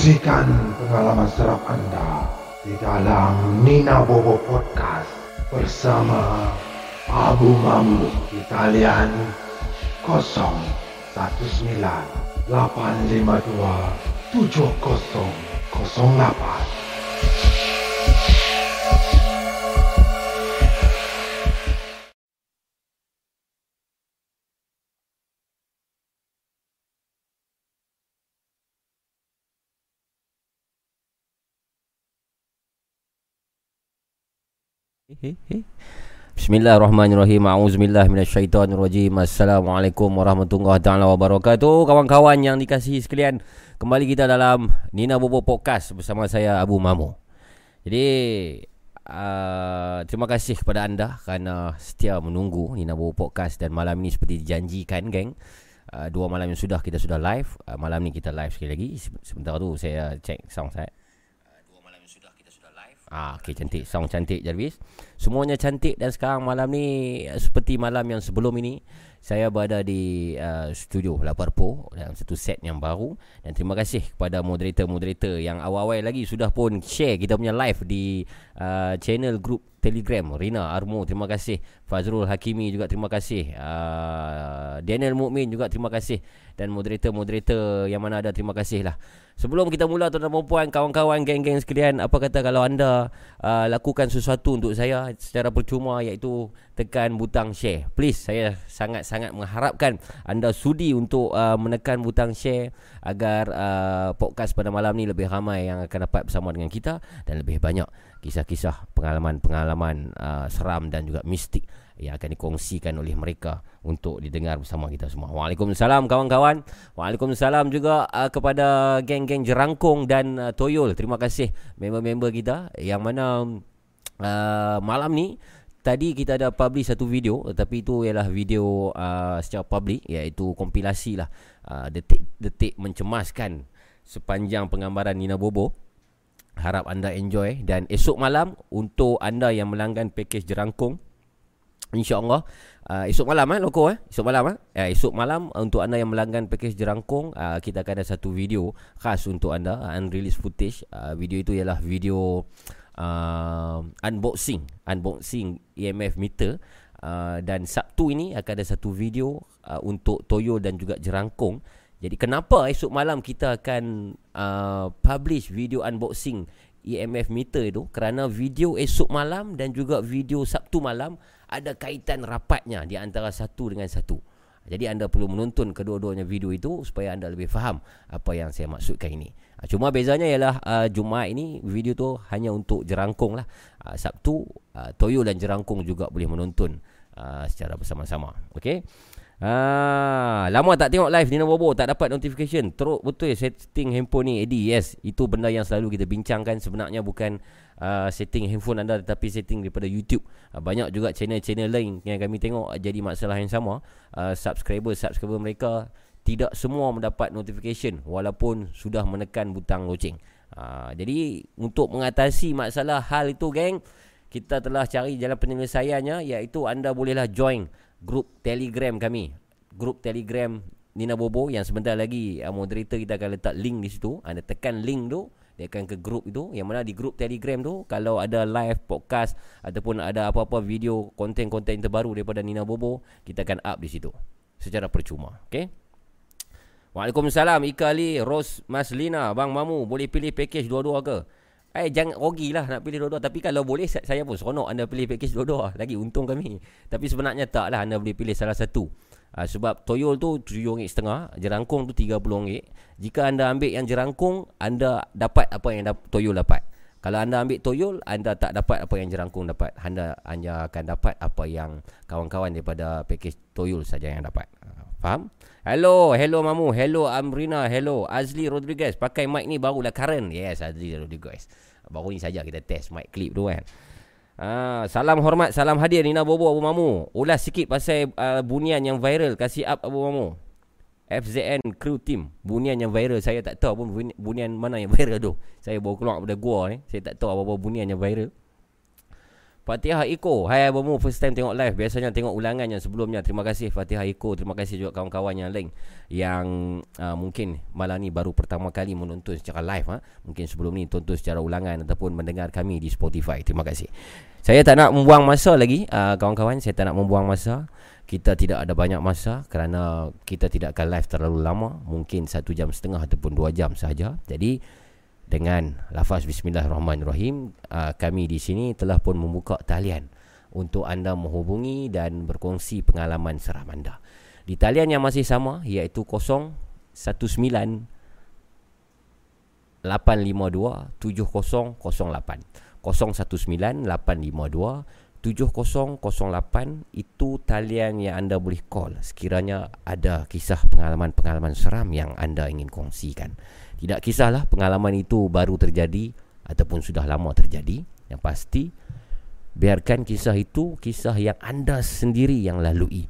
Kongsikan pengalaman serap anda di dalam Nina Bobo Podcast bersama Abu Mamu di talian 019 852 7008. Bismillahirrahmanirrahim. Auzubillah minasyaitonirrajim. Assalamualaikum warahmatullahi taala wabarakatuh. Kawan-kawan yang dikasihi sekalian, kembali kita dalam Nina Bobo Podcast bersama saya Abu Mamu. Jadi uh, terima kasih kepada anda kerana setia menunggu Nina Bobo Podcast dan malam ini seperti dijanjikan geng. Uh, dua malam yang sudah kita sudah live. Uh, malam ni kita live sekali lagi. Sebentar tu saya cek sound saya. Ah, okay, cantik. Sound cantik Jarvis. Semuanya cantik dan sekarang malam ni seperti malam yang sebelum ini saya berada di uh, studio Laparpo dalam satu set yang baru dan terima kasih kepada moderator-moderator yang awal-awal lagi sudah pun share kita punya live di uh, channel group Telegram Rina Armo terima kasih. Fazrul Hakimi juga terima kasih. Uh, Daniel Mukmin juga terima kasih. Dan moderator-moderator yang mana ada terima kasih lah. Sebelum kita mula tuan-tuan puan kawan-kawan geng-geng sekalian apa kata kalau anda uh, lakukan sesuatu untuk saya secara percuma iaitu tekan butang share. Please saya sangat-sangat mengharapkan anda sudi untuk uh, menekan butang share agar uh, podcast pada malam ni lebih ramai yang akan dapat bersama dengan kita dan lebih banyak kisah-kisah pengalaman-pengalaman uh, seram dan juga mistik yang akan dikongsikan oleh mereka untuk didengar bersama kita semua. Waalaikumsalam kawan-kawan. Waalaikumsalam juga uh, kepada geng-geng Jerangkung dan uh, Toyol. Terima kasih member-member kita yang mana uh, malam ni tadi kita ada publish satu video tapi itu ialah video uh, secara public iaitu kompilasi lah uh, detik-detik mencemaskan sepanjang penggambaran Nina Bobo harap anda enjoy dan esok malam untuk anda yang melanggan package jerangkung InsyaAllah uh, Esok malam eh Loko eh? Esok malam eh? Uh, Esok malam Untuk anda yang melanggan package jerangkung uh, Kita akan ada satu video Khas untuk anda uh, Unreleased footage. Uh, Video itu ialah video uh, Unboxing Unboxing EMF meter. Uh, Dan Sabtu ini Akan ada satu video uh, Untuk Toyo dan juga jerangkung Jadi kenapa esok malam Kita akan uh, Publish video unboxing EMF meter itu Kerana video esok malam Dan juga video Sabtu malam ada kaitan rapatnya di antara satu dengan satu. Jadi anda perlu menonton kedua-duanya video itu supaya anda lebih faham apa yang saya maksudkan ini. Ah, cuma bezanya ialah uh, Jumaat ini video tu hanya untuk jerangkung lah. Uh, Sabtu uh, Toyo dan jerangkung juga boleh menonton uh, secara bersama-sama. Okey. Ah, lama tak tengok live Nina Bobo tak dapat notification. Teruk betul setting handphone ni Eddie. Yes, itu benda yang selalu kita bincangkan sebenarnya bukan uh, setting handphone anda tetapi setting daripada YouTube. Uh, banyak juga channel-channel lain yang kami tengok jadi masalah yang sama. Uh, subscriber subscriber mereka tidak semua mendapat notification walaupun sudah menekan butang loceng. Uh, jadi untuk mengatasi masalah hal itu geng, kita telah cari jalan penyelesaiannya iaitu anda bolehlah join grup Telegram kami. Grup Telegram Nina Bobo yang sebentar lagi moderator kita akan letak link di situ. Anda tekan link tu dia akan ke grup itu. Yang mana di grup telegram tu kalau ada live podcast ataupun ada apa-apa video konten-konten terbaru daripada Nina Bobo kita akan up di situ. Secara percuma okey? Waalaikumsalam Ika Ali Ros Maslina. Bang Mamu boleh pilih package dua-dua ke Eh jangan rugi lah nak pilih dua-dua. Tapi kalau boleh saya pun seronok. Anda pilih package dua-dua Lagi untung kami. Tapi sebenarnya tak lah anda boleh pilih salah satu. Uh, Sebab toyol tu RM7.5 Jerangkung tu RM30 Jika anda ambil yang jerangkung Anda dapat apa yang toyol dapat. Kalau anda ambil toyol Anda tak dapat apa yang jerangkung dapat. Anda hanya akan dapat apa yang Kawan-kawan daripada package toyol saja yang dapat. Uh, Faham? Hello, hello Mamu Hello Amrina Hello Azli Rodriguez Pakai mic ni barulah current Yes Azli Rodriguez Baru ni saja kita test mic clip tu kan Ah, salam hormat, salam hadir Nina Bobo Abu Mamu. Ulas sikit pasal uh, bunian yang viral kasih up Abu Mamu. FZN crew team. Bunian yang viral saya tak tahu pun bunian mana yang viral tu. Saya baru keluar daripada gua ni. Saya tak tahu apa-apa bunian yang viral. Fatihah Iko Hai Abomu First time tengok live. Biasanya tengok ulangan yang sebelumnya. Terima kasih Fatihah Iko Terima kasih juga kawan-kawan yang lain Yang uh, mungkin malam ni baru pertama kali menonton secara live ha? Mungkin sebelum ni tonton secara ulangan Ataupun mendengar kami di Spotify. Terima kasih. Saya tak nak membuang masa lagi uh, Kawan-kawan. Saya tak nak membuang masa. Kita tidak ada banyak masa kerana kita tidak akan live terlalu lama. Mungkin satu jam setengah ataupun dua jam saja jadi dengan lafaz bismillahirrahmanirrahim uh, kami di sini telah pun membuka talian untuk anda menghubungi dan berkongsi pengalaman seram anda di talian yang masih sama iaitu 019 852 7008 019 852 7008 itu talian yang anda boleh call sekiranya ada kisah pengalaman-pengalaman seram yang anda ingin kongsikan. Tidak kisahlah pengalaman itu baru terjadi ataupun sudah lama terjadi. Yang pasti biarkan kisah itu kisah yang anda sendiri yang lalui.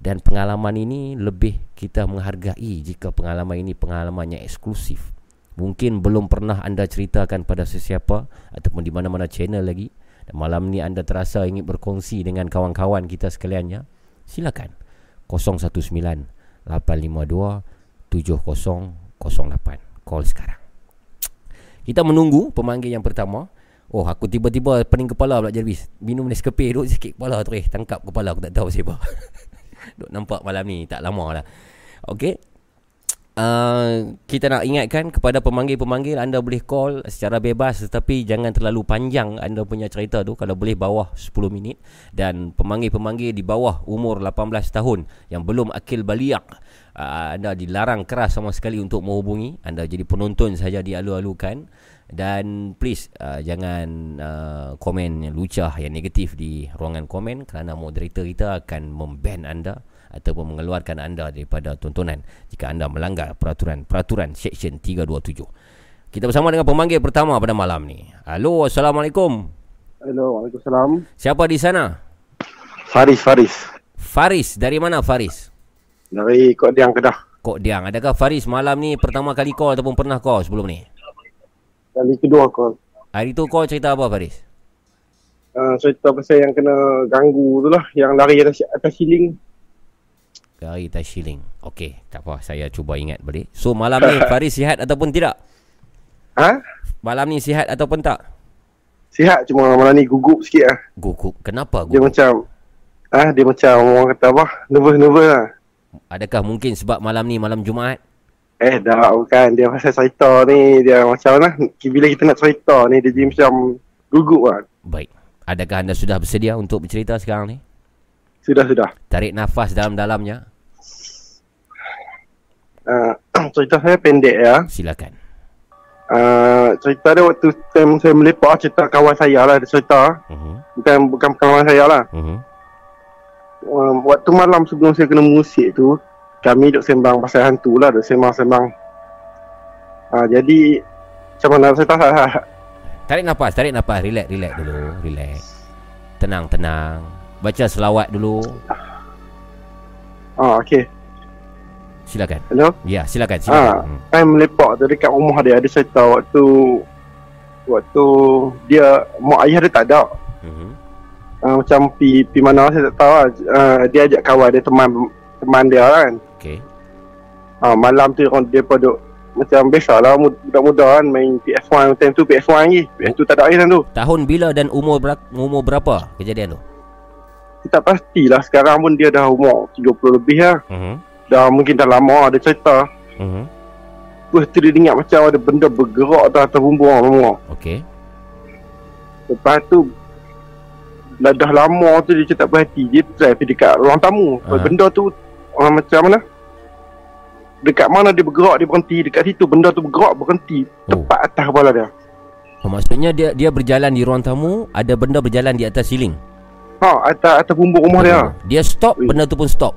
Dan pengalaman ini lebih kita menghargai jika pengalaman ini pengalaman yang eksklusif. Mungkin belum pernah anda ceritakan pada sesiapa ataupun di mana-mana channel lagi dan malam ni anda terasa ingin berkongsi dengan kawan-kawan kita sekaliannya, silakan. 019-852-7008. Call sekarang. Kita menunggu pemanggil yang pertama. Oh, aku tiba-tiba pening kepala pula Jervis. Minum Nescafe duduk sikit kepala tu eh. Tangkap kepala aku tak tahu siapa. duduk nampak malam ni. Tak lama lah. Okay. Uh, kita nak ingatkan kepada pemanggil-pemanggil anda boleh call secara bebas tetapi jangan terlalu panjang anda punya cerita tu kalau boleh bawah 10 minit dan pemanggil-pemanggil di bawah umur 18 tahun yang belum akil baliak uh, anda dilarang keras sama sekali untuk menghubungi anda jadi penonton saja dialu-alukan dan please uh, jangan uh, komen yang lucah yang negatif di ruangan komen kerana moderator kita akan memban anda ataupun mengeluarkan anda daripada tontonan jika anda melanggar peraturan-peraturan Seksyen 327. Kita bersama dengan pemanggil pertama pada malam ni. Halo, Assalamualaikum. Halo, Waalaikumsalam. Siapa di sana? Faris, Faris. Faris, dari mana Faris? Dari Kok Diang Kedah. Kok Diang. Adakah Faris malam ni pertama kali call ataupun pernah call sebelum ni? Kali kedua call. Hari tu call cerita apa Faris? Uh, cerita pasal yang kena ganggu tu lah. Yang lari atas, atas siling. Gari Tashiling. Okey, tak apa. Saya cuba ingat balik. So, malam ni Faris sihat ataupun tidak? Ha? Malam ni sihat ataupun tak? Sihat cuma malam ni gugup sikit lah. Gugup. Kenapa Dia gugup? macam... Ah, dia macam orang kata apa? Nervous-nervous lah. Adakah mungkin sebab malam ni malam Jumaat? Eh, dah bukan. Dia pasal cerita ni. Dia macam mana? Bila kita nak cerita ni, dia jadi macam gugup lah. Baik. Adakah anda sudah bersedia untuk bercerita sekarang ni? Sudah, sudah. Tarik nafas dalam-dalamnya. Uh, cerita saya pendek ya. Silakan. Uh, cerita dia waktu time saya melepak cerita kawan saya lah dia cerita. Uh-huh. Bukan bukan kawan saya lah. Uh-huh. Um, waktu malam sebelum saya kena musik tu, kami duk sembang pasal hantu lah, duk sembang-sembang. Uh, jadi, macam mana saya tak Tarik nafas, tarik nafas. Relax, relax dulu. Relax. Tenang, tenang. Baca selawat dulu. Ah, okay. Silakan. Hello? Ya, silakan. silakan. Hmm. time melepak tu dekat rumah dia, ada cerita waktu waktu dia mak ayah dia tak ada. Uh-huh. Uh, macam pi pi mana saya tak tahu lah. Uh, dia ajak kawan dia teman teman dia kan. Okey. Uh, malam tu orang dia duk macam biasalah muda-muda kan main PS1 time tu PS1 lagi. PS2 tak ada time tu. Tahun bila dan umur berapa, umur berapa kejadian tu? Kita pastilah sekarang pun dia dah umur 30 lebih lah. Uh-huh. Dah mungkin dah lama ada cerita. Uh-huh. Lepas tu dia ingat macam ada benda bergerak atas atas bumbung semua. Okey. Lepas tu dah, dah lama tu dia macam tak berhati Dia pergi dekat ruang tamu uh. Benda tu uh, macam mana Dekat mana dia bergerak dia berhenti Dekat situ benda tu bergerak berhenti Oh. Tepat atas kepala dia Oh, maksudnya dia dia berjalan di ruang tamu, ada benda berjalan di atas siling. Ha atas atas bumbung rumah dia Dia stop, Ui. benda tu pun stop.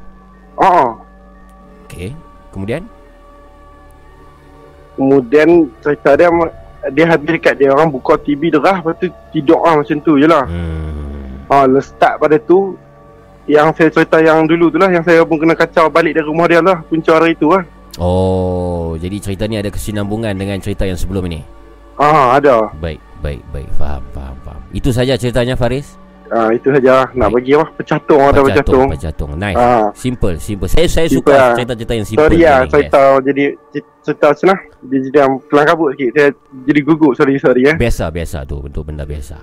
Ha Okey. Kemudian? Kemudian cerita dia Dia habis dekat dia orang buka TV derah Lepas tu tidur lah macam tu je lah Hmm. Ha start pada tu Yang saya cerita yang dulu tu lah Yang saya pun kena kacau balik dari rumah dia lah Punca hari tu lah Oh, jadi cerita ni ada kesinambungan dengan cerita yang sebelum ini. Ha ada Baik, baik, baik. Faham, faham, faham. Itu saja ceritanya Faris? Ah itu saja nak bagi apa pecatung ada pecatung. Pecatung. Nice. Ah. Simple, simple. Saya saya Simple suka lah. cerita-cerita yang simple. Sorry ni, lah yes. jadi cerita macam lah Dia jadi yang kelang kabut sikit Saya jadi gugup sorry sorry ya Biasa, biasa tu. Untuk benda biasa.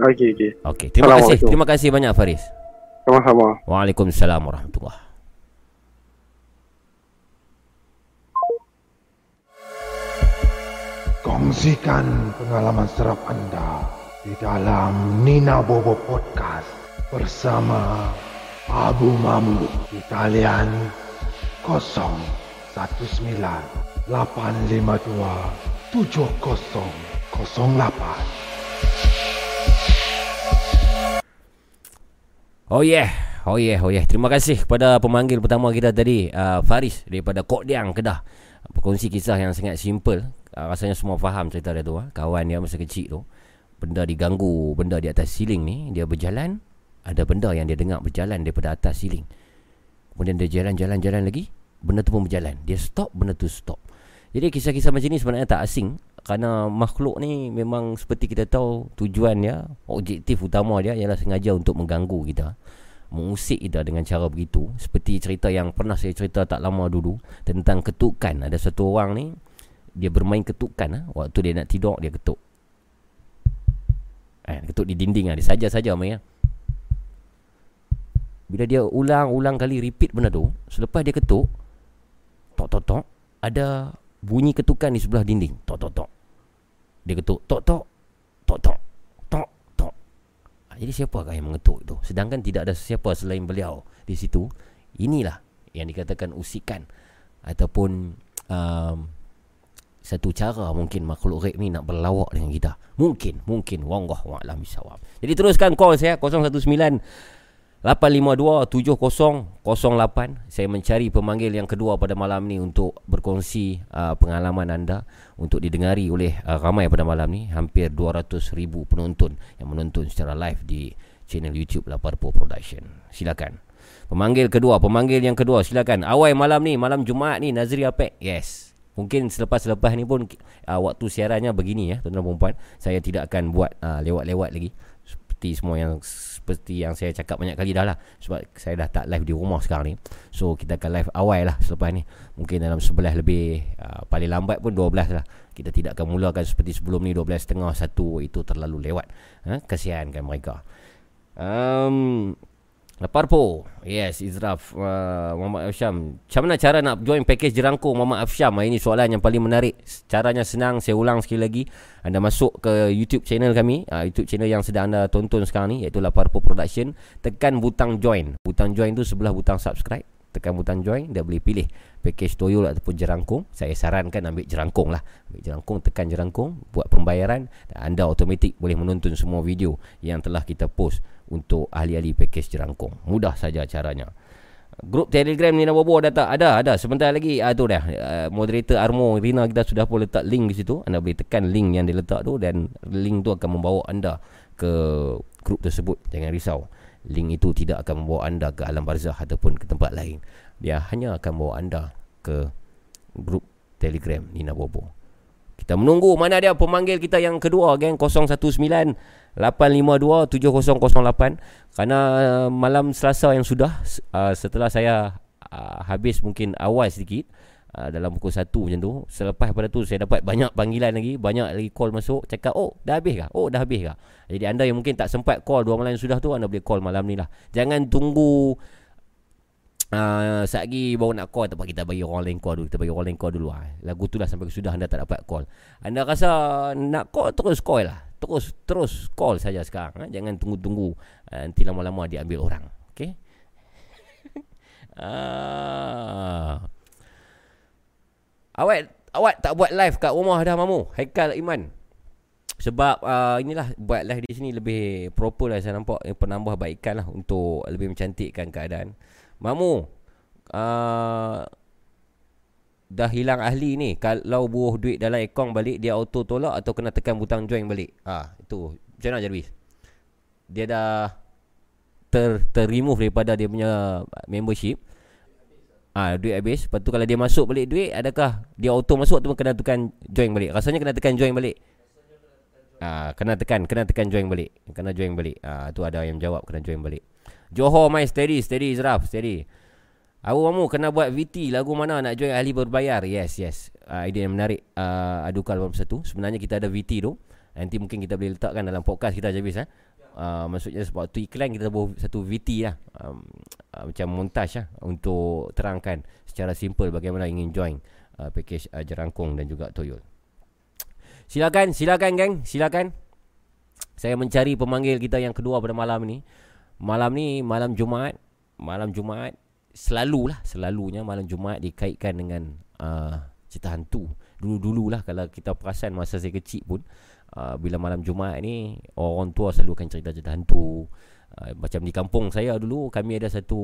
Okey okey. Okey, terima kasih. Terima kasih banyak Faris. Sama-sama. Waalaikumsalam warahmatullahi Kongsikan pengalaman seram anda di dalam Nina Bobo Podcast bersama Abu Mamu di talian 019 852 7008 Oh yeah. Oh yeah, oh yeah. Terima kasih kepada pemanggil pertama kita tadi, uh, Faris daripada Kok Diang, Kedah. Berkongsi kisah yang sangat simple. Uh, rasanya semua faham cerita dia tu. Uh. Kawan dia masa kecil tu. Benda diganggu, benda di atas siling ni. Dia berjalan. Ada benda yang dia dengar berjalan daripada atas siling. Kemudian dia jalan-jalan-jalan lagi. Benda tu pun berjalan. Dia stop, benda tu stop. Jadi kisah-kisah macam ni sebenarnya tak asing. Kerana makhluk ni memang seperti kita tahu tujuan dia, objektif utama dia ialah sengaja untuk mengganggu kita mengusik kita dengan cara begitu seperti cerita yang pernah saya cerita tak lama dulu tentang ketukan ada satu orang ni dia bermain ketukan ha? waktu dia nak tidur dia ketuk eh, ketuk di dinding ha? dia saja-saja main ha? bila dia ulang-ulang kali repeat benda tu selepas dia ketuk tok tok tok ada bunyi ketukan di sebelah dinding tok tok tok dia ketuk tok tok. Tok tok. Tok tok. Ha, Jadi siapakah yang mengetuk itu? Sedangkan tidak ada siapa selain beliau Di situ. Inilah yang dikatakan usikan Ataupun um, Satu cara mungkin makhluk gaib ni nak berlawak dengan kita. Mungkin Mungkin. Wallah wa'alam bisawab Jadi teruskan call saya 019 852-7008 Saya mencari pemanggil yang kedua pada malam ni Untuk berkongsi uh, pengalaman anda Untuk didengari oleh uh, ramai pada malam ni. Hampir 200 ribu penonton Yang menonton secara live di channel YouTube Laparpo Production. Silakan. Pemanggil kedua, pemanggil yang kedua silakan. Awal malam ni, malam Jumaat ni Nazri Apek. Yes. Mungkin selepas-selepas ni pun uh, Waktu siarannya begini ya Tuan-tuan dan Saya tidak akan buat uh, lewat-lewat lagi seperti semua yang seperti yang saya cakap banyak kali dah lah. Sebab saya dah tak live di rumah sekarang ni. So kita akan live awal lah selepas ni. Mungkin dalam 11 lebih uh, paling lambat pun 12 lah. Kita tidak akan mulakan seperti sebelum ni 12.30 1 itu terlalu lewat. Ha? kasihankan mereka. Um, Laparpo Yes Izraf uh, Muhammad Afsyam Macam mana cara nak join package jerangkung Muhammad Afsyam Ini soalan yang paling menarik. Caranya senang Saya ulang sekali lagi. Anda masuk ke YouTube channel kami. Uh, YouTube channel yang sedang anda tonton sekarang ni Iaitu Laparpo Production. Tekan butang join. Butang join tu sebelah butang subscribe. Tekan butang join Dia boleh pilih Package toyol ataupun jerangkung. Saya sarankan ambil jerangkung lah. Ambil jerangkung Tekan jerangkung Buat pembayaran. Dan anda automatik boleh menonton semua video Yang telah kita post untuk ahli-ahli package jerangkung. Mudah saja caranya. Grup Telegram ni bobo ada tak? Ada, ada. Sebentar lagi ah tu dah. Uh, moderator Armo Rina kita sudah pun letak link di situ. Anda boleh tekan link yang dia letak tu dan link tu akan membawa anda ke grup tersebut. Jangan risau. Link itu tidak akan membawa anda ke alam barzah ataupun ke tempat lain. Dia hanya akan membawa anda ke grup Telegram Nina Bobo. Kita menunggu mana dia pemanggil kita yang kedua geng 019 852-7008 Kerana uh, malam selasa yang sudah uh, Setelah saya uh, habis mungkin awal sedikit uh, Dalam pukul 1 macam tu Selepas pada tu saya dapat banyak panggilan lagi Banyak lagi call masuk Cakap oh dah habis kah? Oh dah habis kah? Jadi anda yang mungkin tak sempat call dua malam yang sudah tu Anda boleh call malam ni lah Jangan tunggu Uh, Saat lagi baru nak call Tak apa kita bagi orang lain call dulu Kita bagi orang lain call dulu lah. Lagu tu lah sampai sudah Anda tak dapat call Anda rasa nak call Terus call lah Terus terus call saja sekarang ha? Jangan tunggu-tunggu uh, Nanti lama-lama diambil orang Okay ah. Awak Awak tak buat live kat rumah dah mamu Haikal Iman sebab uh, inilah buat live di sini lebih proper lah saya nampak eh, penambah baikan lah untuk lebih mencantikkan keadaan. Mamu uh, Dah hilang ahli ni Kalau buruh duit dalam akaun balik Dia auto tolak Atau kena tekan butang join balik ha, Itu Macam mana Jarvis Dia dah ter, ter remove daripada dia punya membership Ah ha, duit habis Lepas tu kalau dia masuk balik duit Adakah dia auto masuk Atau kena tekan join balik Rasanya kena tekan join balik Ah, kena tekan, kena tekan join balik. Kena join balik. Ah, tu ada yang jawab kena join balik. Johor mai steady, steady Izraf, steady. Awu kamu kena buat VT lagu mana nak join ahli berbayar. Yes, yes. Uh, idea yang menarik. Uh, Adukal 81. Sebenarnya kita ada VT tu. Nanti mungkin kita boleh letakkan dalam podcast kita habis eh. Uh, maksudnya sebab tu iklan kita buat satu VT lah. Um, uh, macam montaj lah untuk terangkan secara simple bagaimana ingin join uh, package uh, Jerangkung dan juga Toyol. Silakan, silakan geng, silakan. Saya mencari pemanggil kita yang kedua pada malam ni. Malam ni malam Jumaat, malam Jumaat selalulah selalunya malam Jumaat dikaitkan dengan uh, cerita hantu. Dulu-dululah kalau kita perasan masa saya kecil pun uh, bila malam Jumaat ni orang tua selalu akan cerita-cerita hantu. Uh, macam di kampung saya dulu kami ada satu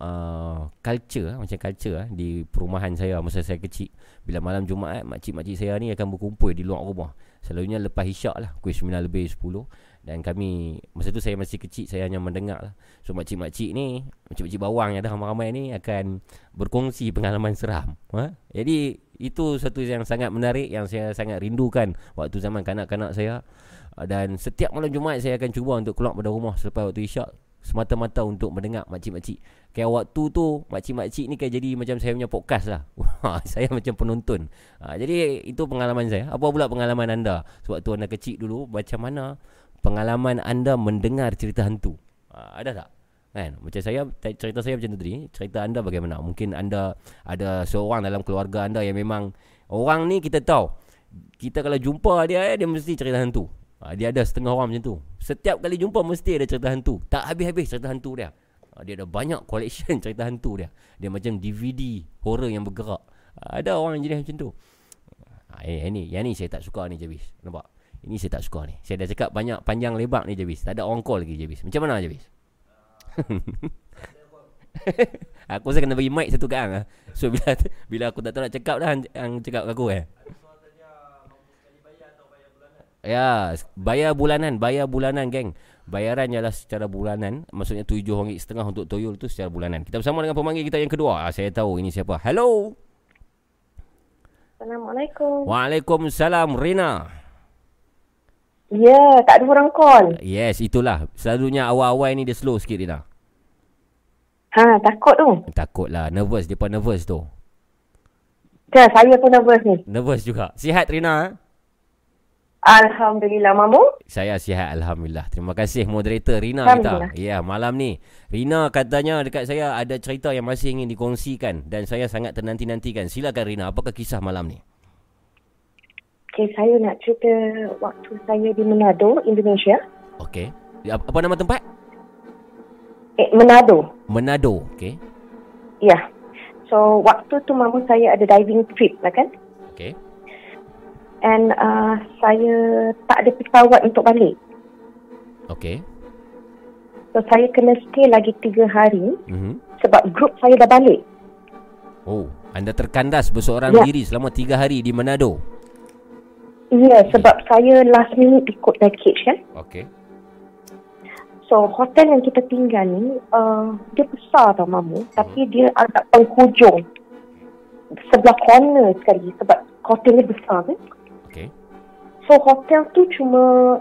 uh, culture macam culture uh, di perumahan saya masa saya kecil. Bila malam Jumaat makcik-makcik saya ni akan berkumpul di luar rumah. Selalunya lepas isyak lah Pukul 9 lebih 10 dan kami Masa tu saya masih kecil Saya hanya mendengar lah. So makcik-makcik ni Makcik-makcik bawang yang ada ramai-ramai ni Akan berkongsi pengalaman seram. Ha? Jadi itu satu yang sangat menarik Yang saya sangat rindukan Waktu zaman kanak-kanak saya. Dan setiap malam Jumaat Saya akan cuba untuk keluar pada rumah Selepas waktu isyak Semata-mata untuk mendengar makcik-makcik. Kayak waktu tu Makcik-makcik ni kayak jadi macam saya punya podcast lah. Saya macam penonton. Ha, Jadi itu pengalaman saya. Apa pula pengalaman anda Sewaktu anda kecil dulu? Macam mana pengalaman anda mendengar cerita hantu? Uh, ada tak? Kan? Macam saya cerita saya macam tadi, cerita anda bagaimana? Mungkin anda ada seorang dalam keluarga anda yang memang orang ni kita tahu. Kita kalau jumpa dia dia mesti cerita hantu. Uh, dia ada setengah orang macam tu. Setiap kali jumpa mesti ada cerita hantu. Tak habis-habis cerita hantu dia. Uh, dia ada banyak collection cerita hantu dia. Dia macam DVD horror yang bergerak. Uh, ada orang yang jenis macam tu. Eh, ini, yang ni saya tak suka ni Jabis. Nampak? Ini saya tak suka ni. Saya dah cakap banyak panjang lebar ni Jabis. Tak ada orang call lagi Jabis. Macam mana Jabis? aku rasa kena bagi mic satu kat So bila bila aku tak tahu nak cakap dah yang cakap kat aku eh. Ya, bayar bulanan, bayar bulanan geng. Bayaran ialah secara bulanan, maksudnya RM7.5 untuk toyol tu secara bulanan. Kita bersama dengan pemanggil kita yang kedua. Ah, saya tahu ini siapa. Hello. Assalamualaikum. Waalaikumsalam, Rina. Ya, yeah, tak ada orang call. Yes, itulah. Selalunya awal-awal ni dia slow sikit dia Ha, takut tu. Takutlah, nervous. Dia pun nervous tu. Ya, saya pun nervous ni. Nervous juga. Sihat Rina? Alhamdulillah, Mamu. Saya sihat, Alhamdulillah. Terima kasih moderator Rina kita. Ya, malam ni. Rina katanya dekat saya ada cerita yang masih ingin dikongsikan. Dan saya sangat ternanti-nantikan. Silakan Rina, apakah kisah malam ni? Okay, saya nak cerita waktu saya di Manado, Indonesia. Okay. Apa nama tempat? Eh, Manado. Manado, okay. Ya. Yeah. So, waktu tu mama saya ada diving trip lah kan? Okay. And uh, saya tak ada pesawat untuk balik. Okay. So, saya kena stay lagi tiga hari. Mm-hmm. Sebab grup saya dah balik. Oh, anda terkandas berseorang yeah. diri selama tiga hari di Manado. Ya, sebab saya last minute ikut package kan. Okay. So, hotel yang kita tinggal ni, uh, dia besar tau mamu. Hmm. Tapi dia agak penghujung. Sebelah corner sekali. Sebab hotel ni besar kan. Okay. So, hotel tu cuma...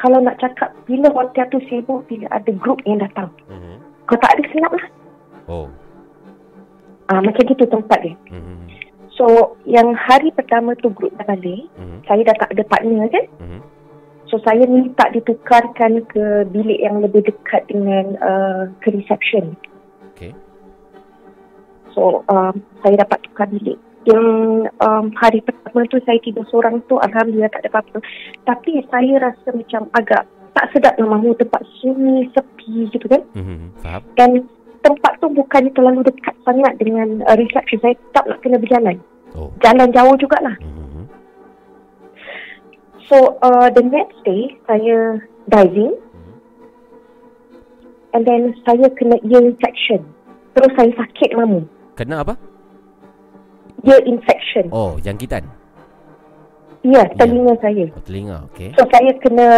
Kalau nak cakap, bila hotel tu sibuk, bila ada grup yang datang. Mm-hmm. Kalau tak ada, senap lah. Oh. Ah, macam gitu tempat dia. Mm-hmm. So yang hari pertama tu grup dah balik mm-hmm. Saya dah tak ada partner kan mm-hmm. So saya minta ditukarkan ke bilik yang lebih dekat dengan uh, ke reception Okay So um, saya dapat tukar bilik Yang um, hari pertama tu saya tidur seorang tu Alhamdulillah tak ada apa-apa Tapi saya rasa macam agak tak sedap lah mahu tempat sunyi, sepi gitu kan mm-hmm. Faham Dan tempat tu bukannya terlalu dekat sangat dengan uh, reception. Saya tak nak kena berjalan. Oh. Jalan jauh jugalah. Mm-hmm. So, uh, the next day, saya diving. Mm-hmm. And then, saya kena ear infection. Terus saya sakit mamu. Kena apa? Ear infection. Oh, jangkitan? Ya, yeah, telinga yeah. saya. Oh, telinga, okay. So, saya kena...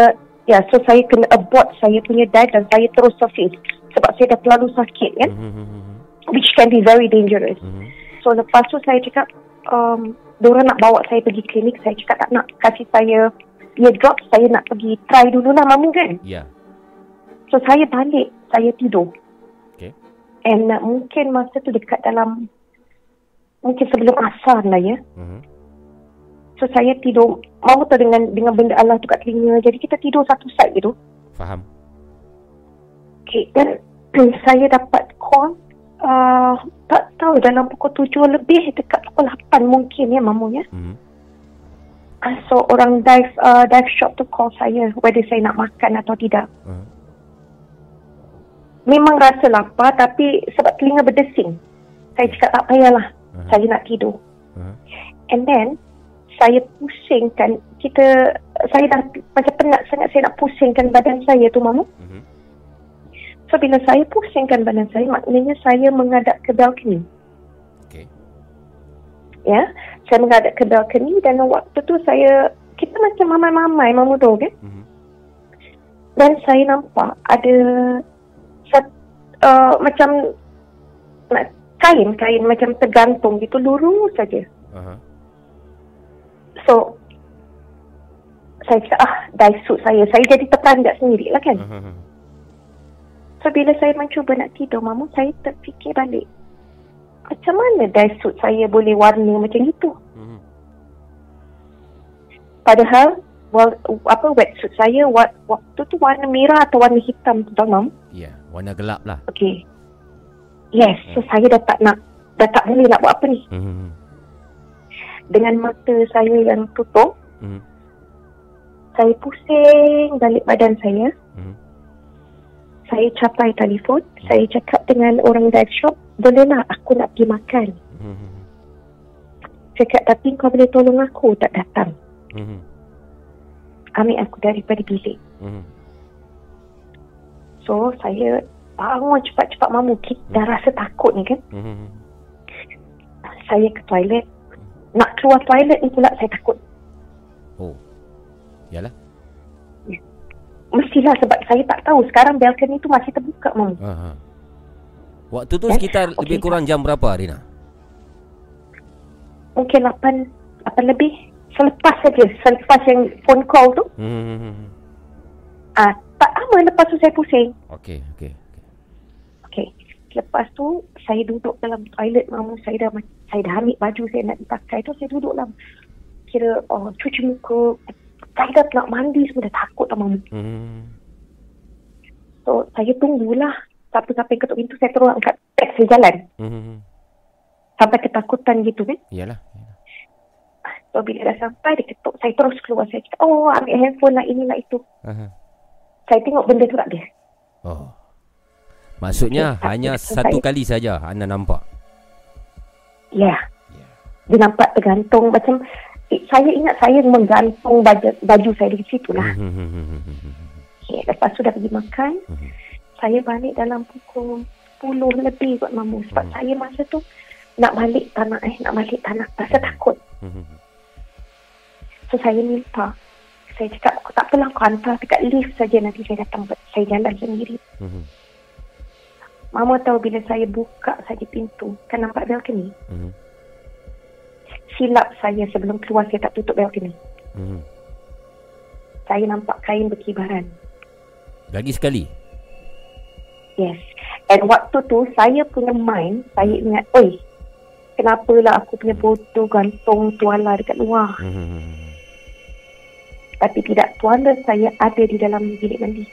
Ya, yeah, so saya kena abort saya punya dive dan saya terus surface sebab saya dah terlalu sakit kan mm-hmm. which can be very dangerous mm-hmm. so lepas tu saya cakap um, diorang nak bawa saya pergi klinik saya cakap tak nak kasih saya dia drop, saya nak pergi try dulu lah mamu kan. Ya. So saya balik, saya tidur. Okay. And uh, mungkin masa tu dekat dalam, mungkin sebelum asar lah ya. Mhm. So saya tidur, mamu tahu dengan dengan benda Allah tu kat telinga. Jadi kita tidur satu side gitu. Faham. Okay, dan saya dapat call uh, tak tahu dalam pukul tujuh lebih dekat pukul lapan mungkin ya mamu ya. Mhm. Uh, so orang dive uh, dive shop tu call saya whether saya nak makan atau tidak. Mhm. Memang rasa lapar tapi sebab telinga berdesing. Saya cakap tak payahlah. Mhm. Saya nak tidur. Mhm. And then saya pusingkan kita saya dah macam penat sangat saya nak pusingkan badan saya tu mamu. Mhm. So bila saya pusingkan badan saya maknanya saya menghadap ke balcony. Okey. Ya, saya menghadap ke balcony dan waktu tu saya kita macam mamai-mamai mamu tahu kan? Mhm. Dan saya nampak ada sat, uh, macam kain-kain macam tergantung gitu lurus saja. Aha. So saya cakap ah dive suit saya. Saya jadi terperanjat sendiri lah kan. Aha. So bila saya mencuba nak tidur mamu saya terfikir balik. Macam mana dive suit saya boleh warna macam itu? Mhm. Padahal well, apa wetsuit saya wa- waktu tu warna merah atau warna hitam tu tahu mam. Ya, warna gelap lah. Okey. Yes, so saya dah tak nak dah tak boleh nak buat apa ni. Mhm. Dengan mata saya yang tutup, Mhm. saya pusing balik badan saya. Mhm. Saya capai telefon, saya cakap dengan orang dive shop, bolehlah aku nak pergi makan. Mhm. Cakap tapi kau boleh tolong aku tak datang. Mhm. Ambil aku daripada bilik. Mhm. So saya bangun cepat-cepat mamu. Kita dah rasa takut ni kan. Mhm. Saya ke toilet. Nak keluar toilet ni pula saya takut. Oh. Yalah. Mestilah sebab saya tak tahu sekarang balcony tu masih terbuka mamu. Aha. Waktu tu Eh, sekitar okey. lebih kurang jam berapa Rina? Mungkin 8, 8 lebih. Selepas saja. Selepas yang phone call tu. Mhm. Ah, tak lama lepas tu saya pusing. Okey, okey. Okey. Lepas tu saya duduk dalam toilet mamu. Saya dah saya dah ambil baju saya nak dipakai tu. Saya duduk dalam kira oh, cuci muka. Saya dah nak mandi semua dah takut lah mamu. Mhm. So saya tunggulah. Sampai-sampai ketuk pintu saya terus angkat teks saya jalan. Mhm. Sampai ketakutan gitu kan. Yalah. So bila dah sampai dia ketuk. Saya terus keluar. Saya cakap oh ambil handphone lah inilah itu. Aha. Saya tengok benda tu tak ada. Oh. Maksudnya Okey, hanya satu saya- kali saja anda nampak. Ya. Yeah. Ya. Dia nampak tergantung macam saya ingat saya menggantung baju, baju saya di situ lah. Okay, lepas tu dah pergi makan. Saya balik dalam pukul 10 lebih kot mamu. Sebab Hmm. saya masa tu nak balik tanah eh. Nak balik tanah. Rasa takut. So saya minta. Saya cakap tak apalah kau hantar dekat lift saja nanti saya datang. Saya jalan sendiri. Mama tahu bila saya buka saja pintu. Kan nampak balcony. Silap saya sebelum keluar saya tak tutup balcony. Mhm. Saya nampak kain berkibaran. Lagi sekali. Yes. And waktu tu saya punya mind, saya ingat, oi, kenapalah aku punya foto gantung tuala dekat luar. Mhm. Tapi tidak, tuala saya ada di dalam bilik mandi.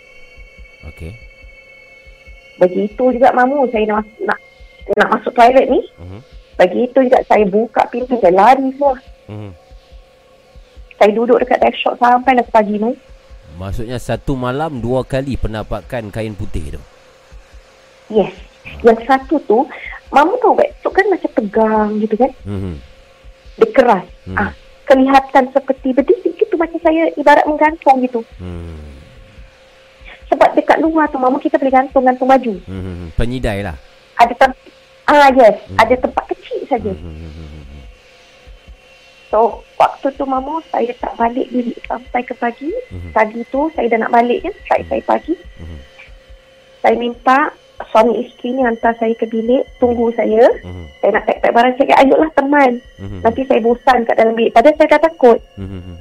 Okey. Begitu juga mamu, saya nak, nak, nak masuk toilet ni. Begitu juga saya buka pintu, saya lari semua. Mhm. Saya duduk dekat dive shop sampai lah pagi ni. Maksudnya satu malam dua kali penampakan kain putih tu. Yes. Yang satu tu, mamu tahu wetsuit kan macam tegang gitu kan. Mhm. Dia keras. Mhm. Ah, kelihatan seperti berdiri gitu macam saya ibarat menggantung gitu. Mhm. Sebab dekat luar tu mamu kita boleh gantung-gantung baju. Mhm. Penyidai lah. Ada tempat Ah yes, Hmm. ada tempat kecil saja. Mhm. So, waktu tu mamu saya tak balik bilik sampai ke pagi. Mhm. Pagi tu saya dah nak balik kan, flight saya pagi. Mhm. Saya minta suami isteri ni hantar saya ke bilik, tunggu saya. Mhm. Saya nak pack-pack barang saya ayolah teman. Mhm. Nanti saya bosan kat dalam bilik. Padahal saya dah takut. Mhm.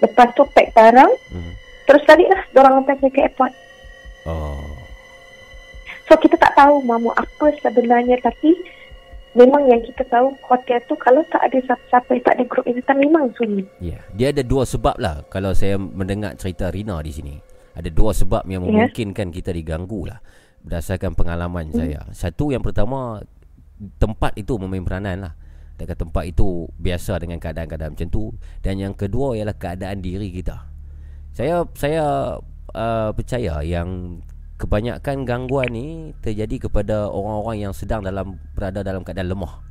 Lepas tu pack barang. Mhm. Terus balik lah. Diorang hantar saya ke airport. Oh. So kita tak tahu mamu apa sebenarnya tapi memang yang kita tahu hotel tu kalau tak ada siapa-siapa tak ada grup intan memang sunyi. Ya, yeah. dia ada dua sebab lah kalau saya mendengar cerita Rina di sini. Ada dua sebab yang Ya. memungkinkan kita diganggu lah berdasarkan pengalaman hmm. saya. Satu yang pertama tempat itu memain peranan lah. Dekat tempat itu biasa dengan keadaan-keadaan macam tu dan yang kedua ialah keadaan diri kita. Saya saya uh, percaya yang kebanyakan gangguan ni terjadi kepada orang-orang yang sedang dalam berada dalam keadaan lemah.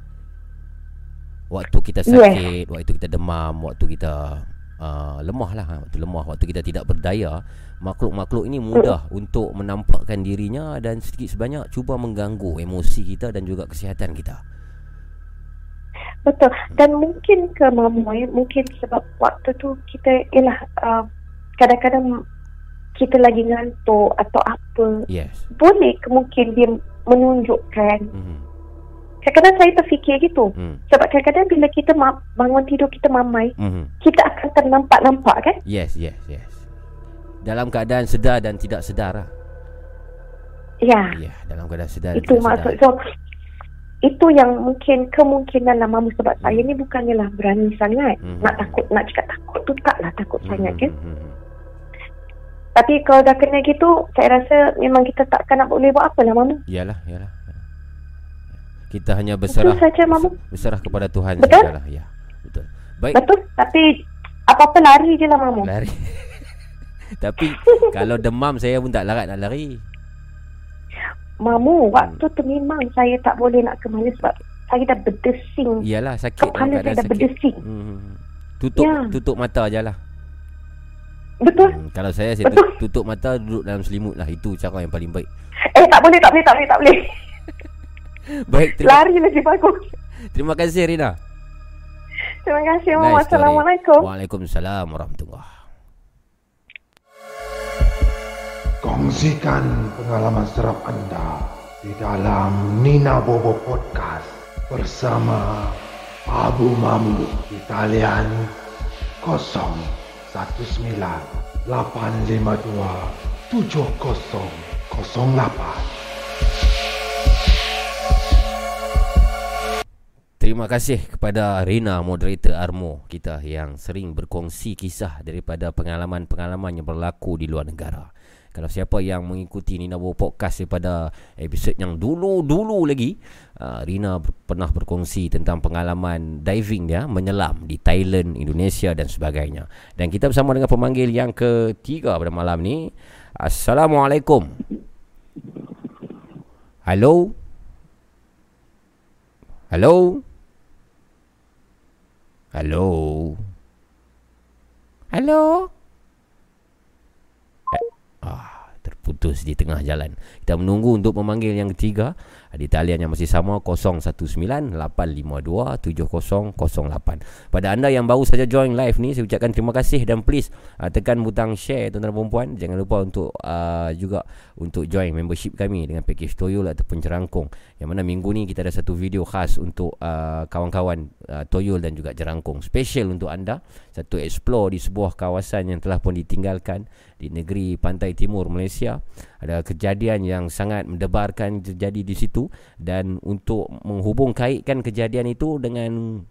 Waktu kita sakit, waktu kita demam, waktu kita uh, lemah lah, waktu lemah, waktu kita tidak berdaya, makhluk-makhluk ini mudah untuk menampakkan dirinya dan sedikit sebanyak cuba mengganggu emosi kita dan juga kesihatan kita. Betul. Dan mungkin ke mamu mungkin sebab waktu tu kita ialah uh, kadang-kadang kita lagi ngantuk atau apa. Yes. Boleh ke mungkin dia menunjukkan. Mm-hmm. Kadang-kadang saya terfikir gitu. Mm. Sebab kadang-kadang bila kita ma- bangun tidur kita mamai, Mm-hmm. kita akan ternampak-nampak kan? Yes, yes, yes. Dalam keadaan sedar dan tidak sedar lah. Ya. Ya, dalam keadaan sedar dan Itu tidak maksud sedar. so itu yang mungkin kemungkinan lah mamu sebab Hmm. saya ni bukannya lah berani sangat Hmm. nak takut nak cakap takut tu taklah takut sangat kan Mhm, mhm. Tapi kalau dah kena gitu saya rasa memang kita takkan nak boleh buat apa lah mamu Yalah, yalah. Kita hanya itu berserah saja mamu berserah kepada Tuhan Betul? sajalah. Ya. Betul. Baik, betul tapi apa-apa lari je lah mamu lari. Tapi kalau demam saya pun tak larat nak lari. mamu waktu tu memang saya tak boleh nak ke mana sebab saya dah berdesing Iyalah sakit kepala saya dah sakit. berdesing Hmm. Tutup Ya. tutup mata je lah. Betul Hmm. Kalau saya saya Betul. tu- tutup mata duduk dalam selimut lah. Itu cara yang paling baik. eh tak boleh tak boleh tak boleh tak boleh Baik, terima, lari lagi bagus terima kasih Rina. terima kasih Nice assalamualaikum Waalaikumsalam warahmatullahi Kongsikan pengalaman seram anda di dalam Nina Bobo Podcast bersama Abu Mamu di talian 019 852 7008. Terima kasih kepada Rina moderator Armo kita yang sering berkongsi kisah daripada pengalaman-pengalaman yang berlaku di luar negara. Kalau siapa yang mengikuti Nina Bo Podcast daripada episod yang dulu-dulu lagi, uh, Rina ber- pernah berkongsi tentang pengalaman diving dia menyelam di Thailand, Indonesia dan sebagainya. Dan kita bersama dengan pemanggil yang ketiga pada malam ni. Assalamualaikum. Hello. Hello. Hello. Hello. Eh, ah, terputus di tengah jalan. Kita menunggu untuk memanggil yang ketiga. Di talian yang masih sama 0198527008. Pada anda yang baru saja join live ni saya ucapkan terima kasih dan please uh, tekan butang share tuan-tuan dan puan Jangan lupa untuk uh, juga untuk join membership kami dengan package Toyol ataupun Jerangkong. Yang mana minggu ni kita ada satu video khas untuk uh, kawan-kawan uh, Toyol dan juga Jerangkong. Special untuk anda satu explore di sebuah kawasan yang telah pun ditinggalkan di negeri pantai timur Malaysia. Ada kejadian yang sangat mendebarkan terjadi di situ dan untuk menghubung kaitkan kejadian itu dengan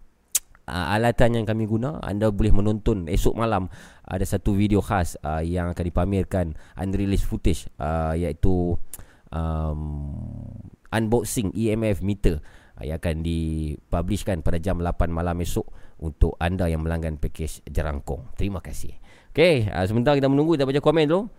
uh, alatan yang kami guna anda boleh menonton esok malam ada satu video khas uh, yang akan dipamerkan unreleased footage uh, iaitu um, unboxing EMF meter uh, yang akan dipublishkan pada jam 8 malam esok untuk anda yang melanggan package Jerangkong. Terima kasih. Okey, uh, sebentar kita menunggu kita baca komen dulu.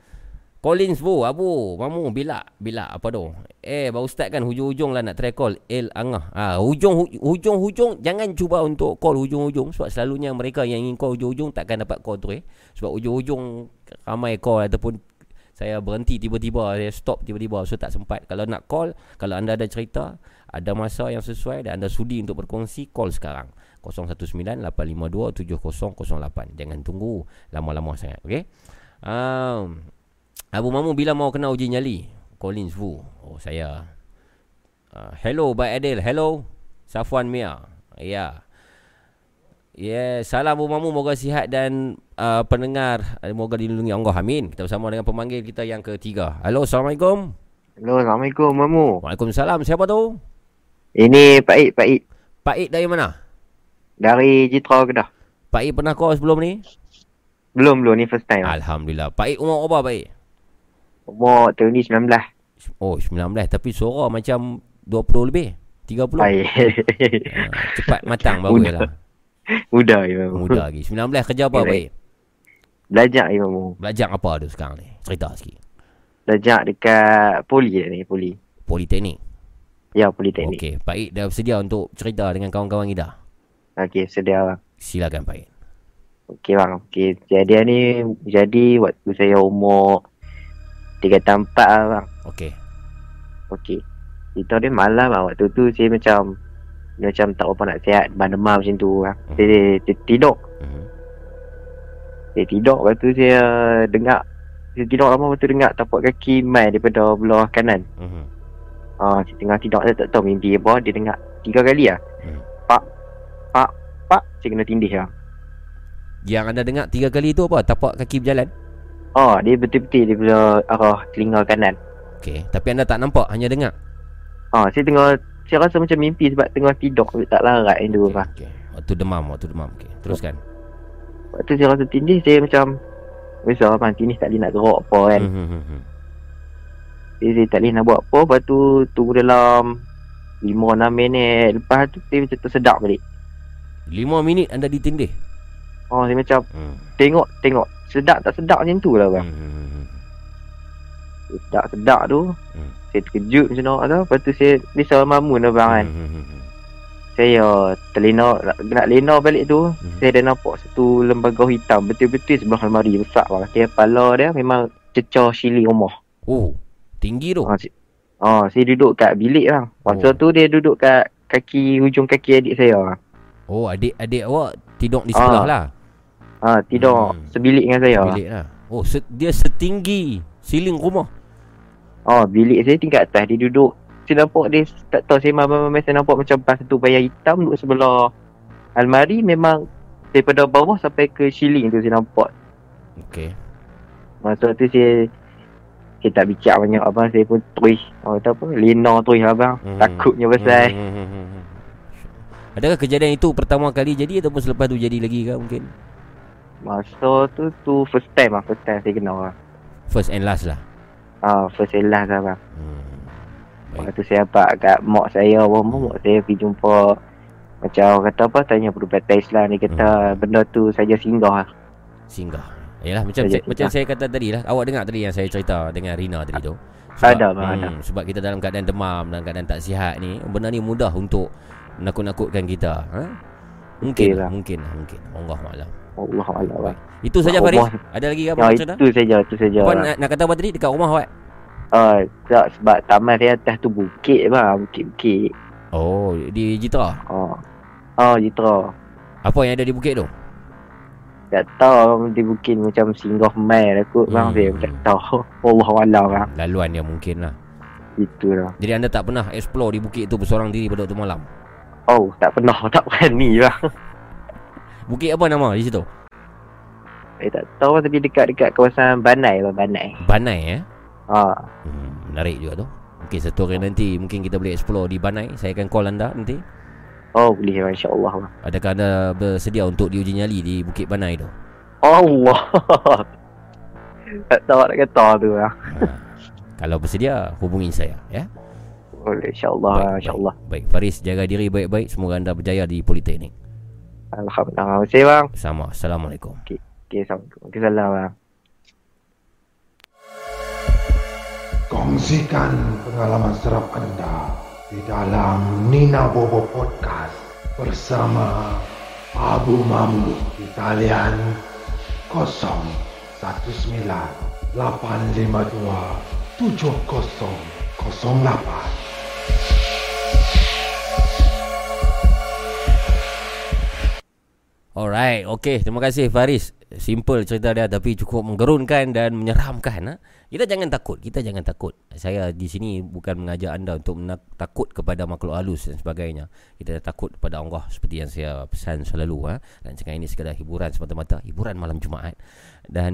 Collins Wu, Abu, Mamu, Bila, Bila, apa tu? Eh, baru start kan hujung-hujung lah nak try call. El Angah. Ah, hujung, hu- hujung-hujung, jangan cuba untuk call hujung-hujung. Sebab selalunya mereka yang ingin call hujung-hujung takkan dapat call tu eh. Sebab hujung-hujung ramai call ataupun saya berhenti tiba-tiba, saya stop tiba-tiba. So tak sempat. Kalau nak call, kalau anda ada cerita, ada masa yang sesuai dan anda sudi untuk berkongsi, call sekarang. 019-852-7008. Jangan tunggu lama-lama sangat. Okay? Um, Abu Mamu bila mau kena uji nyali? Collins Wu. Oh saya. Uh, hello Bay Adil. Hello. Safwan Mia. Ya. Yeah, salam Abu Mamu moga sihat dan uh, pendengar uh, moga dilindungi Allah. Amin. Kita bersama dengan pemanggil kita yang ketiga. Halo, Assalamualaikum. Hello, Assalamualaikum, Mamu. Waalaikumsalam. Siapa tu? Ini Pak Ik, Pak Ik. Pak Ik dari mana? Dari Jitra Kedah. Pak Ik pernah call sebelum ni? Belum, belum. Ni first time. Alhamdulillah. Pak Ik umur berapa Pak Ik? Umur tahun ni 19. Oh, 19 tapi suara macam 20 lebih. 30. Baik. Uh, cepat matang bagus Muda. lah. Muda, Mamu. Muda lagi. 19 kerja apa. Pak Ik? Belajar, Mamu. Belajar apa tu sekarang ni? Cerita sikit. Belajar dekat Poli ni, Poli. Politeknik. Ya, Politeknik. Okey, Pak Ik dah bersedia untuk cerita dengan kawan-kawan kita. Okey, sedia bang. Silakan Pak Ik. Okey bang. Okey, jadi ni jadi waktu saya umur 3 tahun 4 lah bang. Okey. Okey. Itu dia malam lah. Waktu tu saya macam dia macam tak apa nak sihat. Demam macam tu bang. Saya, saya tidur. Mhm. Saya tidur Lepas tu saya dengar Saya tidur lama Lepas tu dengar tapak kaki Mai daripada belah kanan Mhm. Ah, Saya tengah tidur Saya tak tahu mimpi apa Dia dengar Tiga kali lah Hmm. Pak Pak Saya kena tindih lah Yang anda dengar tiga kali tu apa? Tapak kaki berjalan? Oh dia betul-betul Daripada arah telinga kanan Okey, tapi anda tak nampak, hanya dengar. Ah, Saya tengah Saya rasa macam mimpi Sebab tengah tidur Tak larat yang tu Okey. lah okey. Waktu demam, waktu demam. Okey, teruskan. Lepas tu saya rasa tindih Saya macam Biasa abang tindih tak boleh nak gerak apa kan Mhm, mhm, mhm. Jadi saya tak boleh nak buat apa Lepas tu Tunggu dalam 5-6 minit Lepas tu saya macam tersedak balik Lima minit anda ditindih. Oh saya macam Hmm. Tengok Tengok Sedap tak sedap macam tu lah bang Mhm, mhm, mhm. Sedap sedap tu Hmm. Saya terkejut macam nak tu Lepas tu saya Bisa mamun lah bang kan mhm. Saya terlena Nak, nak lena balik tu Mhm. Saya dah nampak satu lembaga hitam Betul-betul sebelah almari besar bang Dia kepala dia memang Cecah sili rumah Oh, tinggi tu. Oh, si- oh saya duduk kat bilik bang Masa Oh. tu dia duduk kat Kaki hujung kaki adik saya Oh, adik-adik awak tidur di sebelah Ah. lah. Ha, tidur Hmm. sebilik dengan saya bang. Bilik lah. Oh, se- dia setinggi siling rumah. Oh, bilik saya tingkat atas. Dia duduk. Saya nampak dia, tak tahu saya mamam saya nampak macam pas satu bayar hitam duduk sebelah almari. Memang daripada bawah sampai ke ceiling tu saya nampak. Okey. Masa tu saya, saya tak bicara banyak abang. Saya pun terus. Oh, tak apa. Lena terus abang. Hmm. Takutnya pasal. Hmm, hmm, hmm, hmm. Adakah kejadian itu pertama kali jadi ataupun selepas tu jadi lagi ke mungkin? Masa tu, tu first time lah. First time saya kenal lah. First and last lah. Ah, first and last lah abang. Hmm. Baik. Lepas tu saya dapat kat mak saya apa mak saya pergi jumpa macam orang kata apa tanya perubatan Islam ni kata benda tu saja singgah lah. Singgah. Yalah macam saya, macam singgah. saya kata tadi lah. Awak dengar tadi yang saya cerita dengan Rina tadi tu. Ada, bang, ada. Sebab kita dalam keadaan demam dan keadaan tak sihat ni, benda ni mudah untuk nakut-nakutkan kita. Ha? Mungkin Okey lah, lah. mungkin lah, mungkin. Allah maklum. Allah Allah bang. Itu saja. Faris. Ada lagi apa Ya itu saja itu saja. Apa nak, nak kata apa tadi dekat rumah awak? Ah, tak sebab taman saya atas tu bukit bang, bukit-bukit. Oh, di Jitra. Oh. Oh, Jitra. Apa yang ada di bukit tu? Tak tahu di bukit macam singgah mai lah kot bang Hmm. saya tak tahu. Allah Allah bang. Laluan dia mungkin lah. Itu lah. Jadi anda tak pernah explore di bukit tu bersorang diri pada waktu malam? Oh, tak pernah tak berani bang. Bukit apa nama di situ? Saya tak tahu tapi dekat-dekat kawasan Banai bang, Banai. Banai eh? Ah, Hmm, menarik juga tu. Mungkin satu hari nanti mungkin kita boleh explore di Banai. Saya akan call anda nanti. oh boleh insya-Allah. Adakah anda bersedia untuk diuji nyali di Bukit Banai tu? Allah. tak tahu nak kata tu lah. Ha. Kalau bersedia, hubungi saya ya. Boleh insyaAllah Baik, insyaAllah. Baik, Faris jaga diri baik-baik. Semoga anda berjaya di Politeknik. Alhamdulillah. Terima kasih bang. Sama. Assalamualaikum. Okay, Assalamualaikum. Okay, salam bang. Kongsikan pengalaman seram anda di dalam Nina Bobo Podcast bersama Abu Mamu di talian 019 852 7008. Alright, okay. Terima kasih Faris. simple cerita dia tapi cukup menggerunkan dan menyeramkan ha? Kita jangan takut, kita jangan takut. Saya di sini bukan mengajak anda untuk menak- takut kepada makhluk halus dan sebagainya. Kita takut kepada Allah seperti yang saya pesan selalu ha? dan cakap ini sekadar hiburan semata-mata, hiburan malam Jumaat. Dan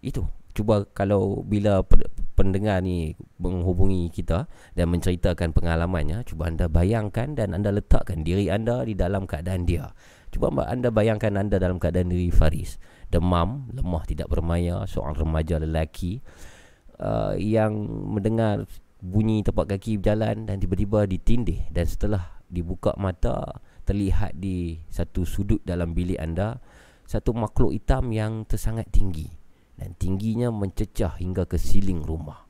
itu cuba kalau bila pe- pendengar ni menghubungi kita dan menceritakan pengalamannya, cuba anda bayangkan dan anda letakkan diri anda di dalam keadaan dia. Cuba anda bayangkan anda dalam keadaan diri Faris. Demam, lemah tidak bermaya Seorang remaja lelaki uh, Yang mendengar bunyi tapak kaki berjalan Dan tiba-tiba ditindih Dan setelah dibuka mata Terlihat di satu sudut dalam bilik anda Satu makhluk hitam yang tersangat tinggi Dan tingginya mencecah hingga ke siling rumah.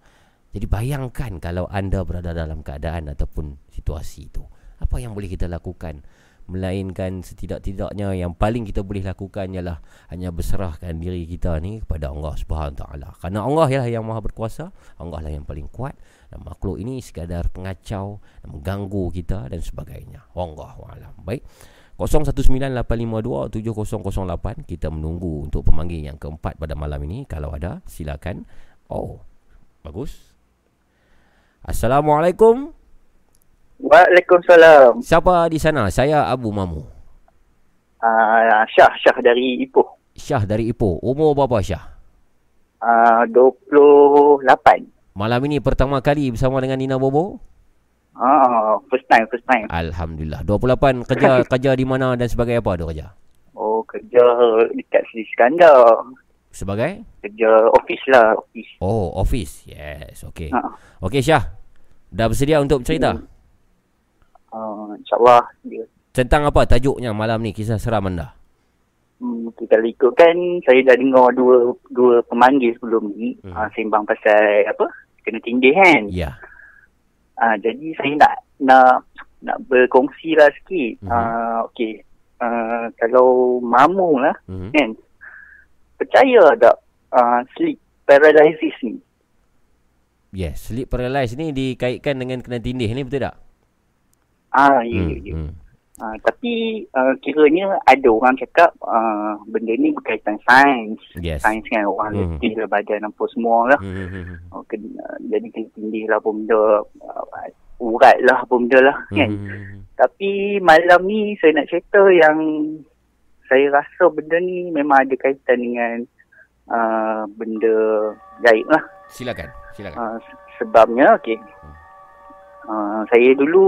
Jadi bayangkan kalau anda berada dalam keadaan ataupun situasi itu. Apa yang boleh kita lakukan Melainkan setidak-tidaknya yang paling kita boleh lakukan ialah hanya berserahkan diri kita ni kepada Allah taala. Karena Allah ialah yang Maha berkuasa, Allah lah yang paling kuat dan makhluk ini sekadar pengacau dan mengganggu kita dan sebagainya. Wallahu alam. Baik. 0198527008 kita menunggu untuk pemanggil yang keempat pada malam ini kalau ada silakan. Oh. Bagus. Assalamualaikum. Waalaikumsalam. Siapa di sana? Saya Abu Mamu. Uh, Syah, Syah dari Ipoh. Syah dari Ipoh. Umur berapa Syah? Uh, 28. Malam ini pertama kali bersama dengan Nina Bobo? Ah, first time, first time. Alhamdulillah. 28 kerja kerja di mana dan sebagai apa dia kerja? Oh, kerja dekat Sri Skandar. Sebagai? Kerja office lah, office. Oh, office. Yes, okey. Ha. Okey Syah. Dah bersedia untuk bercerita? Uh, InsyaAllah dia. Tentang apa tajuknya malam ni kisah seram anda? Hmm, kalau ikutkan, saya dah dengar dua dua pemanggil sebelum ni. Hmm. Hmm. Uh, sembang pasal apa? Kena tindih kan? Ya. Uh, jadi saya nak nak nak berkongsi lah sikit. Mhm. Uh, okay. Uh, kalau mamu lah, Mhm. kan percaya tak uh, sleep paralysis ni Yes, sleep paralysis ni dikaitkan dengan kena tindih ni betul tak? Ah ya ya ya hmm. Ah, tapi uh, kiranya ada orang cakap uh, benda ni berkaitan sains Yes. sains kan orang Hmm. hmm. letih lah badan apa semua lah Hmm, hmm, hmm, hmm. oh, kena, jadi kena tindih lah apa benda uh, urat lah apa benda lah kan Hmm, hmm, hmm. Tapi malam ni saya nak cerita yang saya rasa benda ni memang ada kaitan dengan uh, benda gaib lah. Silakan, silakan. Uh, sebabnya, okey. Uh, saya dulu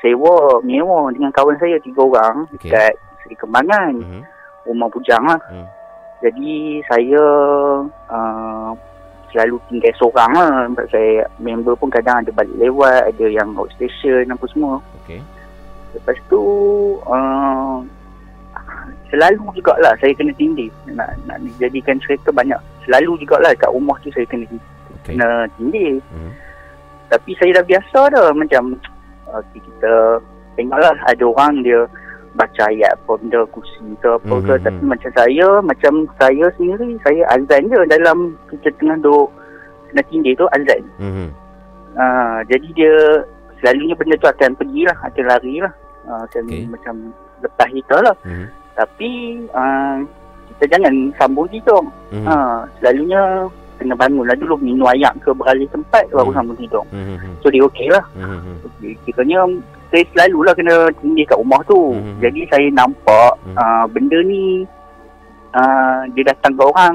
sewa, menyewa dengan kawan saya tiga orang Okey. dekat Seri Kembangan, Mhm. rumah bujang lah. Hmm. Jadi saya uh, selalu tinggal seorang lah. Sebab saya member pun kadang ada balik lewat, ada yang outstation apa semua. Okey. Lepas tu uh, selalu jugalah saya kena tindih. Nak nak dijadikan cerita banyak. Selalu jugalah kat rumah tu saya kena Okey. kena tindih. Mhm. Tapi saya dah biasa dah macam okay, kita tengoklah ada orang dia baca ayat apa benda kursi ke apa ke Mhm. tapi macam saya macam saya sendiri saya azan je dalam kita tengah duk kena tindih tu azan. Mhm. Uh, jadi dia selalunya benda tu akan pergi lah, akan lari lah. Uh, akan Okey. okay. macam lepas kita lah. Mhm. Tapi uh, kita jangan sambung tidur. Mhm. Uh, selalunya kena bangun lah dulu minum ayak ke beralih tempat baru Hmm. sambung tidur. Mhm. So dia okey lah. Mhm. Okay. Kiranya saya selalulah kena tindih kat rumah tu. Mhm. Jadi saya nampak Mhm. uh, benda ni uh, dia datang ke orang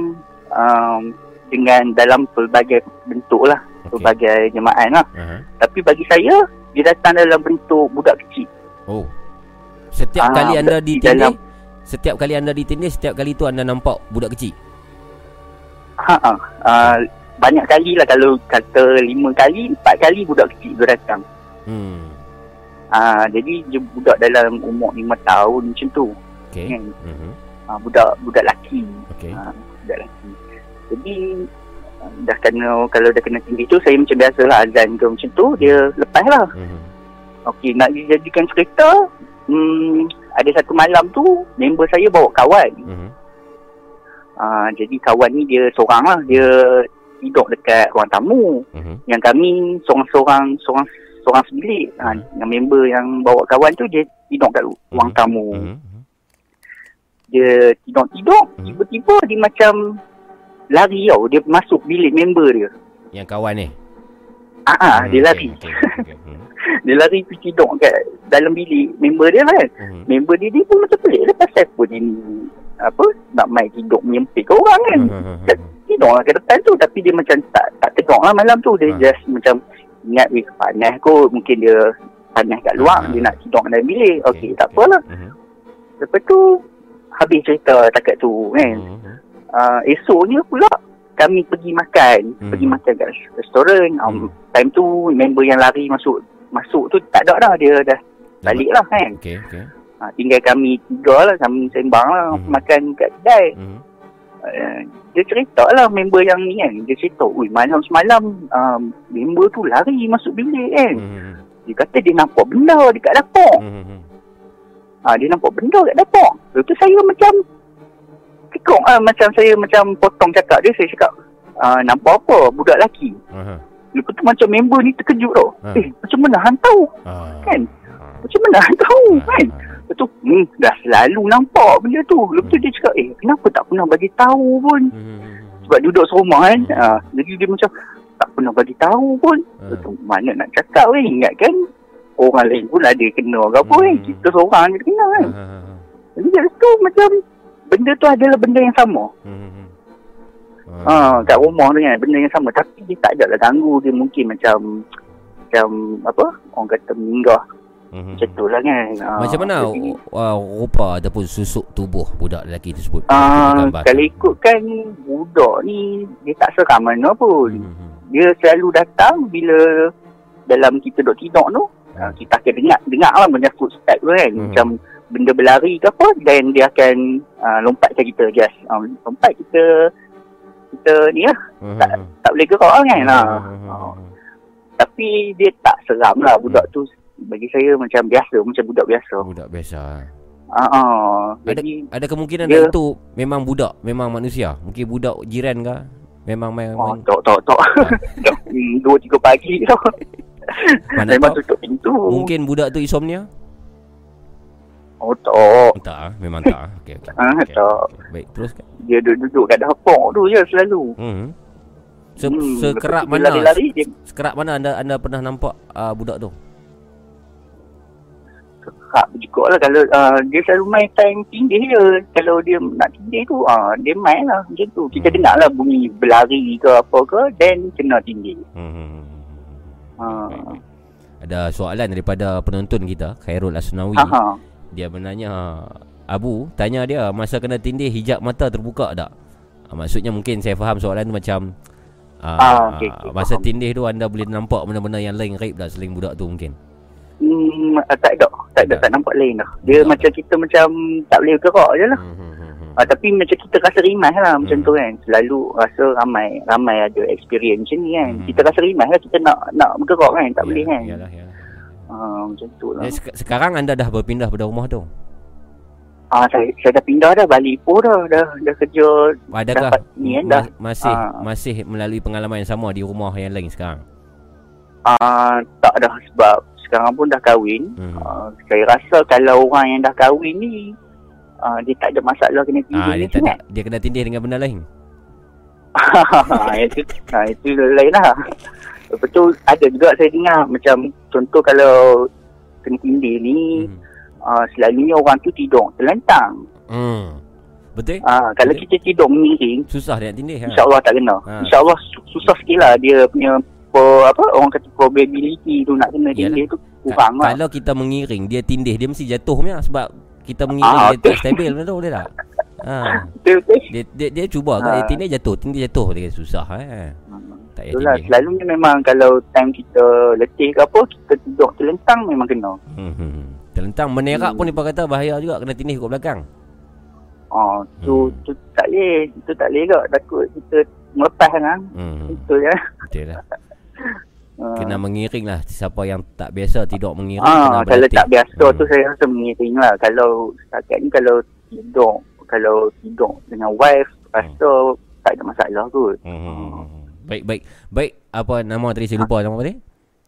um, dengan dalam pelbagai bentuk lah. Okey. Pelbagai jemaah lah. Aha. Tapi bagi saya dia datang dalam bentuk budak kecil. Oh. Setiap Ah, kali anda di ditindih, dalam- setiap kali anda ditindih, setiap kali tu anda nampak budak kecil. Ha. Uh, banyak kali lah kalau kata lima kali, empat kali budak kecil tu datang. Hmm. Ah, jadi dia budak dalam umur lima tahun macam tu. Okey. Kan? Mhm. Ah, budak budak lelaki. Okey. Ah, budak lelaki. Jadi ah, dah kena kalau dah kena tinggi tu saya macam biasalah azan ke macam tu dia lepas lah. Mhm. Okey nak dijadikan cerita hmm, ada satu malam tu member saya bawa kawan. Mhm. Ah, jadi kawan ni dia seorang lah dia tidur dekat ruang tamu. Mhm. Yang kami seorang-seorang seorang seorang sebilik. Ha, Hmm. yang member yang bawa kawan tu dia tidur kat ruang Mhm. tamu. Mhm. dia tidur-tidur, Hmm. tiba-tiba dia macam lari tau. Dia masuk bilik member dia. Yang kawan ni. Ah, ah Hmm, dia lari. okey, okey. Hmm. Dia lari pergi tidur kat dalam bilik member dia kan. Hmm. Member dia, dia pun macam pelik lah pasal apa dia ni apa nak main tidur menyempit ke orang kan. Tidur lah kat depan tu tapi dia macam tak tak tegak lah malam tu. Dia Ha. just macam ingat weh panas kot. Mungkin dia panas kat luar. Ha. Dia nak tidur dalam bilik. Okey, Okey, tak apalah. Hmm, Lepas tu habis cerita takat tu kan. Uh, esoknya pula kami pergi makan. Hmm. Pergi makan kat restoran. Um, Hmm. Time tu member yang lari masuk masuk tu tak ada dah. Dia dah balik lah kan. Okey, okey. Ha, tinggal kami tiga lah. Kami sembang lah. Hmm. Makan kat kedai. Hmm. Uh, dia cerita lah member yang ni kan. Dia cerita, ui malam semalam um, member tu lari masuk bilik kan. Hmm. Dia kata dia nampak benda dekat dapur. Hmm. hmm. Ha, dia nampak benda kat dapur. Lepas tu saya macam kekok lah. Macam saya macam potong cakap dia. Saya cakap, uh, nampak apa? Budak lelaki. Aha. Lepas tu macam member ni terkejut tau. Ha. Eh, macam mana Han tahu? Ah. Kan? Macam mana tahu? Ah, Kan? Lepas tu, hmm, dah selalu nampak benda tu. Lepas tu dia cakap, eh, kenapa tak pernah bagi tahu pun? Hmm. Sebab duduk serumah kan. Ha, jadi dia macam, tak pernah bagi tahu pun. Ah. Lepas tu, mana nak cakap kan? Ingat kan? Orang lain pun ada kena ke apa kan? Hmm. Kita seorang je kena kan? Ah, ah. Jadi dari tu macam, benda tu adalah benda yang sama. Hmm. Ha, kat rumah tu kan, benda yang sama. Tapi dia tak ada lah ganggu. Dia mungkin macam, macam apa? Orang kata meninggal. Hmm. Macam tu lah kan. Ha, Macam mana jadi- uh, rupa ataupun susuk tubuh budak lelaki tersebut? Ah, Kita gambar. kalau ikutkan budak ni dia tak seram mana pun. Hmm, hmm. Dia selalu datang bila dalam kita duduk tidur tu, ah, kita akan dengar dengar lah benda footstep tu kan. Hmm. Macam benda berlari ke apa dan dia akan uh, lompatkan kita just. Uh, lompat kita kita ni lah Hmm, tak- tak boleh gerak kan lah. Hmm, hmm, Ah, hmm. tapi dia tak seram lah budak tu bagi saya macam biasa macam budak biasa. Budak biasa. Ah, ah. Ada ada kemungkinan Dia- itu memang budak, memang manusia. Mungkin budak jiran ke? Memang main, Oh, tak, tak, tak. Dah, hmm, Dua, tiga pagi tu. Mana Memang tutup pintu. Mungkin budak tu insomnia? Oh, tak. Tak ah, memang tak. Okey okey. Ah, Okey, tak. Baik, teruskan. Dia duduk-duduk kat dapur tu je selalu. Hmm. Se Hmm, sekerap mana? Lari-lari, dia Sekerap mana anda anda pernah nampak uh, budak tu? Kerap juga lah. Kalau uh, dia selalu main time tindih je. Kalau dia nak tindih tu, uh, dia main lah macam tu. Kita Hmm. dengar lah bunyi berlari ke apa ke, then kena tindih. Hmm. Uh, Ada soalan daripada penonton kita, Khairul Asnawi. aha. Dia menanya Abu tanya dia masa kena tindih hijab mata terbuka tak? Ah, maksudnya mungkin saya faham soalan tu macam ah, Ah, okey, okey, masa faham. tindih tu anda boleh nampak benda-benda yang lain raib tak selain budak tu mungkin. Hmm, ah, tak ada. Tak ada, Tak. tak nampak lain dah. Dia Tak macam kita macam tak boleh gerak je lah. Hmm, hmm, hmm, hmm. Ah, tapi macam kita rasa rimas lah macam Hmm. tu kan. Selalu rasa ramai ramai ada experience macam ni kan. Hmm. Kita rasa rimas lah kita nak nak bergerak kan. Tak Ya, boleh kan. Yalah, yalah. Ah, macam tu lah. Eh, sek- sekarang anda dah berpindah pada rumah tu. Ah, saya, saya dah pindah dah balik Ipoh dah. Dah, dah kerja. Adakah Dapat ni kan, dah. ma- masih Ah. masih melalui pengalaman yang sama di rumah yang lain sekarang? Ah, tak dah sebab sekarang pun dah kahwin. Hmm. Ah, saya rasa kalau orang yang dah kahwin ni ah, dia tak ada masalah kena Ah, tidur dia tak sangat. ada, dia kena tindih dengan benda lain. itu, ah, itu lain lah. Lepas tu ada juga saya dengar macam contoh kalau kena tindih ni Hmm. uh, selalunya orang tu tidur terlentang. Hmm. Betul? Uh, kalau Betul. kita tidur mengiring, Susah dia nak tindih ha? insyaAllah tak kena. Ha. InsyaAllah su- susah sikit lah dia punya apa orang kata probability tu nak kena Yalah. tindih tu kurang Ka- lah. Kalau kita mengiring Dia tindih Dia mesti jatuh punya Sebab Kita mengiring Ah, Dia tak stabil Betul boleh tak ha. Dia, dia, dia cuba ha. Dia tindih jatuh Tindih jatuh Dia susah eh. Tak payah Itulah selalunya memang kalau time kita letih ke apa kita tidur terlentang memang kena. hmm, hmm. Terlentang menerak Hmm. pun Dia kata bahaya juga Kena tindih kat belakang Ah tu Hmm. tu tak boleh, tu tak boleh ke takut kita melepas kan. hmm. Itu je. Betul lah Ah. Kena mengiring lah Siapa yang tak biasa Tidur mengiring Ah, kena kalau tak biasa Hmm. tu saya rasa mengiring lah. Kalau setakat ni kalau tidur, kalau tidur dengan wife, rasa tak ada masalah kot. hmm. hmm, hmm. Baik baik Baik Apa nama tadi saya lupa nama apa tadi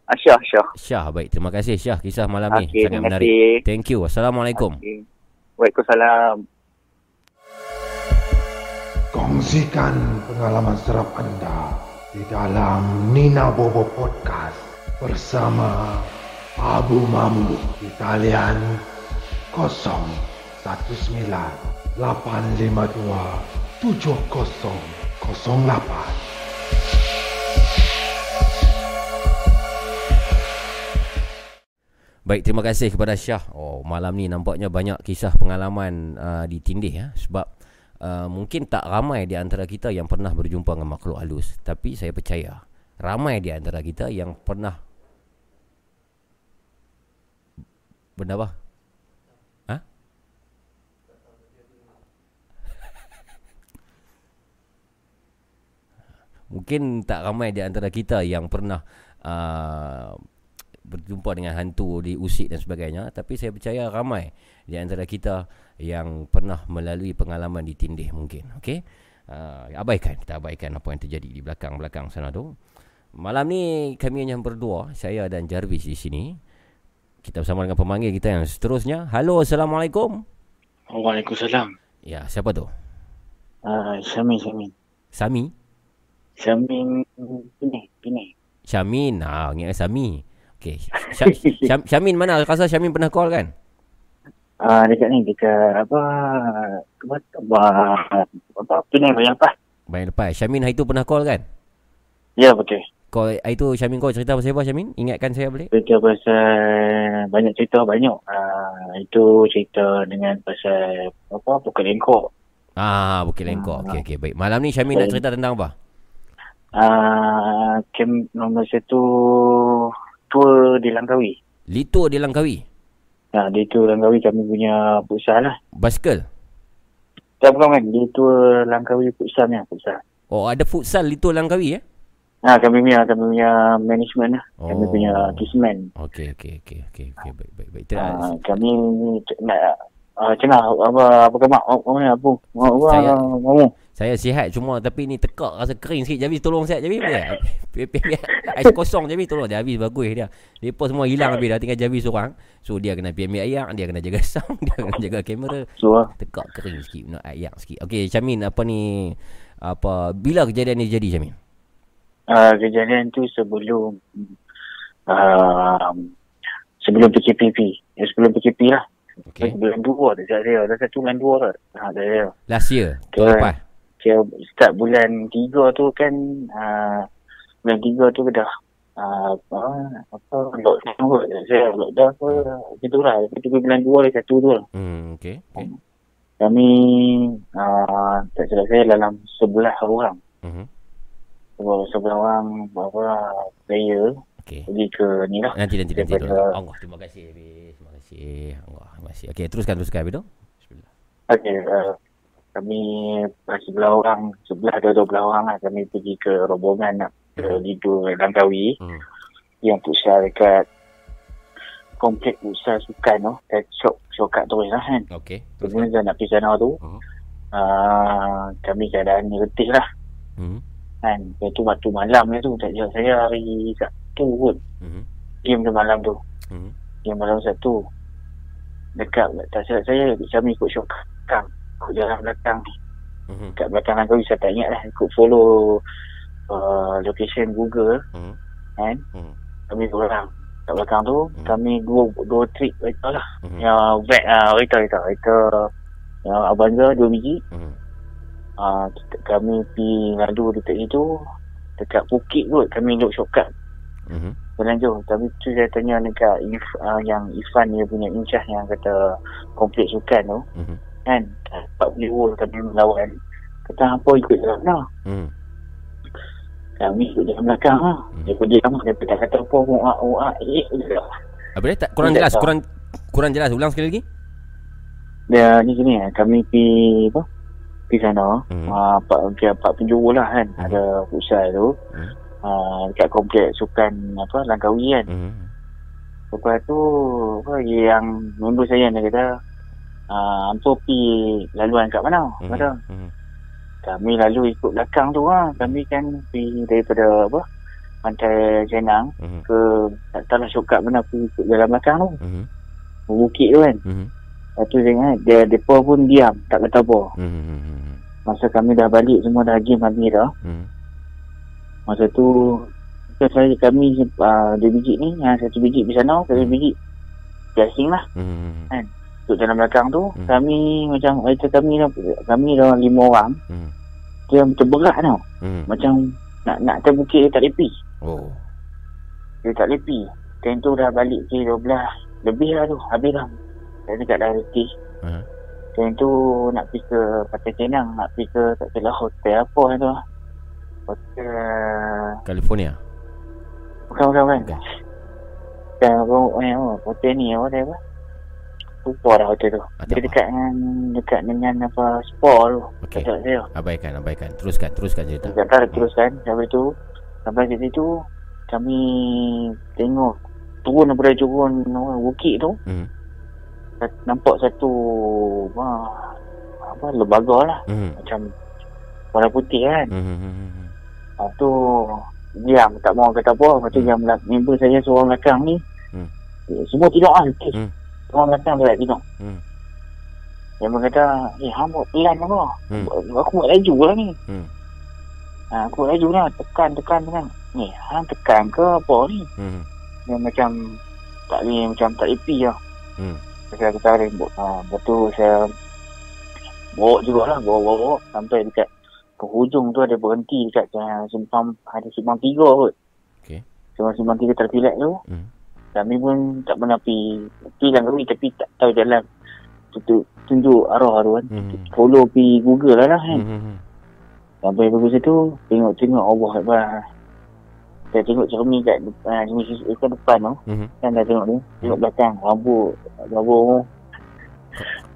Ah, Syah, Syah. Syah baik Terima kasih Syah Kisah malam ni Okey, Sangat terima menarik kasih. Thank you Assalamualaikum Okay. Waalaikumsalam. Kongsikan pengalaman serap anda di dalam Nina Bobo Podcast bersama Abu Mamu di talian 019 852 7008. Baik, terima kasih kepada Syah. Oh, malam ni nampaknya banyak kisah pengalaman uh, di Tindih ya sebab uh, mungkin tak ramai di antara kita yang pernah berjumpa dengan makhluk halus, tapi saya percaya ramai di antara kita yang pernah benda apa? Ha? Mungkin tak ramai di antara kita yang pernah uh, berjumpa dengan hantu di usik dan sebagainya tapi saya percaya ramai di antara kita yang pernah melalui pengalaman di tindih mungkin okey? Uh, abaikan kita abaikan apa yang terjadi di belakang-belakang sana tu. Malam ni kami hanya berdua saya dan Jarvis di sini. Kita bersama dengan pemanggil kita yang seterusnya. Halo assalamualaikum. Waalaikumsalam. ya siapa tu? Uh, Syamin, Syamin. Sami? Syamin Pini, Pini. Syamin ah ingat Sami. Okey Syam, Syamin mana? Rasa Syamin pernah call kan Uh, dekat ni, dekat apa, apa, apa, apa, Pini banyak apa? Baik lepas Syamin hari tu pernah call kan Ya, betul. Kau hari tu Syamin kau cerita pasal apa Syamin? Ingatkan saya boleh? Cerita pasal, banyak cerita banyak. Uh, itu cerita dengan pasal, apa, Bukit Lengkok. Ah, Bukit Lengkok. Okey okey baik. Malam ni Syamin nak cerita tentang apa? Uh, camp nombor satu, tour di Langkawi. Litur di Langkawi. Nah, di tour Langkawi kami punya pusat lah. Basikal. Tak bukan kan, di tour Langkawi pusatnya, pusat. Oh, ada futsal Litur Langkawi eh? Ha, kami punya kami punya management lah. Oh. Kami punya kismen. Okey okey okey okey okey baik baik baik. Ter- Ha, kami ni nak uh, cengah apa apa kemak apa apa apa Saya- sihat cuma tapi ni tekak rasa kering sikit. Javis tolong saya Javis boleh? Ais kosong Javis tolong Javis bagus dia. Depa semua hilang habis dah tinggal Javis seorang. So dia kena ambil air, dia kena jaga sound, dia kena jaga kamera. so ah. Tekak kering sikit nak ayak sikit. Okey Syamin apa ni apa bila kejadian ni jadi Syamin? uh, kejadian tu sebelum uh, sebelum PKPP. Ya, sebelum PKP lah. Okey. Bulan dua tak silap saya. Dah satu bulan dua lah. Ha, tak saya. Last year. Tahun lepas. Kira start bulan tiga tu kan uh, bulan tiga tu dah uh, apa, apa lockdown kot. Saya lockdown apa gitu lah. Itu bulan dua lagi satu tu lah. Hmm okey. Okey. Kami uh, tak silap saya dalam sebelah orang. Mhm. Sebelah, sebelah orang apa player Okey. pergi ke ni lah. Nanti nanti nanti. Dulu. Allah terima kasih Habis. Kasih. Allah terima kasih. Okey teruskan teruskan tu. Bismillah. Okey, uh, kami sebelah orang, sebelah dua-dua belah orang lah. Kami pergi ke rombongan nak ke Lido Langkawi Hmm. yang pusat dekat komplek pusat sukan tu. Kat shop, shortcut tu lah kan. Okey. Kemudian nak pergi sana tu, Mhm. uh, kami keadaan letih lah Mhm. kan. Lepas tu waktu malam tu, tak silap saya hari Sabtu. Mhm. Diam tu malam tu. Mhm. Diam malam Sabtu. Dekat, tak silap saya, kami ikut shortcut belakang. Ikut jalan belakang ni. Mhm. kat belakang Langkawi saya tak ingat lah ikut follow uh, location Google Mhm. kan Mhm. kami belakang kat belakang tu Hmm. kami dua dua trip kereta lah Mhm. yang van uh, kereta kereta kereta yang Avanza dua biji Mhm. uh, kita, kami pergi ngadu dekat situ dekat Phuket kot kami duduk shortcut Mhm. berlanjut tapi tu saya tanya dekat If, uh, yang Ifan dia punya incah yang kata komplek sukan tu Mhm. kan 40 orang kami melawan kata apa ikut jalan lah Mhm. kami ikut jalan belakang lah Hmm. dia pun diam dia tak kata apa muak muak eh je lah Apa dia tak kurang jelas, kurang kurang jelas. Ulang sekali lagi. dia ni sini eh kami pergi apa pergi sana Hmm. ah, empat okay, empat penjuru lah kan Hmm. ada pusat tu Hmm. Ah, dekat komplek sukan apa Langkawi kan Mhm. lepas tu apa yang mundur saya dia kata ah, Ampo pergi laluan kat mana Mhm. kata Mhm. kami lalu ikut belakang tu lah kami kan pergi daripada apa pantai Jenang Mhm. ke tak tahu lah shortcut mana pergi ikut jalan belakang tu Mhm. bukit tu kan Mhm. lepas tu dia, dia pun diam tak kata apa Mhm. Masa kami dah balik semua dah game habis dah. Hmm. Masa tu kan saya kami uh, dua biji ni, yang satu biji di sana, satu biji gasing lah. Hmm. Duduk dalam belakang tu, Hmm. kami macam kereta kami dah, kami dah lima orang. Hmm. Dia macam berat tau. Hmm. Macam nak nak atas bukit dia tak lepi. Oh. Dia tak lepi. Time tu dah balik ke 12 lebih lah tu. Habis dah. Saya dekat dah letih. Ha. Time tu nak pergi ke Pantai Kenang. Nak pergi ke tak salah hotel apa tu. Hotel... California. Bukan, bukan, bukan. Bukan. Bukan, apa, eh, apa, hotel ni, apa dia apa? Lupa dah hotel tu. Ah, Dia apa. dekat dengan, dekat dengan apa, spa tu. Tak saya. Abaikan, abaikan. Teruskan, teruskan cerita. Tak tahu teruskan. Sampai tu, sampai di situ, kami tengok turun daripada turun apa, bukit tu. Hmm. nampak satu ah, apa lembaga lah Hmm. macam warna putih kan Hmm. Lepas tu diam tak mau kata apa lepas tu Hmm. yang belak- member saya seorang belakang ni Hmm. eh, semua tidur lah. Hmm. seorang belakang tak tidur Hmm. yang berkata eh hang buat pelan apa Hmm. aku buat laju lah ni Hmm. ha, aku buat laju lah tekan tekan tekan ni hang tekan ke apa ni Hmm. dia macam tak ni macam tak happy lah Hmm. saya kata ha, lepas tu saya bawa jugalah bawa-bawa sampai dekat penghujung tu ada berhenti dekat uh, simpang ada simpang tiga kot. Okey. simpang simpang tiga terpilat tu. Hmm. kami pun tak pernah pergi pergi lah kami tapi tak tahu jalan. Tunjuk, tunjuk arah tu kan. Hmm. follow pergi Google lah lah kan. Hmm. hmm, sampai pergi situ tengok-tengok Allah Akbar. Saya tengok cermin kat depan, cermin sisi kat depan tu. Hmm. kan dah tengok ni. Tengok belakang rambut rambut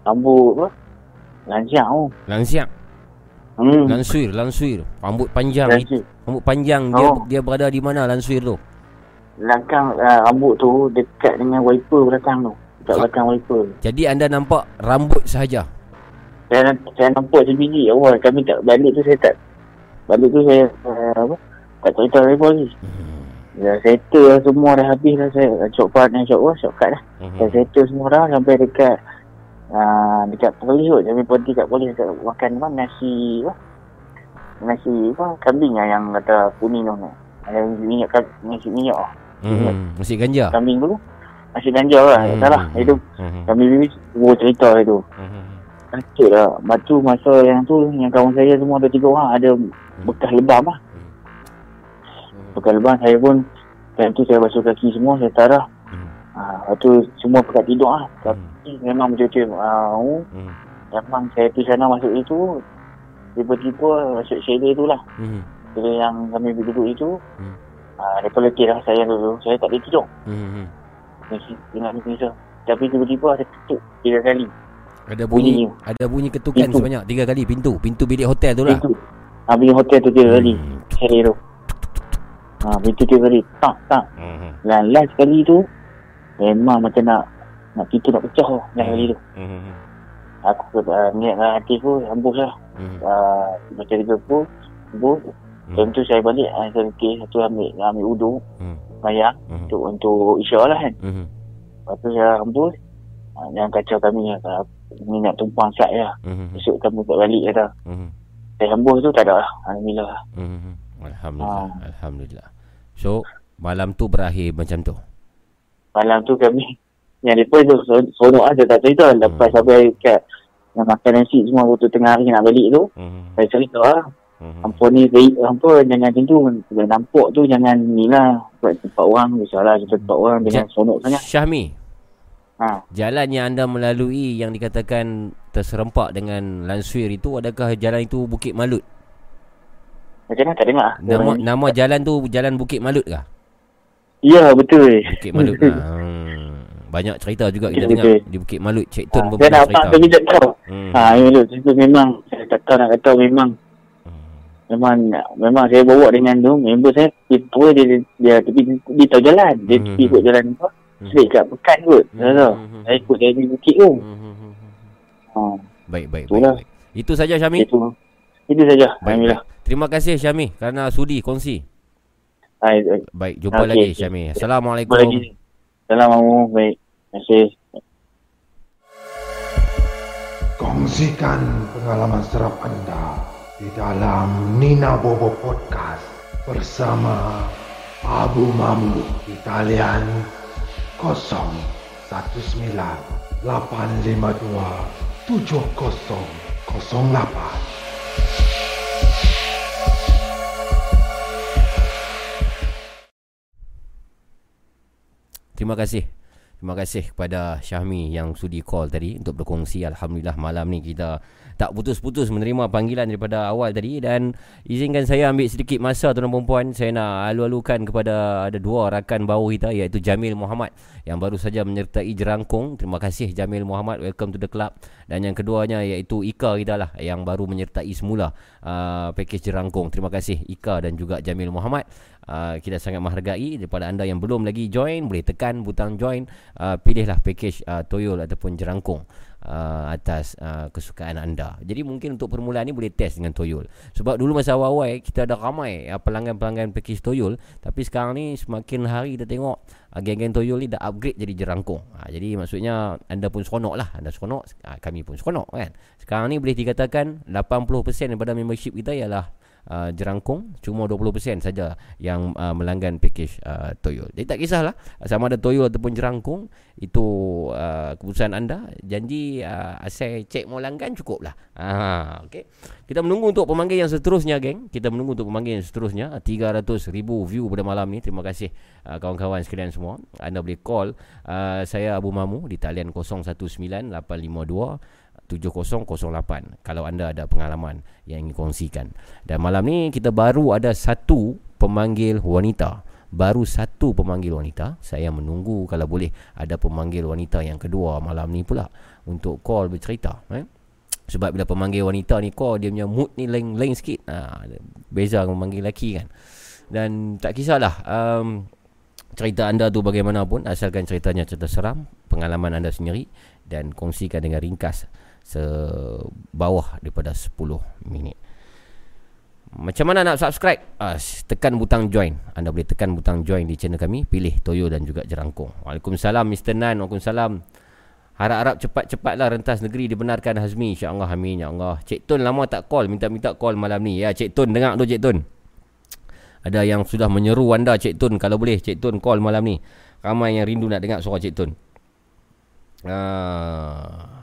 rambut apa lanjang tu. Langsiak, hmm lansuir, lansuir. Rambut panjang, lanjang rambut panjang dia Oh. dia berada di mana lansuir tu? belakang uh, rambut tu dekat dengan wiper belakang tu dekat Ha. belakang wiper Jadi anda nampak rambut sahaja. saya, saya nampak sebiji awal kami tak balik tu saya tak balik tu saya uh, apa tak cerita apa lagi Hmm. dah settle lah semua dah habis lah saya shortcut dan shortcut shortcut lah Hmm. saya settle semua dah sampai dekat uh, dekat polis kot kami berhenti kat polis dekat makan apa nasi apa nasi apa kambing lah yang kata kuning tu nak ada minyak nasi minyak ah. Hmm. Nasi ganja. kambing tu nasi ganja lah Hmm. hmm. salah itu Hmm. kami bibi semua cerita itu Hmm. Kacau lah Batu masa yang tu Yang kawan saya semua ada tiga orang Ada bekas lebam lah Bekas lebam saya pun Time tu saya basuh kaki semua Saya tarah Hmm. ha, Lepas tu semua pekat tidur lah Hmm. Tapi memang betul-betul uh, Hmm. Memang saya pergi sana masuk itu Tiba-tiba masuk shader tu lah Hmm. Bila yang kami duduk itu Hmm. uh, Mereka letih lah saya dulu Saya tak boleh tidur Hmm. Mesti Tengok ni bisa Tapi tiba-tiba saya tutup Tiga kali Ada bunyi, Bunyi. ada bunyi ketukan Pintu. sebanyak tiga kali pintu, pintu bilik hotel tu lah. Pintu ha, Bilik hotel tu tiga kali Hmm. Shader tu ha, Pintu tiga kali Tak tak Hmm. Dan last kali tu Memang macam nak Nak pintu nak pecah lah Last kali tu Hmm. Aku uh, niat dengan hati aku Hembus lah Hmm. uh, Macam tiga aku Hembus Hmm. Time tu saya balik uh, Saya fikir Satu ambil Ambil uduk Hmm. Bayar Hmm. Untuk untuk isyak lah kan Hmm. Lepas tu saya hembus uh, Jangan kacau kami lah uh, Ni nak tumpang sat lah Hmm. Besok kami tak balik kata Hmm. Saya hembus tu tak ada lah Alhamdulillah lah Hmm. Alhamdulillah, alhamdulillah. So malam tu berakhir macam tu. Malam tu kami Yang tu son- Sonok lah saya tak cerita Lepas Hmm. sampai kat Yang makan nasi semua Waktu tengah hari nak balik tu Hmm. Saya cerita lah Hmm. Hampa ni baik Hampa jangan macam tu Bila nampak tu Jangan ni lah Buat tempat orang Biasalah kita tempat orang Jangan Ja- sonok sangat Syahmi, ha. jalan yang anda melalui yang dikatakan terserempak dengan lansuir itu adakah jalan itu Bukit Malut? Macam mana tak dengar Nama nama jalan tu jalan Bukit Malut kah? Ya betul Bukit Malut. ha. Banyak cerita juga kita Betul, dengar betul. di Bukit Malut. Cik ha. Tun pun Saya pernah nak cerita. tak Tapi tak tahu Hmm. ha, betul. Itu memang Saya tak tahu nak kata Memang Hmm. Memang Memang saya bawa dengan tu Member saya Dia dia, dia, dia, tepi, dia tahu jalan Dia Hmm. tepi ikut jalan apa Hmm. Sedik kat pekan kot Hmm. Tahu Hmm. Saya ikut dari bukit tu Hmm, ha. Baik, baik, baik, Itulah. baik. Itu saja Syami. Itu Itu saja Baik, Alhamdulillah baik. Terima kasih Syami kerana sudi kongsi. Baik. Baik, jumpa Okey, lagi. Syami. Jumpa Assalamualaikum. lagi Assalamualaikum Baik. Terima kasih. Kong Kongsikan pengalaman serap anda di dalam Nina Bobo Podcast bersama Abu Mamu di talian 019 852 7008. Terima kasih. Terima kasih kepada Syahmi yang sudi call tadi untuk berkongsi. Alhamdulillah malam ni kita tak putus-putus menerima panggilan daripada awal tadi dan izinkan saya ambil sedikit masa tuan dan puan Saya nak alu-alukan kepada ada dua rakan baru kita iaitu Jamil Muhammad yang baru saja menyertai Jerangkung. Terima kasih Jamil Muhammad. Welcome to the club. Dan yang keduanya iaitu Ika kita lah yang baru menyertai semula uh, package Jerangkung. Terima kasih Ika dan juga Jamil Muhammad. Uh, kita sangat menghargai daripada anda yang belum lagi join boleh tekan butang join uh, pilihlah package uh, Toyol ataupun Jerangkung uh, atas uh, kesukaan anda. Jadi mungkin untuk permulaan ni boleh test dengan Toyol. Sebab dulu masa awal-awal kita ada ramai uh, pelanggan-pelanggan package Toyol tapi sekarang ni semakin hari kita tengok uh, geng-geng Toyol ni dah upgrade jadi Jerangkung. Uh, jadi maksudnya anda pun seronok lah. Anda seronok, uh, kami pun seronok kan. Sekarang ni boleh dikatakan 80% daripada membership kita ialah uh, jerangkung cuma 20% saja yang uh, melanggan package uh, Toyol. Jadi tak kisahlah sama ada Toyol ataupun jerangkung itu uh, keputusan anda. Janji uh, saya cek mau langgan cukuplah. Ha okey. Kita menunggu untuk pemanggil yang seterusnya geng. Kita menunggu untuk pemanggil yang seterusnya 300,000 view pada malam ni. Terima kasih uh, kawan-kawan sekalian semua. Anda boleh call uh, saya Abu Mamu di talian 019852 7008 kalau anda ada pengalaman yang ingin kongsikan. Dan malam ni kita baru ada satu pemanggil wanita. Baru satu pemanggil wanita. Saya menunggu kalau boleh ada pemanggil wanita yang kedua malam ni pula untuk call bercerita, eh? Sebab bila pemanggil wanita ni call dia punya mood ni lain lain sikit. Ha, beza dengan pemanggil lelaki kan. Dan tak kisahlah um, cerita anda tu bagaimanapun asalkan ceritanya cerita seram, pengalaman anda sendiri dan kongsikan dengan ringkas sebawah daripada 10 minit. Macam mana nak subscribe? Uh, tekan butang join. Anda boleh tekan butang join di channel kami. Pilih Toyo dan juga Jerangkung. Waalaikumsalam Mr. Nan. Waalaikumsalam. Harap-harap cepat-cepatlah rentas negeri dibenarkan Hazmi. InsyaAllah. Amin. Ya Allah. Cik Tun lama tak call. Minta-minta call malam ni. Ya Cik Tun. Dengar tu Cik Tun. Ada yang sudah menyeru anda Cik Tun. Kalau boleh Cik Tun call malam ni. Ramai yang rindu nak dengar suara Cik Tun. Ah.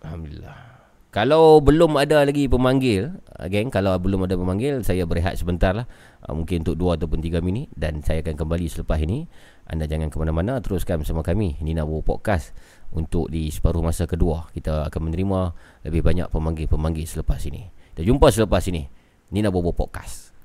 Alhamdulillah. Kalau belum ada lagi pemanggil, uh, geng, kalau belum ada pemanggil, saya berehat sebentar lah. Uh, mungkin untuk 2 ataupun 3 minit dan saya akan kembali selepas ini. Anda jangan ke mana-mana, teruskan bersama kami. Nina Bobo Podcast untuk di separuh masa kedua. Kita akan menerima lebih banyak pemanggil-pemanggil selepas ini. Kita jumpa selepas ini. Nina Bobo Podcast.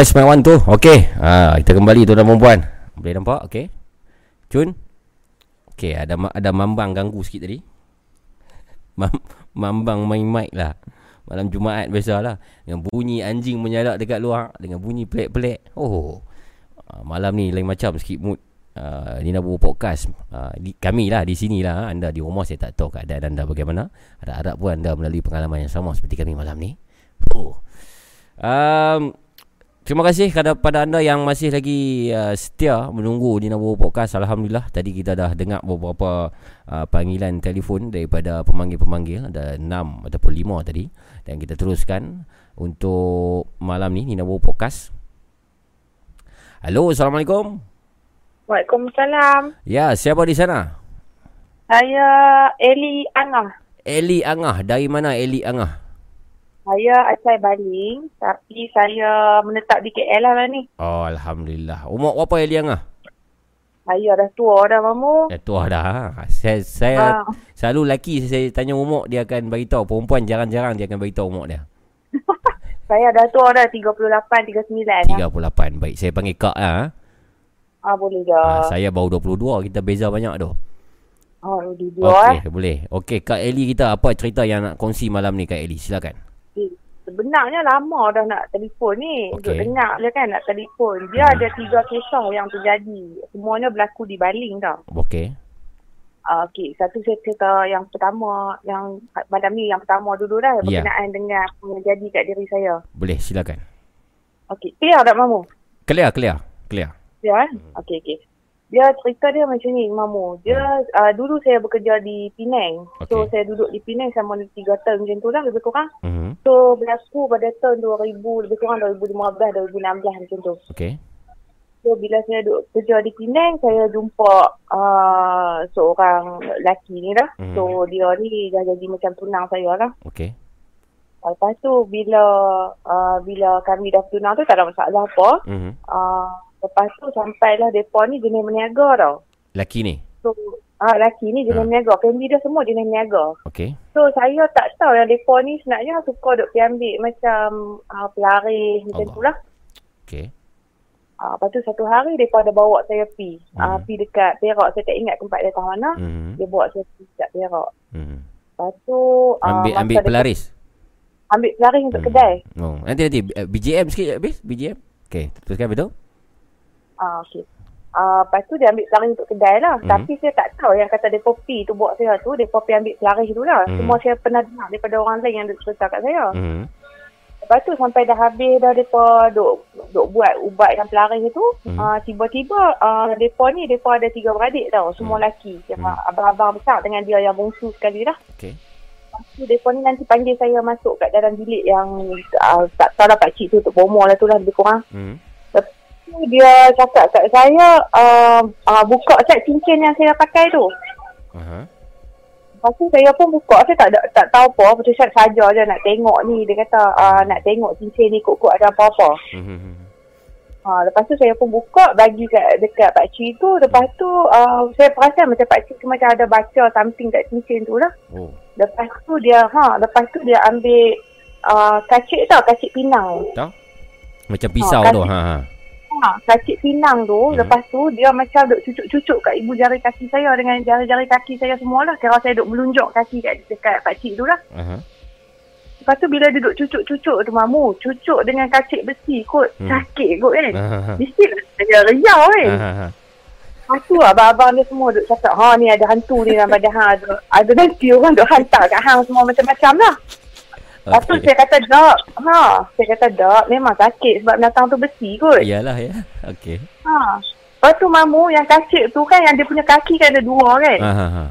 Test my one tu. Okay. Ha, kita kembali tuan dan perempuan. Boleh nampak? Okay. Cun. Okay, ada ada mambang ganggu sikit tadi. Mam- mambang main mic lah. Malam Jumaat biasalah. Dengan bunyi anjing menyalak dekat luar. Dengan bunyi pelik-pelik. Oh. Ah, Malam ni lain macam sikit mood. Uh, Nina Bobo Podcast uh, di, Kami lah di sini lah Anda di rumah saya tak tahu keadaan anda bagaimana Harap-harap pun anda melalui pengalaman yang sama Seperti kami malam ni oh. um, Terima kasih kepada anda yang masih lagi uh, setia menunggu Nina Bobo Podcast Alhamdulillah Tadi kita dah dengar beberapa uh, panggilan telefon daripada pemanggil-pemanggil Ada 6 ataupun 5 tadi Dan kita teruskan untuk malam ni Nina Bobo Podcast Halo, Assalamualaikum Waalaikumsalam. Ya, siapa di sana? Saya Eli Angah. Eli Angah. Dari mana Eli Angah? Saya asal Baling tapi saya menetap di KL lah ni. Oh, Alhamdulillah. Umur berapa Eli Angah? Saya dah tua dah mamu. Dah tua dah. ha. Saya, saya Ah. selalu lelaki saya tanya umur dia akan beritahu. Perempuan jarang-jarang dia akan beritahu umur dia. Saya dah tua dah 38, 39 lah. 38. Baik, saya panggil Kak lah. ha. Ah boleh je. Ah, saya baru 22. Kita beza banyak tu. Oh, di dua eh. Okey, boleh. Okey, Kak Eli kita apa cerita yang nak kongsi malam ni Kak Eli? Silakan. Sebenarnya lama dah nak telefon ni. Untuk Okey. dengar je kan nak telefon. Dia ada tiga kisah yang terjadi. Semuanya berlaku di Baling tau. Okey. Uh, Okey, satu saya cerita yang pertama, yang malam ni yang pertama dulu dah Ya. berkenaan dengan apa yang jadi kat diri saya. Boleh, silakan. Okey, clear tak Mamu? Clear, clear. Clear. Ya, eh? Okey, okey. Dia cerita dia macam ni, Mamu. Dia uh, dulu saya bekerja di Penang. So, Okey. saya duduk di Penang selama 3 tahun macam tu lah lebih kurang. Mhm. So, berlaku pada tahun 2000, lebih kurang 2015, 2016 macam tu. Okey. So, bila saya duduk kerja di Penang, saya jumpa uh, seorang lelaki ni lah. Mhm. So, dia ni dah jadi macam tunang saya lah. Okey. Lepas tu, bila uh, bila kami dah tunang tu, tak ada masalah apa. Mhm. Uh, lepas tu, sampailah mereka ni jenis meniaga tau. Laki ni. So, ah, lelaki ni jenis Ah. meniaga. Family dia semua jenis meniaga. Okey. So, saya tak tahu yang mereka ni sebenarnya suka duk pergi ambil macam uh, pelaris macam Allah. tu lah. Okey. Uh, lepas tu satu hari mereka ada bawa saya pi. Uh, Hmm. pi dekat Perak. Saya tak ingat tempat dia kat mana. Mhm. Dia bawa saya pi dekat Perak. Mhm. Lepas tu... Uh, Ambil masa ambil dekat- pelaris. Ambil pelaris untuk Hmm. kedai. Oh, nanti nanti uh, BJM sikit habis BJM. Okey, teruskan betul? Ah, okay. Uh, lepas tu dia ambil pelaris untuk kedai lah. Mhm. Tapi saya tak tahu yang kata mereka pi tu buat saya tu. Mereka pi ambil pelaris tu lah. Mhm. Semua saya pernah dengar daripada orang lain yang cerita kat saya. Mhm. Lepas tu sampai dah habis dah mereka duk, duk buat ubat yang pelaris tu. Mhm. Uh, tiba-tiba uh, mereka ni mereka ada tiga beradik tau. Semua Mhm. lelaki. Yang Mhm. abang-abang besar dengan dia yang bongsu sekali lah. Okey. Lepas tu mereka ni nanti panggil saya masuk kat dalam bilik yang uh, tak tahu lah pakcik tu untuk bomoh lah tu lah lebih kurang. Mhm. Tu dia cakap kat saya uh, uh, buka set cincin yang saya pakai tu. Aha. Lepas tu saya pun buka, saya tak, ada, tak tahu apa. Tu saya saja je nak tengok ni. Dia kata uh, nak tengok cincin ni kok-kok ada apa-apa. Mhm. Ha, lepas tu saya pun buka bagi kat, dekat pakcik tu. Lepas tu uh, saya perasan macam pakcik tu macam ada baca something kat cincin tu lah. Oh. Lepas tu dia, ha, lepas tu dia ambil uh, kacik tau, kacik pinang. Macam pisau kan- tu. Ha ha. Ha, kacik pinang tu, Hmm. lepas tu dia macam duk cucuk-cucuk kat ibu jari kaki saya dengan jari-jari kaki saya semua lah. Kira saya duk melunjuk kaki kat dekat pakcik tu lah. Aha. Lepas tu bila dia duk cucuk-cucuk tu mamu, cucuk dengan kacik besi kot. Hmm. Sakit kot kan. Ha ha. Mesti saya riau kan. Ha ha. Lepas tu abang-abang dia semua duk cakap, ha ni ada hantu ni dalam badan hang. Ada, ada nanti orang duk hantar kat hang semua macam-macam lah. Lepas tu saya kata, tak. Ha, saya kata, tak. Memang sakit sebab binatang tu besi kot. Iyalah ya. Okey. Ha. Lepas tu mamu yang kacik tu kan yang dia punya kaki kan ada dua kan. Ha ha ha.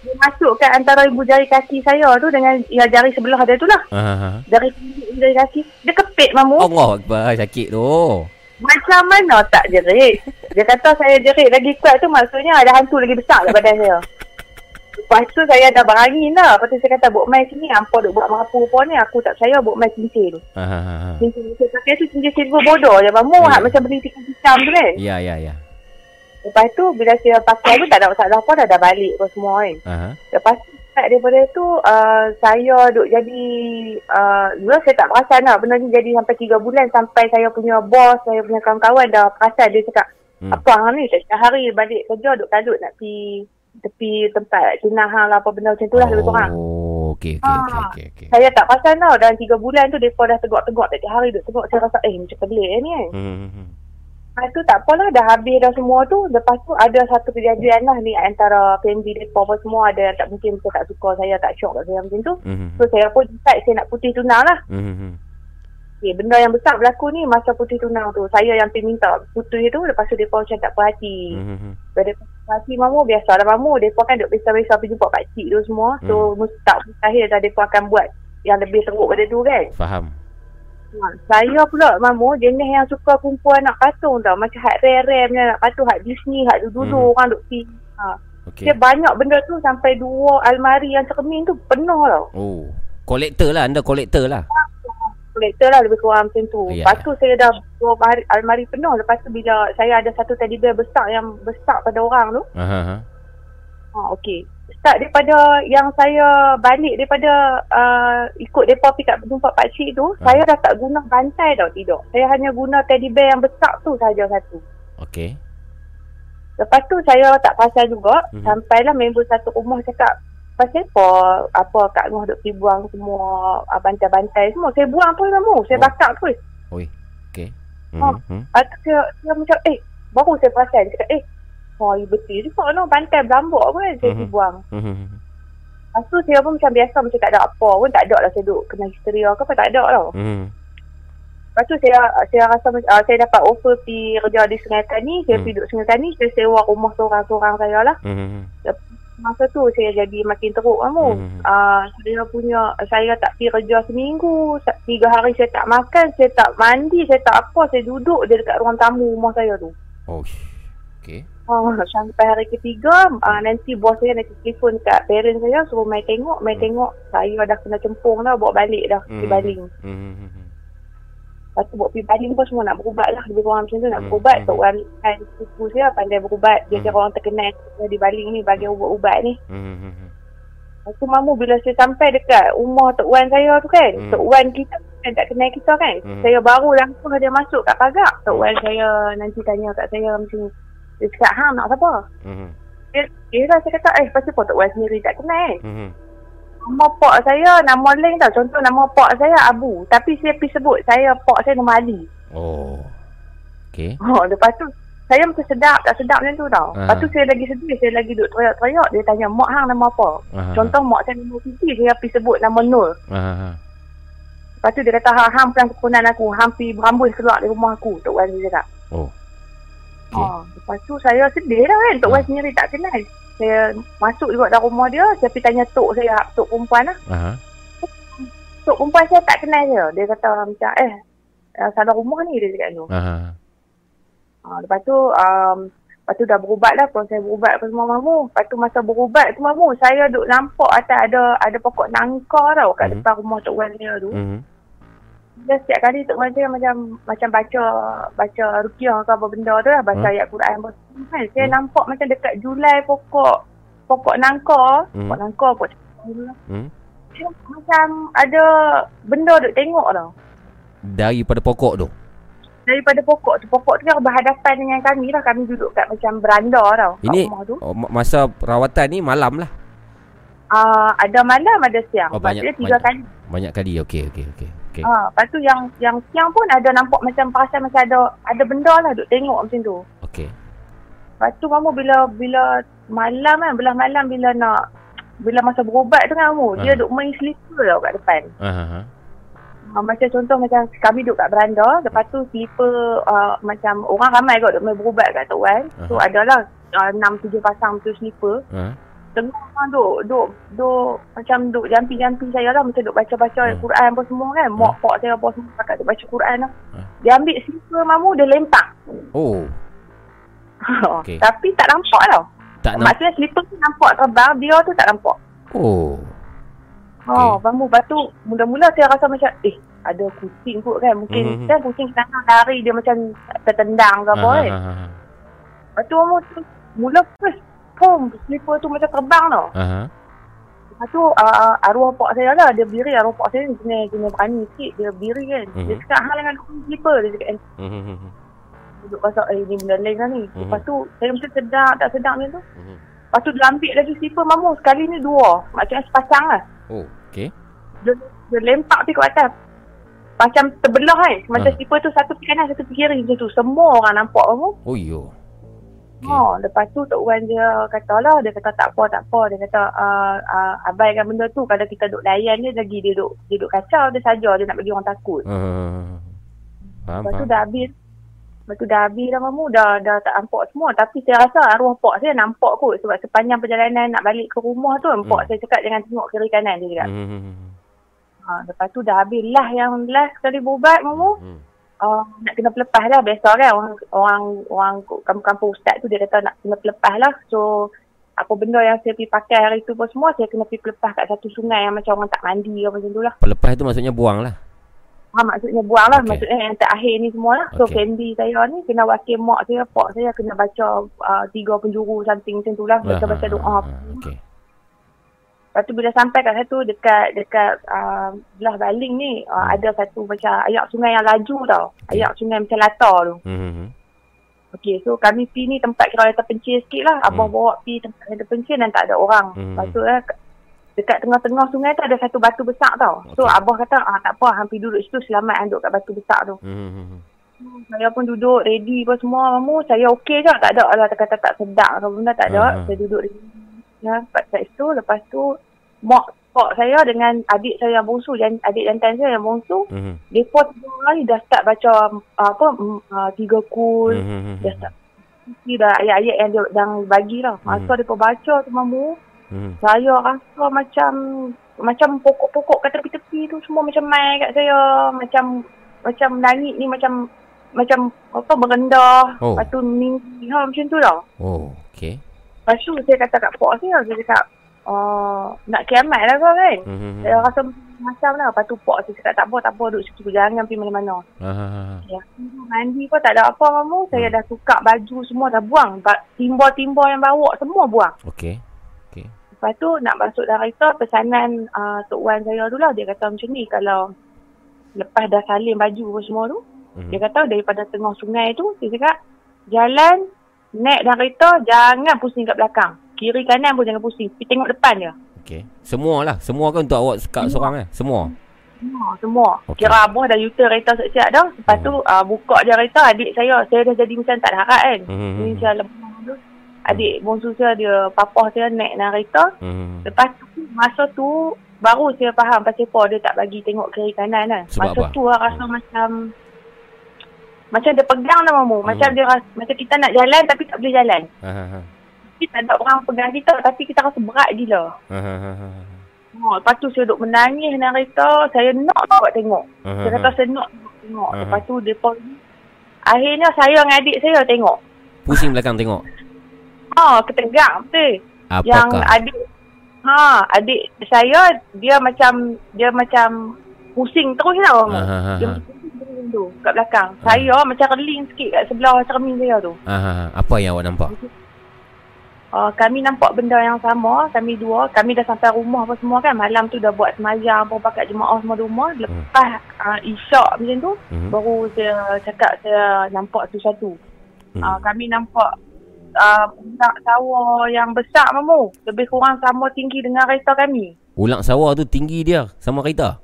Dia masukkan antara ibu jari kaki saya tu dengan ya, jari sebelah dia tu lah. Ha ha. ha. Jari ibu jari kaki. Dia kepit mamu. Allah Akbar sakit tu. Macam mana tak jerit? Dia kata saya jerit lagi kuat tu maksudnya ada hantu lagi besar kat badan saya. Lepas tu saya dah berangin lah. Lepas tu saya kata buat main sini. Hampa duk buat apa-apa ni. Aku tak percaya buat main cincin. Ha ha ha. ha. Cincin yang saya pakai tu cincin silver bodoh je. Mamu Ya. yeah. macam beli tiga hitam tu kan. Ya ya ya. Lepas tu bila saya pakai tu tak ada masalah apa dah, dah balik apa semua kan. Aha. Lepas tu start daripada tu uh, saya duk jadi uh, dulu saya tak perasan lah benda ni jadi sampai 3 bulan sampai saya punya bos, saya punya kawan-kawan dah perasan dia cakap Hmm. apa hang ni setiap hari balik kerja duk kalut nak pi tepi tempat tunah hang lah apa benda macam tu lah lebih kurang. Oh, okey okey Ah. okey okey okey. Saya tak perasan tau dalam 3 bulan tu mereka dah tegak-tegak setiap hari duk tegak saya rasa eh macam pelik eh, ni kan. Hmm, hmm, hmm. Lepas tu tak apalah dah habis dah semua tu. Lepas tu ada satu kejadian lah ni antara family mereka apa semua ada yang tak mungkin mereka tak suka saya tak syok kat saya macam tu. Hmm, So saya pun decide saya nak putih tunang lah. hmm, hmm. Okay, benda yang besar berlaku ni masa putih tunang tu. Saya yang pergi minta putih tu lepas tu mereka macam tak puas hati. Hmm, hmm, Bila dia puas hati mamu biasalah mamu. Mereka kan duk biasa-biasa pergi jumpa pakcik tu semua. So hmm. tak mustahil dah mereka akan buat yang lebih teruk pada tu kan. Faham. Ha, saya pula mamu jenis yang suka kumpul anak patung tau. Macam hat rare-rare punya anak patung. Hat Disney, hat dulu Hmm. orang duk pergi. Ha. Okey. Dia banyak benda tu sampai dua almari yang cermin tu penuh tau. Oh. Kolektor lah anda kolektor lah. Kolektor lah lebih kurang macam tu. Ya. Lepas tu saya dah dua almari, almari penuh. Lepas tu bila saya ada satu teddy bear besar yang besar pada orang tu. Aha ha. Ha, okey. Start daripada yang saya balik daripada uh, ikut mereka pergi kat tempat pakcik tu. Ha. Saya dah tak guna bantai tau tidur. Saya hanya guna teddy bear yang besar tu saja satu. Okey. Lepas tu saya tak perasan juga. Mhm. Mm-hmm. Sampailah member satu rumah cakap, pasal apa, apa Kak Noh duk pergi buang semua ah, bantai-bantai semua. Saya buang pun kamu. Saya Oh. bakar terus. Oi. Okey. Oh. Hmm. hmm. Tu saya, saya macam, eh, baru saya perasan. Dia cakap, eh, oh, ya betul juga no, bantai berambut pun kan saya pergi buang. Hmm, hmm, hmm. Lepas tu saya pun macam biasa macam tak ada apa pun. Tak ada lah saya duk kena histeria ke apa, tak ada tau. Hmm. Lepas tu saya saya rasa uh, saya dapat offer pergi kerja di Sungai Tani. Saya Hmm. pergi duduk Sungai Tani. Saya sewa rumah seorang-seorang saya lah. Hmm. Hmm. Masa tu saya jadi makin teruk kamu. Hmm. Uh, saya punya, saya tak pergi kerja seminggu. Tiga hari saya tak makan, saya tak mandi, saya tak apa. Saya duduk je dekat ruang tamu rumah saya tu. Oh. Okey. Oh, sampai hari ketiga, uh, nanti bos saya nanti telefon kat parent saya suruh mai tengok. Mai Hmm. tengok, saya dah kena cempung dah, bawa balik dah Hmm. baling. Hmm. Lepas tu pergi baling pun semua nak berubat lah. Lebih kurang macam tu nak Hmm. berubat. Hmm. Tok Wan kan suku saya pandai berubat. Dia Hmm. kira orang terkenal di baling ni bagi ubat-ubat ni. Hmm. hmm, hmm. Lepas tu mamu bila saya sampai dekat rumah Tok Wan saya tu kan. Hmm. Tok Wan kita kan tak kenal kita kan. Hmm. Saya baru langsung dia masuk kat pagar. Tok Wan saya nanti tanya kat saya macam ni. Dia cakap, hang nak siapa? Hmm. Dia, dia lah saya kata, eh pasal apa Tok Wan sendiri tak kenal kan. Hmm. Nama pak saya nama lain tau. Contoh nama pak saya Abu. Tapi saya pergi sebut saya pak saya nama Ali. Oh. Okey. Oh, lepas tu saya macam sedap, tak sedap macam tu tau. Ah. Lepas tu saya lagi sedih, saya lagi duduk teriak-teriak. Dia tanya, mak hang nama apa? Aha. Contoh mak saya nama Siti, saya pergi sebut nama Nur. Ha. Lepas tu dia kata, ha, hang pelan kepunan aku. Hang pergi berambus keluar dari rumah aku. Tok Wan dia cakap. Oh. Okey. Oh, lepas tu saya sedih lah kan. Tok Wan Ah. sendiri tak kenal. Saya masuk juga dalam rumah dia. Saya pergi tanya tok saya, tok perempuan lah. Aha. Tok perempuan saya tak kenal dia. Dia kata macam, eh, salah rumah ni dia cakap tu. Aha. Ha, lepas tu um, Lepas tu dah berubat lah. Kalau saya berubat apa semua mamu. Lepas tu masa berubat tu mamu. Saya duk nampak atas ada ada pokok nangka tau kat Mhm. depan rumah Tok Wan saya tu. Mhm. Dia setiap kali Tok saya macam macam baca baca rukiah ke apa benda tu lah. Baca Hmm. ayat Quran apa kan. Saya Hmm. nampak macam dekat julai pokok pokok nangka. Hmm. Pokok nangka, pokok Hmm. Macam ada benda duk tengok tau. Daripada pokok tu. Daripada pokok tu. Pokok tu yang berhadapan dengan kami lah. Kami duduk kat macam beranda tau. Ini rumah tu. oh, ma- masa rawatan ni malam lah. Uh, ada malam, ada siang. Oh, banyak- Maksudnya tiga banyak. kali. Banyak kali. Okey, okey, okey. Okey. Ah, lepas tu yang yang siang pun ada nampak macam perasan macam ada ada benda lah duk tengok macam tu. Okey. Lepas tu kamu bila bila malam kan, belah malam bila nak bila masa berubat tu kan kamu, dia Ah. duk main slipper tau kat depan. Ha ha. ha. Uh, macam contoh macam kami duduk kat beranda, lepas tu slipper uh, macam orang ramai kot duk main berubat kat Tok Wan. So Aha. adalah uh, 6 7 pasang tu slipper. Ha. Tengah orang duk duk duk macam duk jampi-jampi saya lah macam duk baca-baca Hmm. Quran apa semua kan. Hmm. Mak pak saya apa semua pakat duk baca Quran lah. Hmm. Dia ambil slipper mamu dia lempak. Oh, Okey. Tapi tak nampak tau. tak nak. Maksudnya slipper tu nampak terbang, dia tu tak nampak. Oh. Oh, bambu batu mula-mula saya rasa macam eh ada kucing kot kan. Mungkin Mhm. kan kucing kadang lari dia macam tertendang ke apa Ha, kan. ha, ha, ha. Lepas tu bambu tu mula first pom slipper tu macam terbang tau. Ha. Lepas tu uh, arwah pak saya lah dia biri arwah pak saya ni jenis jenis berani sikit dia biri kan. Mhm. Dia cakap hal dengan slipper dia cakap. Mhm, mhm, Duduk pasal eh ni benda lain lah ni. Mhm. Lepas tu saya mesti sedar tak sedar macam tu. mhm. Lepas tu dia ambil lagi slipper mamu sekali ni dua. Maksudnya sepasang lah. Oh, okey. Dia, dia lempak pergi ke atas. Macam terbelah kan. Macam slipper tu satu pergi kanan satu pergi kiri macam tu. Semua orang nampak kamu. Oh, yo. Okay. Oh, lepas tu Tok Wan dia kata lah, dia kata tak apa, tak apa. Dia kata uh, uh, abaikan benda tu. Kalau kita duk layan dia lagi, dia duk, dia duk kacau, dia saja dia nak bagi orang takut. Ha, ha, ha. Faham, Lepas tu faham. dah habis. Lepas tu dah habis dah mamu, dah, dah tak nampak semua. Tapi saya rasa arwah pak saya nampak kot. Sebab sepanjang perjalanan nak balik ke rumah tu, hmm. pak saya cakap jangan tengok kiri kanan dia cakap. Mhm, mhm. Ha, lepas tu dah habis lah yang last sekali berubat mamu. Hmm. Uh, nak kena pelepah lah biasa kan orang orang orang kampung-kampung ustaz tu dia kata nak kena pelepah lah so apa benda yang saya pergi pakai hari tu pun semua saya kena pergi pelepah kat satu sungai yang macam orang tak mandi ke macam tu lah Pelepas itu maksudnya buang lah. ha, maksudnya buang lah Okey. maksudnya yang terakhir ni semua lah so family saya ni kena wakil mak saya pak saya kena baca uh, tiga penjuru something macam tu lah baca-baca Ha, doa ha. Okey. Lepas tu bila sampai kat satu dekat dekat uh, belah baling ni uh, Hmm. ada satu macam ayak sungai yang laju tau. Okey. Ayak sungai macam latar tu. Mhm, mhm. Okey, so kami pergi ni tempat kira yang terpencil sikit lah. Abang Hmm. bawa pergi tempat yang terpencil dan tak ada orang. Hmm. Lepas tu eh, dekat tengah-tengah sungai tu ada satu batu besar tau. So Okey. abah kata, ah tak apa, hampir duduk situ selamat duduk kat batu besar tu. Mhm. Saya pun duduk ready apa semua. Mamu, saya okey je. Tak ada lah kata tak sedap ke benda, tak ada. Ah. Saya duduk ready. Ya, kat kat situ. Lepas tu, mak pak saya dengan adik saya yang bongsu, dan adik jantan saya yang bongsu, Mhm, mereka tiga orang ni dah start baca uh, apa, mm, uh, tiga kul, mhm, mhm. Dia start Mesti dah ayat-ayat yang dia yang bagi lah. Masa Hmm. dia baca tu mamu, Mhm. saya rasa macam macam pokok-pokok kat tepi-tepi tu semua macam main kat saya. Macam macam langit ni macam macam apa merendah. Oh. Lepas tu ha, macam tu tau. Oh, okey. Lepas tu saya kata kat pak saya, saya cakap, uh, nak kiamat lah kau kan. Mhm, mhm. Saya rasa macam lah. Lepas tu pak saya cakap, tak apa, tak apa, duduk situ. Jangan pergi mana-mana. Ha. Ya, mandi pun tak ada apa mamu. Saya Hmm. dah tukar baju semua dah buang. Ba- Timba-timba yang bawa semua buang. Okey. Okey. Lepas tu nak masuk dalam kereta pesanan uh, Tok Wan saya tu lah. Dia kata macam ni kalau lepas dah salin baju semua tu. Mhm. Dia kata daripada tengah sungai tu dia cakap jalan naik dalam kereta jangan pusing kat belakang. Kiri kanan pun jangan pusing. Pergi tengok depan je. Okey. Semua lah. Semua kan untuk awak sekat seorang eh? Semua. Semua, semua. Okey. Kira abah dah U-turn kereta siap-siap dah. Lepas tu uh, buka je kereta adik saya. Saya dah jadi macam tak ada harap kan. Mhm, Ni mhm. saya lemah tu. Adik bongsu saya dia papah saya naik dalam kereta. Mhm. Lepas tu masa tu baru saya faham pasal apa dia tak bagi tengok kiri kanan kan. Sebab masa apa? tu lah rasa macam macam dia pegang dah mamu. Macam Hmm. dia rasa, macam kita nak jalan tapi tak boleh jalan. Ha, ha, ha. Tapi tak ada orang pegang kita tapi kita rasa berat gila. Ha, ha, ha, ha. Oh, lepas tu saya duduk menangis dalam kereta. Saya nak buat tengok. Ha, Saya kata saya nak tengok. Aha. Lepas tu dia pun Akhirnya saya dengan adik saya tengok. Pusing belakang tengok. Ha, ketegak betul. Yang Apakah? adik ha, adik saya dia macam dia macam pusing terus tau. Ha, ha, ha, Dia ha. terus tu kat belakang. Saya macam reling sikit kat sebelah cermin saya tu. Ah, ah, ah. Apa yang awak nampak? Uh, kami nampak benda yang sama, kami dua. Kami dah sampai rumah apa semua kan. Malam tu dah buat semayang, apa pakat jemaah semua rumah. Lepas uh, isyak macam tu, Hmm. baru saya cakap saya nampak sesuatu. Hmm. Uh, kami nampak uh, budak sawah yang besar mamu. Lebih kurang sama tinggi dengan kereta kami. Ulang sawah tu tinggi dia sama kereta.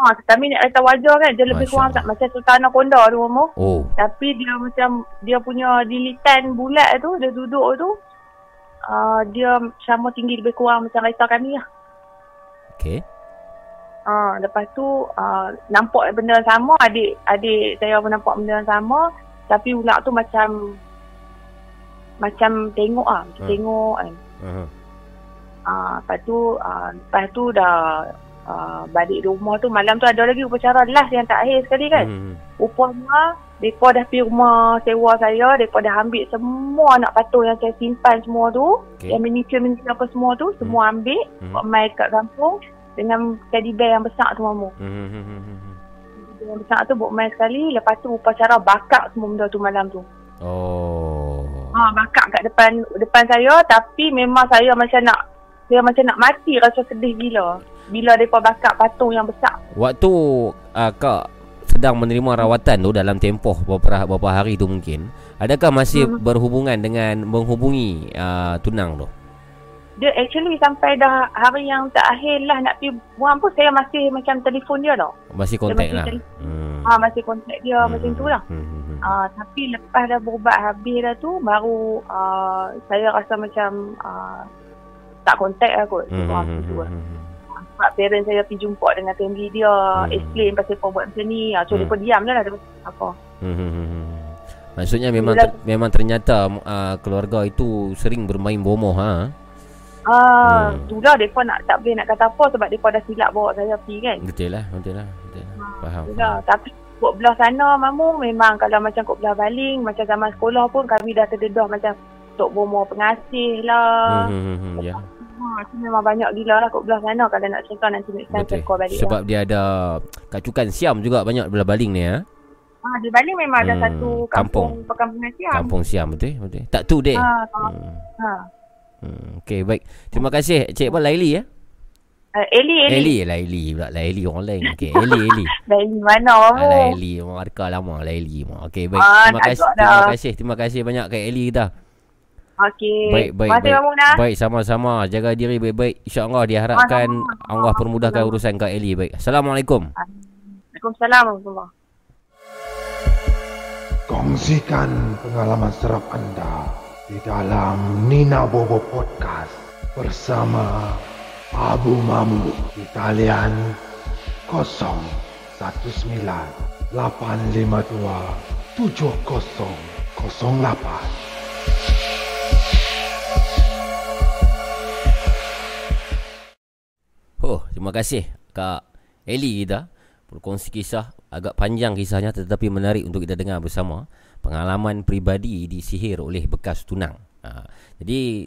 Ha, kami naik kereta wajar kan. Dia lebih Masya kurang tak, macam Sultan Anaconda tu mamu. Oh. Tapi dia macam dia punya lilitan bulat tu, dia duduk tu. Uh, dia sama tinggi lebih kurang macam kereta kami lah. Okey. Uh, lepas tu uh, nampak benda yang sama adik adik saya pun nampak benda yang sama tapi ular tu macam macam tengok ah macam Hmm. tengok kan Uh-huh. uh, lepas tu uh, lepas tu dah uh, balik rumah tu malam tu ada lagi upacara last yang terakhir sekali kan Hmm. rupanya mereka dah pergi rumah sewa saya mereka dah ambil semua anak patung yang saya simpan semua tu Okey. yang miniature-miniature apa semua tu semua ambil Hmm. buat main kat kampung dengan teddy bear yang besar tu mamu Hmm, hmm, hmm, hmm, hmm. yang besar tu buat main sekali lepas tu upacara bakar semua benda tu malam tu Oh. ha bakar kat depan depan saya tapi memang saya macam nak saya macam nak mati rasa sedih gila bila depa bakar patung yang besar Waktu uh, kak sedang menerima rawatan tu dalam tempoh beberapa beberapa hari tu mungkin, adakah masih Hmm. berhubungan dengan menghubungi uh, tunang tu? dia actually sampai dah hari yang terakhir lah nak pergi buang pun saya masih macam telefon dia tau Masih kontak masih lah. Hmm. ha masih kontak dia macam tu lah Hmm, hmm, hmm. Ah, tapi lepas dah berubat habis dah tu baru uh, saya rasa macam uh, tak kontak lah kot. Hmm, Hmm, hmm, tu hmm, lah. hmm, hmm. Sebab parents saya pergi jumpa dengan family dia, Hmm. explain pasal kau buat macam ni. Ah, so Hmm. dia pun diam lah. Dia apa. Hmm, hmm, hmm, hmm. Maksudnya memang ter, memang ternyata uh, keluarga itu sering bermain bomoh ha. Ah, Hmm. lah mereka nak tak boleh nak kata apa sebab mereka dah silap bawa saya pergi kan. Betul lah, betul lah, betul lah. Faham. Tu lah. Tapi kot belah sana mamu memang kalau macam kot belah baling macam zaman sekolah pun kami dah terdedah macam Tok Bomo pengasih lah. Hmm, hmm, hmm, ya. Ha, memang banyak gila lah kot belah sana kalau nak cerita nanti next time Betul. call balik lah. Sebab dia ada kacukan siam juga banyak belah baling ni ha. Ah, di Bali memang ada Hmm, satu kampung. kampung, perkampungan siam. Kampung siam betul, betul. Tak tu deh. Ha. Hmm. ha. Hmm. Okey, baik. Terima kasih Cik apa Laili ya? Uh, Eli, Eli. Eli, Laili pula. Laili orang lain. Okey, Eli, Eli. Eli mana Ah, kamu? Laili, orang markah lama Laili. Okey, baik. Ah, Terima kasih. Terima kasih. Terima kasih banyak Kak Eli kita. Okey. Baik, baik, Terima kasih baik. nak. Baik, sama-sama. Jaga diri baik-baik. InsyaAllah diharapkan Allah permudahkan urusan Kak Eli. Baik. Assalamualaikum. Waalaikumsalam warahmatullahi Kongsikan pengalaman serap anda di dalam Nina Bobo Podcast bersama Abu Mamu di talian 019 852 7008. Oh, terima kasih Kak Eli kita berkongsi kisah agak panjang kisahnya tetapi menarik untuk kita dengar bersama pengalaman peribadi disihir oleh bekas tunang. Ha, jadi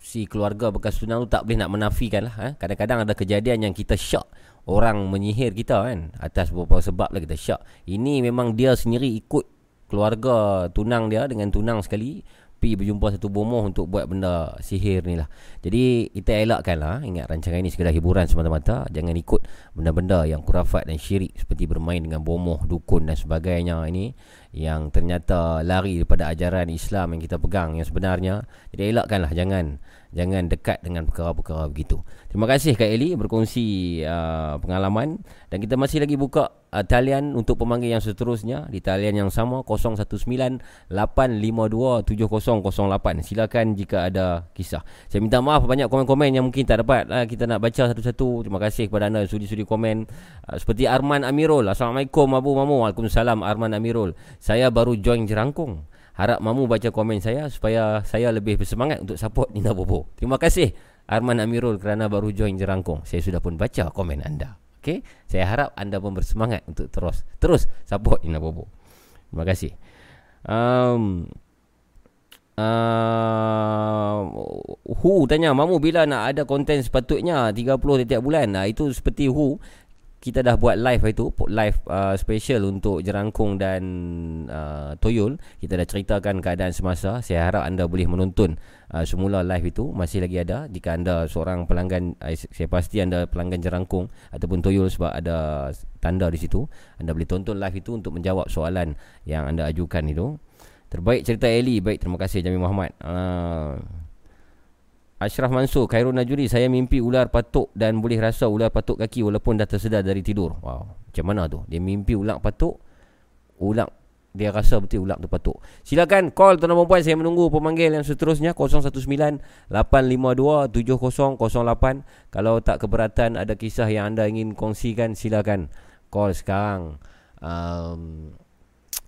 si keluarga bekas tunang tu tak boleh nak menafikan lah. Ha. Kadang-kadang ada kejadian yang kita syak orang menyihir kita kan atas beberapa sebab lah kita syak. Ini memang dia sendiri ikut keluarga tunang dia dengan tunang sekali pergi berjumpa satu bomoh untuk buat benda sihir ni lah. Jadi kita elakkan lah ingat rancangan ini sekadar hiburan semata-mata. Jangan ikut benda-benda yang kurafat dan syirik seperti bermain dengan bomoh, dukun dan sebagainya ini yang ternyata lari daripada ajaran Islam yang kita pegang yang sebenarnya. Jadi elakkanlah jangan jangan dekat dengan perkara-perkara begitu. Terima kasih Kak Eli berkongsi uh, pengalaman dan kita masih lagi buka uh, talian untuk pemanggil yang seterusnya di talian yang sama 019 852 7008. Silakan jika ada kisah. Saya minta maaf banyak komen-komen yang mungkin tak dapat uh, kita nak baca satu-satu. Terima kasih kepada anda sudi-sudi komen uh, seperti Arman Amirul. Assalamualaikum Abu Mamu. Waalaikumsalam Arman Amirul. Saya baru join Jerangkung. Harap mamu baca komen saya supaya saya lebih bersemangat untuk support Nina Bobo. Terima kasih Arman Amirul kerana baru join Jerangkung. Saya sudah pun baca komen anda. Okey, saya harap anda pun bersemangat untuk terus terus support Nina Bobo. Terima kasih. Um, uh, Who tanya Mamu bila nak ada konten sepatutnya 30 setiap bulan uh, Itu seperti Who kita dah buat live itu live uh, special untuk jerangkung dan uh, toyol. Kita dah ceritakan keadaan semasa. Saya harap anda boleh menonton uh, semula live itu. Masih lagi ada. Jika anda seorang pelanggan uh, saya pasti anda pelanggan jerangkung ataupun toyol sebab ada tanda di situ. Anda boleh tonton live itu untuk menjawab soalan yang anda ajukan itu. Terbaik cerita Eli. Baik terima kasih Jamil Muhammad. Uh, Ashraf Mansur, Khairul Najuri, saya mimpi ular patuk dan boleh rasa ular patuk kaki walaupun dah tersedar dari tidur. Wow, macam mana tu? Dia mimpi ular patuk, ular dia rasa betul ular tu patuk. Silakan call tuan dan puan saya menunggu pemanggil yang seterusnya 019-852-7008. Kalau tak keberatan ada kisah yang anda ingin kongsikan silakan call sekarang. Um,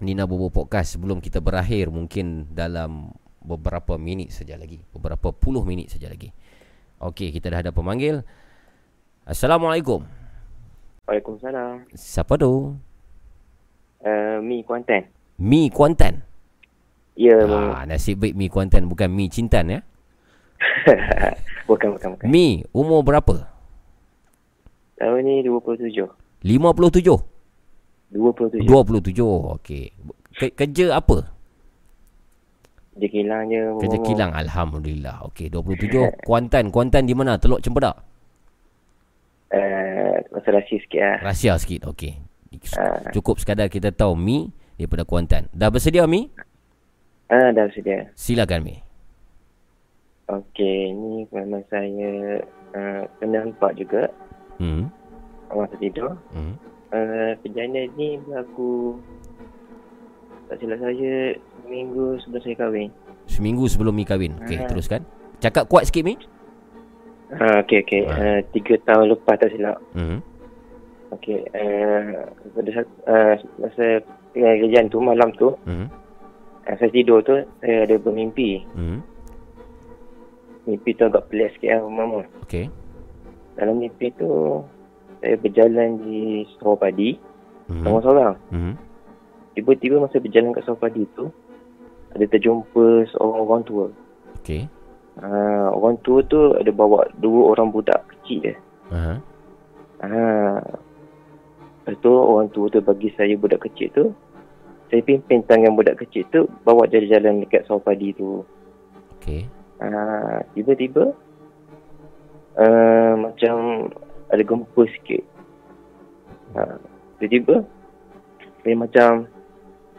Nina Bobo Podcast sebelum kita berakhir mungkin dalam beberapa minit saja lagi. Beberapa puluh minit saja lagi. Okey kita dah ada pemanggil. Assalamualaikum. Waalaikumsalam. Siapa tu? Uh, mi Kuantan. Mi Kuantan? Ya ah, nasib baik mi Kuantan bukan mi Cintan ya? Bukan bukan bukan. Mi umur berapa? Tahun ni 27 57 27 27 okey. Ke- kerja apa Kerja kilang je Kerja kilang Alhamdulillah. Okey 27 Kuantan Kuantan di mana? Teluk Cempedak uh, Masa rahsia sikit lah Rahsia sikit Okey. Uh, Cukup sekadar kita tahu Mi Daripada Kuantan. Dah bersedia Mi? Ah, uh, dah bersedia. Silakan Mi. Okey Ni memang saya uh, Kena nampak juga. Hmm. Masa tidur Hmm. Uh, Kejadian ni berlaku Tak silap saya Seminggu sebelum saya kahwin. Seminggu sebelum Mi kahwin. Okey Ah. teruskan. Cakap kuat sikit Mi. Uh, Okey okey. Uh, Tiga tahun lepas tak silap. Hmm Okey uh, pada uh, Masa kejadian tu Malam tu Hmm uh, Saya tidur tu Saya ada bermimpi. Hmm Mimpi tu agak pelik sikit lah Mama Okey. Dalam mimpi tu Saya berjalan di sawah padi. Hmm Seorang-seorang. Hmm Tiba-tiba masa berjalan kat sawah padi tu Ada terjumpa seorang orang tua. Okey. Uh, Orang tua tu ada bawa dua orang budak kecil dia. Aha. Ah. Lepas tu orang tua tu bagi saya budak kecil tu Saya pimpin tangan budak kecil tu Bawa dia jalan dekat sawah padi tu. Okey. Ah, Tiba-tiba uh, Macam ada gempa sikit. Ah, Tiba-tiba Saya macam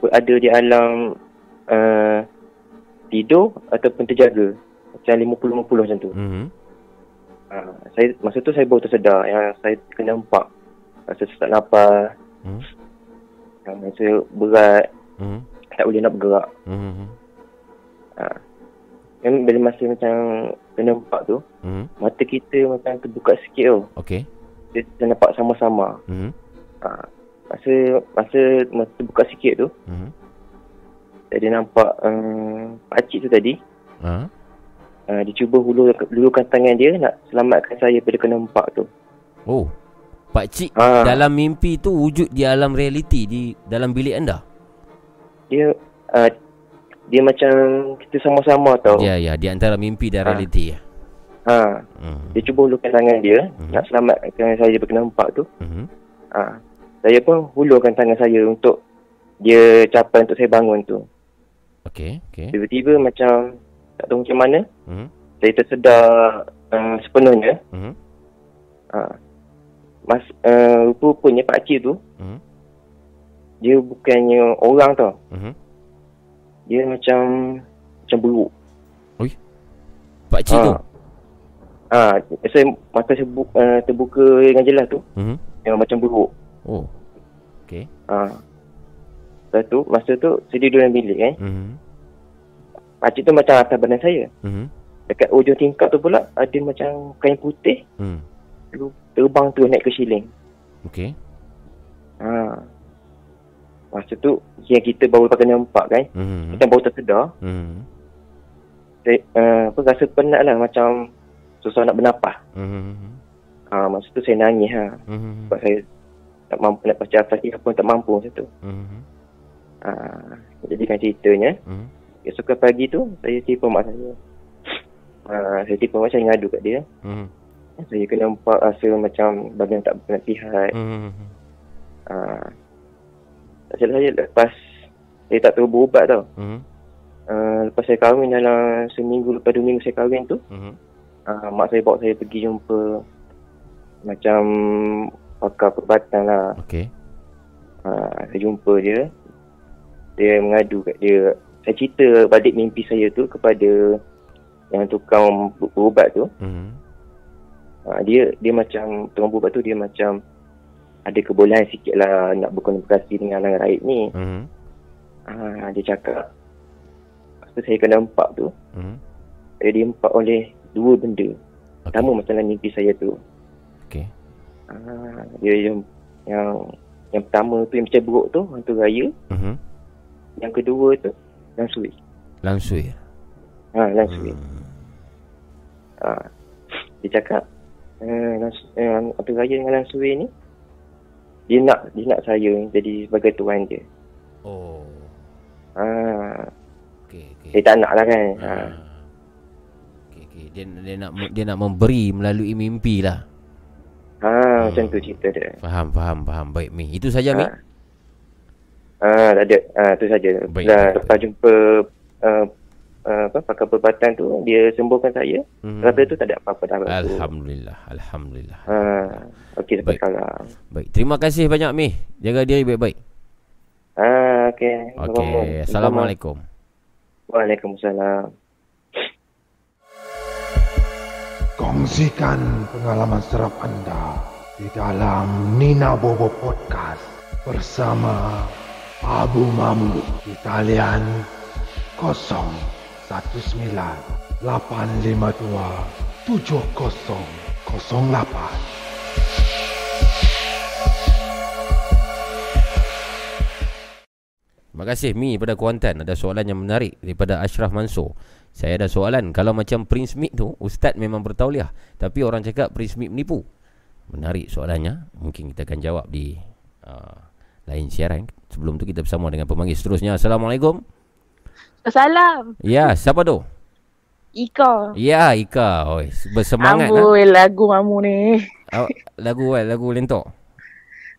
Berada di alam uh, Tidur Ataupun terjaga. Macam 50-50 macam tu. Hmm Ah, saya masa tu saya baru tersedar. Yang saya kena nampak. Rasa sesak nafas Hmm yang rasa berat. Hmm tak boleh nak bergerak. Hmm ah. Yang bila masa macam kena nampak tu Hmm mata kita macam terbuka sikit tau Okey. Kita, kita nampak sama-sama. Hmm ah. Masa masa masa terbuka sikit tu Hmm saya nampak um, pakcik tu tadi Ha uh, dia cuba hulur, hulurkan tangan dia nak selamatkan saya pada kena nampak tu Oh Pak Cik Ah. dalam mimpi tu wujud di alam realiti di dalam bilik anda. dia uh, dia macam kita sama-sama tau Ya ya di antara mimpi dan Ah. realiti ya. ha. Hmm. Dia cuba hulurkan tangan dia Mhm. Nak selamatkan saya daripada nampak tu Mhm. ha. Saya pun hulurkan tangan saya untuk Dia capai untuk saya bangun tu Okey okey. Tiba-tiba macam Tak tahu macam mana Mhm. Saya tersedar uh, sepenuhnya Mhm. ha. Mas, uh, Rupa-rupanya pakcik tu Mhm. Dia bukannya orang tau Mhm. Dia macam Macam beruk Pak Cik tu. ha. Saya mata saya bu, uh, terbuka dengan jelas tu Mhm. Yang macam beruk Oh. Okey. Ha. Lepas tu, masa tu saya duduk dalam bilik kan. Mhm. Pakcik tu macam atas badan saya. Mhm. Dekat ujung tingkap tu pula ada macam kain putih Hmm. lalu terbang tu naik ke siling. Okey. Ha. Masa tu yang kita baru pakai nampak kan. Mhm. Macam baru tersedar. Mhm. Saya, uh, apa, rasa penat lah macam susah nak bernafas. Mhm. Ha, masa tu saya nangis ha. Mhm. Sebab saya tak mampu nak baca dia pun tak mampu masa tu. Mhm. Ha. Jadikan ceritanya. Mhm. Keesokan pagi tu Saya telefon mak saya uh, Saya telefon mak saya ngadu kat dia Hmm. Saya kena nampak rasa macam Badan tak berpenat sihat Hmm. uh, Tak silap saya lepas Saya tak tahu berubat tau Hmm. uh, Lepas saya kahwin dalam Seminggu lepas dua minggu saya kahwin tu Hmm. uh, Mak saya bawa saya pergi jumpa Macam Pakar perubatan lah Okey. uh, Saya jumpa dia Dia mengadu kat dia Saya cerita balik mimpi saya tu Kepada Yang tukang ber- berubat tu Hmm. uh, Dia dia macam Tukang berubat tu dia macam Ada kebolehan sikit lah Nak berkomunikasi dengan orang raib ni Hmm. uh, Dia cakap Lepas tu saya kena empak tu Hmm. Saya diempak oleh Dua benda Sama macam mimpi saya tu. Ah, dia yang yang yang pertama tu yang macam buruk tu hantu raya. Hmm. Yang kedua tu langsui. Langsui. Ha, langsui. Hmm. Ha. Dia cakap eh, hantu raya dengan langsui ni dia nak dia nak saya jadi sebagai tuan dia. Oh. Ha. Okey, okey. Saya tak nak lah kan. Ha. Ah. Okey, okey. Dia dia nak dia nak memberi melalui mimpi lah. Ha, macam tu cerita dia. Faham, faham, faham. Baik, Mi. Itu saja, Mi. Ha. Ah, tak ada. Ah, tu saja. Baik, Dah lepas jumpa uh, uh, apa pakar perubatan tu dia sembuhkan saya. Mhm. Kata tu tak ada apa-apa dah. Alhamdulillah, alhamdulillah. Ha, okey sampai sekarang. Baik, terima kasih banyak, Mi. Jaga diri baik-baik. Ah, okey. Okey, Assalamualaikum. Waalaikumsalam. Kongsikan pengalaman serap anda di dalam Nina Bobo Podcast bersama Abu Mamu di talian 019 852 7008. Terima kasih Mi pada Kuantan Ada soalan yang menarik Daripada Ashraf Mansur Saya ada soalan Kalau macam Prince Smith tu Ustaz memang bertauliah Tapi orang cakap Prince Smith menipu Menarik soalannya Mungkin kita akan jawab di uh, Lain siaran Sebelum tu kita bersama dengan pemanggil seterusnya Assalamualaikum Salam. Ya siapa tu? Ika. Ya Ika Oi, Bersemangat Amboi lagu mamu ni. lah. Lagu kan Lagu lentok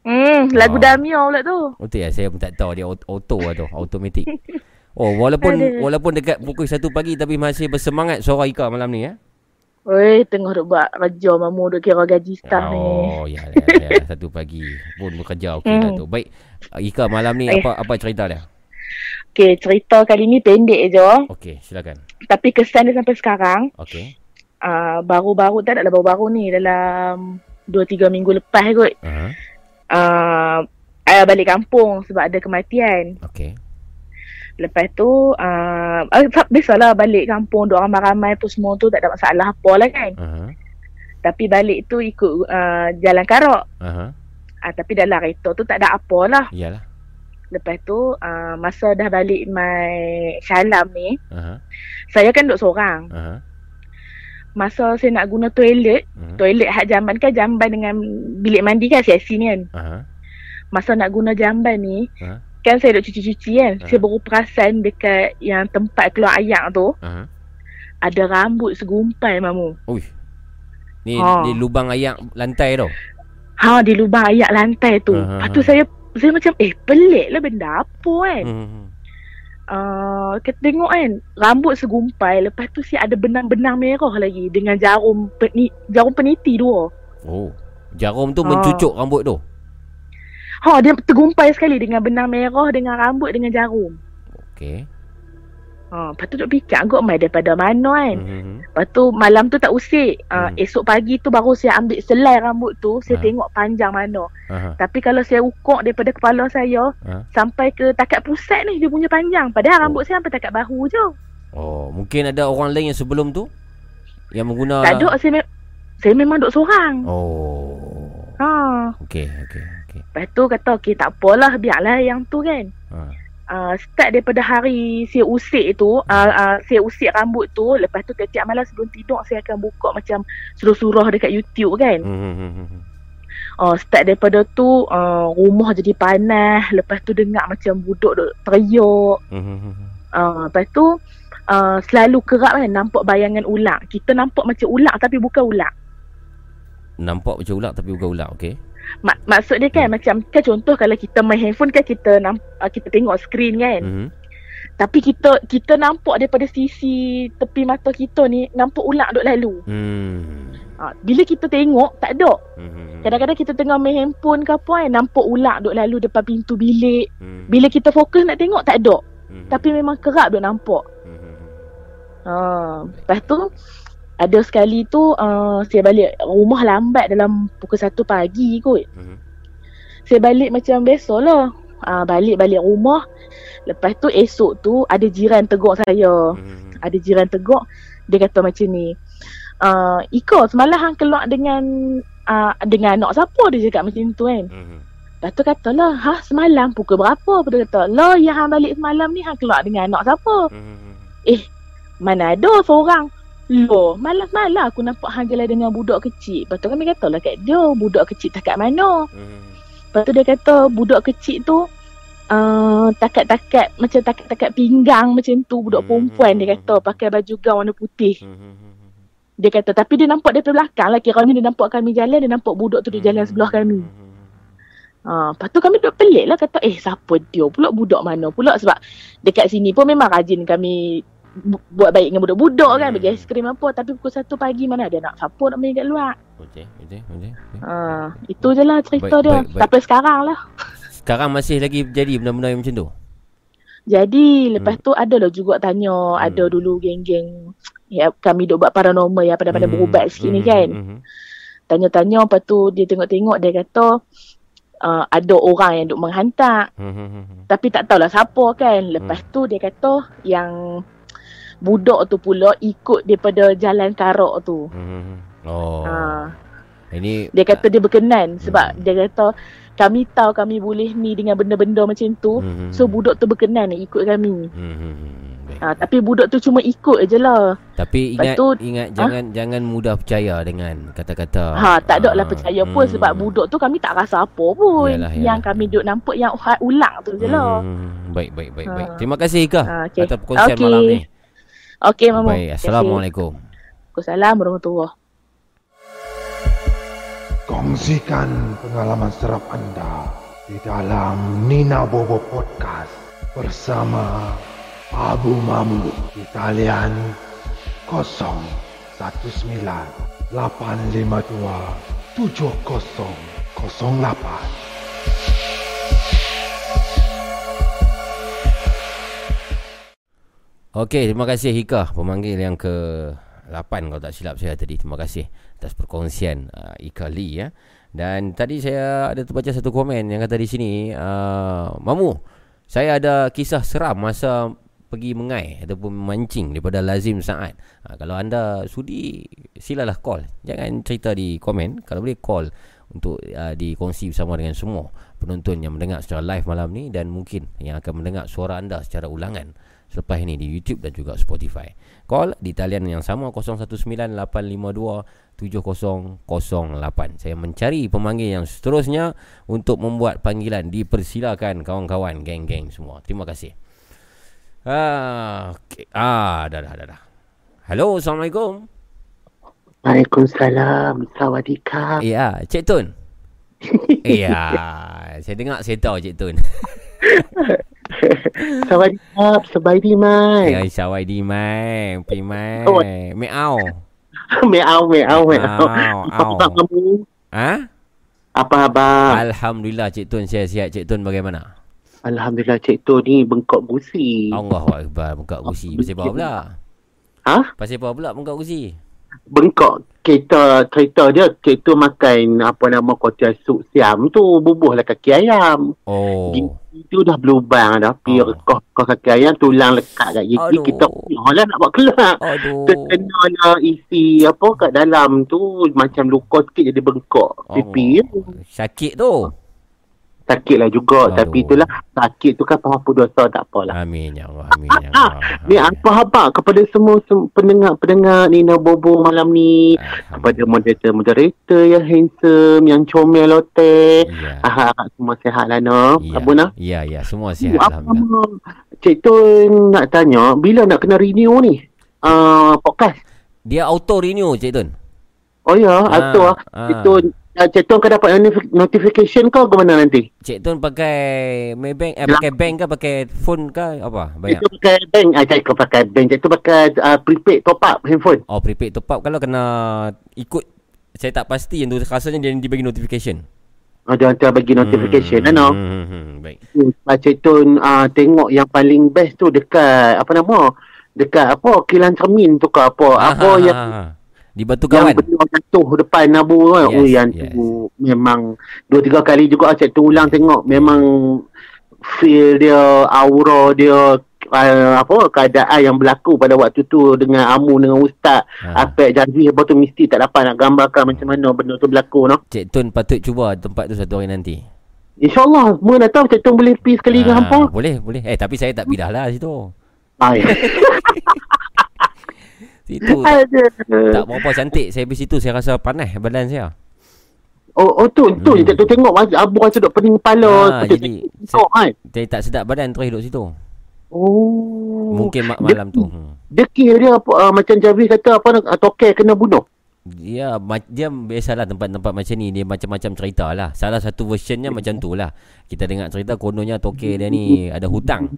Hmm, lagu Oh. Damia pula tu. Oh tu ya Saya pun tak tahu Dia auto, auto lah tu Automatic Oh walaupun Aduh. Walaupun dekat pukul 1 pagi Tapi masih bersemangat Suara Ika malam ni ya Oi, tengah duk buat kerja mamu duk kira gaji staff ni. Oh ya, ya, ya satu pagi pun bekerja okey lah Hmm. tu. Baik, Ika malam ni Eh. apa apa cerita dia? Okey, cerita kali ni pendek je. Okey, silakan. Tapi kesan dia sampai sekarang. Okey. Uh, baru-baru tak adalah baru-baru ni dalam 2-3 minggu lepas kot. Aha. Uh, ayah balik kampung sebab ada kematian. Okey. Lepas tu, uh, biasalah balik kampung, duk ramai-ramai tu semua tu tak ada masalah apa lah kan. Aha. Tapi balik tu ikut uh, jalan karak. Aha. Uh, tapi dalam kereta tu tak ada apa lah. Iyalah. Lepas tu, uh, masa dah balik mai Syalam ni, Aha. saya kan duduk seorang. Aha. Masa saya nak guna toilet, Mhm. toilet hak jamban kan jamban dengan bilik mandi kan CSC ni kan. Aha. Masa nak guna jamban ni, Ha? Kan saya duduk cuci-cuci kan. Ha. Saya baru perasan dekat yang tempat keluar ayak tu, Aha. ada rambut segumpai mamu. Ui. Ni Ha. di lubang ayak lantai tu. Ha, di lubang ayak lantai tu. Ha, ha, Lepas tu ha. saya saya macam, eh pelik lah benda apa kan. Hmm. Uh, kita tengok kan, rambut segumpai. Lepas tu si ada benang-benang merah lagi dengan jarum peni, jarum peniti dua. Oh. Jarum tu Ha. mencucuk rambut tu. Ha, dia tergumpai sekali dengan benang merah, dengan rambut, dengan jarum. Okey. Ha, lepas tu duk fikir agak mai daripada mana kan. Hmm. Lepas tu malam tu tak usik. Uh, Hmm. Esok pagi tu baru saya ambil selai rambut tu. Saya Ha. tengok panjang mana. Aha. Tapi kalau saya ukur daripada kepala saya Ha. sampai ke takat pusat ni dia punya panjang. Padahal rambut saya sampai takat bahu je. Oh, mungkin ada orang lain yang sebelum tu yang mengguna Tak ada saya, me- saya memang duduk seorang. Oh. Ha. Okey, okey. Lepas tu kata okey tak apalah biarlah yang tu kan. Ha. Uh, start daripada hari saya usik tu, uh, uh, saya usik rambut tu, lepas tu tiap-tiap malam sebelum tidur saya akan buka macam surah-surah dekat YouTube kan. Hmm. hmm, hmm, hmm. uh, start daripada tu uh, rumah jadi panas lepas tu dengar macam budak duk teriak Mhm. uh, lepas tu uh, selalu kerap kan nampak bayangan ular kita nampak macam ular tapi bukan ular Nampak macam ular tapi bukan ular, okey. Mak, maksud dia kan macam kan contoh kalau kita main handphone kan kita namp, uh, kita tengok skrin kan Mhm. tapi kita kita nampak daripada sisi tepi mata kita ni nampak ular duk lalu Hmm. Ha, bila kita tengok tak ada. Mhm. Kadang-kadang kita tengah main handphone ke apa kan nampak ular duk lalu depan pintu bilik. Hmm. Bila kita fokus nak tengok tak ada. Mhm. Tapi memang kerap duk nampak. Mhm. Ha, lepas tu ada sekali tu uh, saya balik rumah lambat dalam pukul 1 pagi kot. Mhm. Saya balik macam biasalah. Uh, balik-balik rumah. Lepas tu esok tu ada jiran tegur saya. Mhm. Ada jiran tegur dia kata macam ni. Uh, Iko semalam hang keluar dengan uh, dengan anak siapa dia cakap macam tu kan. Mhm. Lepas tu kata lah, ha semalam pukul berapa? Tu kata, lah yang hang balik semalam ni hang keluar dengan anak siapa? Mhm. Eh, mana ada seorang. Loh, malas-malas aku nampak hang jalan dengan budak kecil. Lepas tu kami kata lah kat dia, budak kecil tak kat mana. Mhm. Lepas tu dia kata budak kecil tu uh, takat-takat macam takat-takat pinggang macam tu budak Hmm. perempuan dia kata pakai baju gaun warna putih. Mhm. Dia kata tapi dia nampak daripada belakang lah kiranya dia nampak kami jalan dia nampak budak tu Hmm. dia jalan sebelah kami. Ha, lepas tu kami duduk pelik lah kata eh siapa dia pula budak mana pula sebab dekat sini pun memang rajin kami bu- buat baik dengan budak-budak kan Hmm. bagi aiskrim apa tapi pukul 1 pagi mana ada nak siapa nak main kat luar. Okey, okey, okey. Ha, itu je lah cerita Baik, dia baik, baik. sampai sekarang lah. Sekarang masih lagi jadi benda-benda yang macam tu. Jadi lepas tu ada lah juga tanya Hmm. ada dulu geng-geng ya kami duk buat paranormal ya pada-pada Hmm, berubat sikit ni mhm, kan. mhm. Tanya-tanya lepas tu dia tengok-tengok dia kata uh, ada orang yang duk menghantar Mhm. tapi tak tahulah siapa kan. Lepas tu dia kata yang budak tu pula ikut daripada jalan karak tu. Mhm. Oh. Ha, Ini dia kata dia berkenan sebab Hmm. dia kata kami tahu kami boleh ni dengan benda-benda macam tu. Mhm. So budak tu berkenan ni ikut kami. Baik. Ha, tapi budak tu cuma ikut je lah. Tapi Lepas ingat tu- ingat Ha? jangan jangan mudah percaya dengan kata-kata. Ha, tak ada lah Ah, percaya pun sebab hmm. budak tu kami tak rasa apa pun. Yalah, yalah. Yang kami duk nampak yang ha- ulang tu je lah. Hmm, baik baik baik Ha. baik. Terima kasih Ika Ha, okey. atas perkongsian Okey. malam ni. Okey, Mama. Baik, assalamualaikum. Waalaikumsalam warahmatullahi Kongsikan pengalaman seram anda di dalam Nina Bobo Podcast bersama Abu Mamu di talian 019 852 7008. Okey, terima kasih Ika pemanggil yang ke 8 kalau tak silap saya tadi. Terima kasih atas perkongsian uh, Ika Lee ya. Dan tadi saya ada terbaca satu komen yang kata di sini, uh, Mamu, saya ada kisah seram masa pergi mengai ataupun memancing daripada Lazim Saad. Ha, kalau anda sudi, silalah call. Jangan cerita di komen. Kalau boleh call untuk uh, dikongsi bersama dengan semua penonton yang mendengar secara live malam ni dan mungkin yang akan mendengar suara anda secara ulangan selepas ini di YouTube dan juga Spotify. Call di talian yang sama 0198527008. Saya mencari pemanggil yang seterusnya untuk membuat panggilan. Dipersilakan kawan-kawan, geng-geng semua. Terima kasih. Ah, okay. ah, dah dah dah dah. Hello, Assalamualaikum. Waalaikumsalam. Sawadikap. Ya, Cik Tun. Ya, saya dengar saya tahu Cik Tun. Sawadikap. Sebaidi mai. Ya, Syawai di mai, pi mai. Oh. Meow. Meow, meow, meow. Au, Apa au. khabar kamu? Ha? Apa khabar? Alhamdulillah Cik Tun saya sihat. Cik Tun bagaimana? Alhamdulillah Cik Tu ni bengkok gusi. Allahu akbar buka kursi. Pasal apa pula? Ha? Pasal apa pula buka kursi? Bengkok kereta kereta dia Tu makan apa nama kotia sup siam tu bubuhlah kaki ayam. Oh. Gigi tu dah berlubang dah. Pi Oh. rekoh rekoh kaki ayam tulang lekat kat gigi. Aduh. Kita lah nak buat keluar. Aduh. Terkena lah isi apa kat dalam tu macam luka sikit jadi bengkok pipi. Oh. Sakit tu. Sakit lah juga Aduh. tapi itulah sakit tu kan pengampun dosa tak apalah Amin ya Allah. Amin ya Allah. ni apa habak kepada semua sem- pendengar-pendengar Nina Bobo malam ni kepada moderator-moderator yang handsome yang comel lotek Ya. ah, harap semua sihat lah no Ya. Abu nah Ya, ya. Semua sihat. apa Alhamdulillah. Cik Tun nak tanya bila nak kena renew ni uh, podcast Dia auto renew, Cik Tun. oh ya Ah, ah. ah. Cik Tun uh, Cik Tun kau dapat notif- notification kau ke mana nanti Cik Tun pakai Maybank, eh, pakai bank ke pakai phone ke apa? Banyak. Itu pakai bank ah, Cik kau pakai bank Cik tu pakai uh, prepaid top up handphone Oh, prepaid top up kalau kena ikut saya tak pasti yang tu rasanya dia dibagi notification. Ah, dia hantar bagi notification hmm. no? Hmm, hmm, hmm, baik. Macam tu uh, tengok yang paling best tu dekat apa nama? Dekat apa kilang cermin tu ke apa? apa Ah, yang ah, ah. Di Batu yang Kawan. benda jatuh depan Nabu kan. Yes, oh yang yes. tu memang dua tiga kali juga cik tu ulang tengok memang feel dia aura dia uh, apa keadaan yang berlaku pada waktu tu dengan Amu dengan Ustaz Ha. Apek Jazwi apa tu mesti tak dapat nak gambarkan macam mana benda tu berlaku no. Cik Tun patut cuba tempat tu satu hari nanti. InsyaAllah semua dah tahu cik tu boleh pergi sekali dengan Ah, hampa. Boleh, boleh. Eh, tapi saya tak pindah lah situ. Ay. Situ Aduh. tak berapa cantik. Saya pergi situ saya rasa panas badan saya. Oh, oh tu, tu hmm. tu tengok abu rasa duk pening kepala. Ah, tu, jadi tengok kan. Saya tak sedap badan terus duduk situ. Oh. Mungkin ma- Dia- malam tu. Hmm. Dekir dia apa, uh, macam Javi kata apa uh, tokai kena bunuh. Dia ma- dia biasalah tempat-tempat macam ni dia macam-macam cerita lah. Salah satu versionnya macam tu lah. Kita dengar cerita kononnya toke dia ni ada hutang.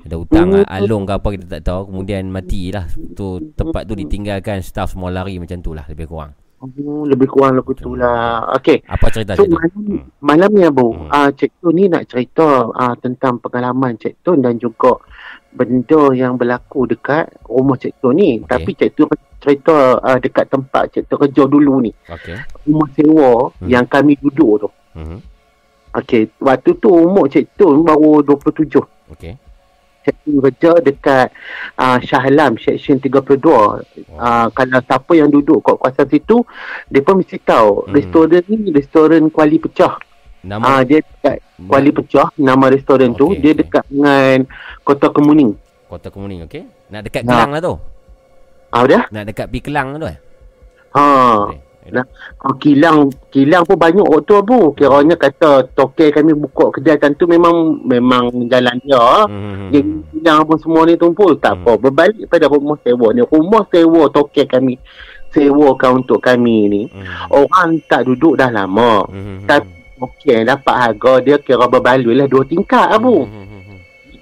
Ada hutang Hmm. alung ke apa kita tak tahu. Kemudian matilah. Tu tempat tu ditinggalkan staff semua lari macam tu lah lebih kurang. Oh, lebih kurang lagu tu lah. Okey. Apa cerita So Cik Tun? malam, malam ni Abu, Hmm. uh, Cik Tun ni nak cerita uh, tentang pengalaman Cik Tun dan juga benda yang berlaku dekat rumah Cik Tun ni. Okey. Tapi Cik Tun cerita uh, dekat tempat Cik Tun kerja dulu ni. Okey. Rumah sewa Hmm. yang kami duduk tu. Mhm. Okey, waktu tu umur Cik Tun baru 27. Okey. Tun kerja dekat uh, Shah Alam Section 32. Uh, kalau siapa yang duduk kat kawasan situ, dia pun mesti tahu. Hmm. Restoran ni restoran kuali pecah. Nama Ah dia dekat Kuali Pecah nama restoran tu Okey, dia okey. dekat dengan Kota Kemuning. Kota Kemuning okey. Nak dekat. Kelang lah tu. Ah dah? Nak dekat pi Kelang tu eh. Ha. Nah, oh, kilang kilang pun banyak waktu abu. Kiranya kata toke kami buka kedai tu memang memang jalan dia. Hmm. Dia kilang apa semua ni tumpul tak apa. Berbalik pada rumah sewa ni. Rumah sewa toke kami sewakan untuk kami ni. Orang tak duduk dah lama. Hmm. Tapi okey dapat harga dia kira berbaloi lah dua tingkat abu. Hmm.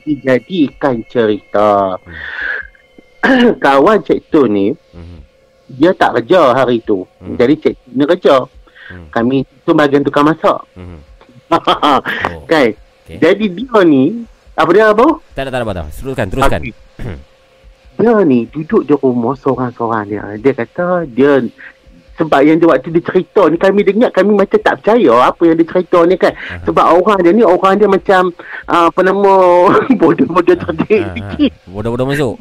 dijadikan cerita. Kawan Cik Tun ni, Hmm. Dia tak kerja hari tu. Jadi Cik ni kerja. Kami tu bagian tukang masak. Hmm. kan? Jadi dia ni, apa dia apa? Tak ada tak ada apa tak. Teruskan, teruskan. Dia ni duduk di rumah seorang-seorang dia. Dia kata dia sebab yang dia waktu dia cerita ni kami dengar kami macam tak percaya apa yang dia cerita ni kan. Sebab orang dia ni orang dia macam uh, apa nama bodoh-bodoh cerdik sikit. Bodoh-bodoh masuk.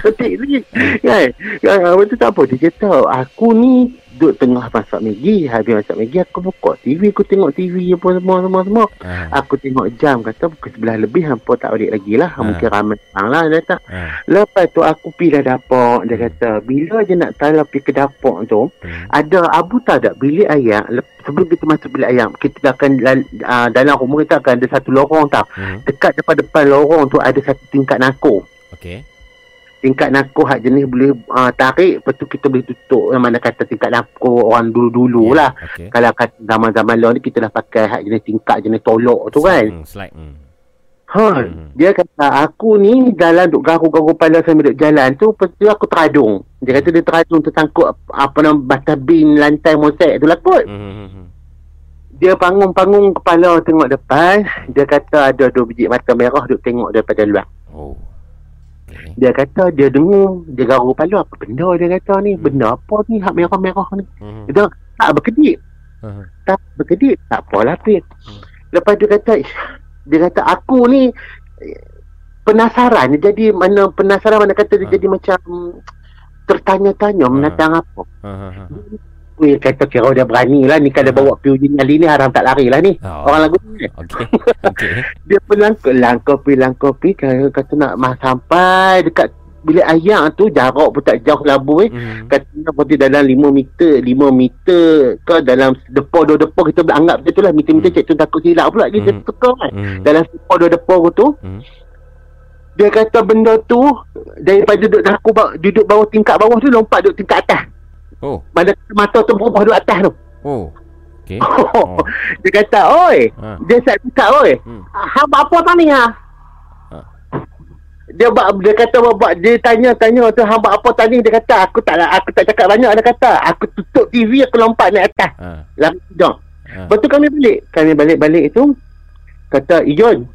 Cantik sikit Kan kan, Apa tu tak apa. Dia kata Aku ni Duduk tengah masak Maggi. Habis masak Maggi Aku buka TV Aku tengok TV Apa semua semua semua. Aku tengok jam Kata pukul sebelah lebih Hampa tak balik lagi lah. Mungkin ramai orang lah Dia kata. Lepas tu aku pergi dah dapur. Dia kata Bila je nak tahu pergi ke dapur tu Ada Abu tak ada? Bilik ayam Sebelum kita masuk bilik ayam Kita akan uh, Dalam rumah kita akan ada satu lorong tau. Dekat depan-depan lorong tu Ada satu tingkat nako Okey. Tingkat nako hak jenis boleh uh, tarik lepas tu kita boleh tutup yang mana kata tingkat nako orang dulu-dulu lah okey. kalau kata zaman-zaman lalu ni kita dah pakai hak jenis tingkat jenis tolok tu kan Hmm, slide. Hmm. ha, dia kata aku ni jalan duk garu-garu kepala sambil duk jalan tu lepas tu aku teradung dia kata dia teradung tersangkut apa nama batas bin lantai mosek tu lah kot Hmm. dia bangun-bangun kepala tengok depan dia kata ada dua biji mata merah duk tengok daripada luar Oh. Dia kata dia dengar dia garu kepala apa benda dia kata ni? Benda apa ni? Hak merah-merah ni. Hmm. dia kata tak berkedip. Tak berkedip tak apalah Pit. Lepas dia kata dia kata aku ni penasaran. Dia jadi mana penasaran mana kata dia jadi macam tertanya-tanya menatang apa. Ha ha ha. Weh kata kira dia berani lah ni kalau bawa piu jin kali ni haram tak lari lah ni. Oh. Orang lagu ni. Okey. Okey. Dia pelangkau langkau pi langkau pi kata, kata nak mah sampai dekat bilik ayam tu jarak pun tak jauh labu eh. Hmm. Katanya berarti dalam 5 meter 5 meter ke dalam depo dua depo kita anggap macam tu lah meter-meter cik tu takut silap pula kita Hmm. teka kan. Hmm. Dalam depo dua depo tu Hmm. dia kata benda tu daripada duduk aku duduk bawah tingkat bawah tu lompat duduk tingkat atas. Oh. Mana mata tu berubah duduk atas tu. Oh. Okey. Oh. dia kata, "Oi, Ha. dia sat cakap, oi. Hmm. Hang buat apa tadi ha?" Dia buat dia kata buat, dia tanya tanya tu hang buat apa tadi dia kata aku tak aku tak cakap banyak dia kata aku tutup TV aku lompat naik atas. Ha. Tidur. Ha. Lepas tu kami balik. Kami balik-balik tu kata Ijon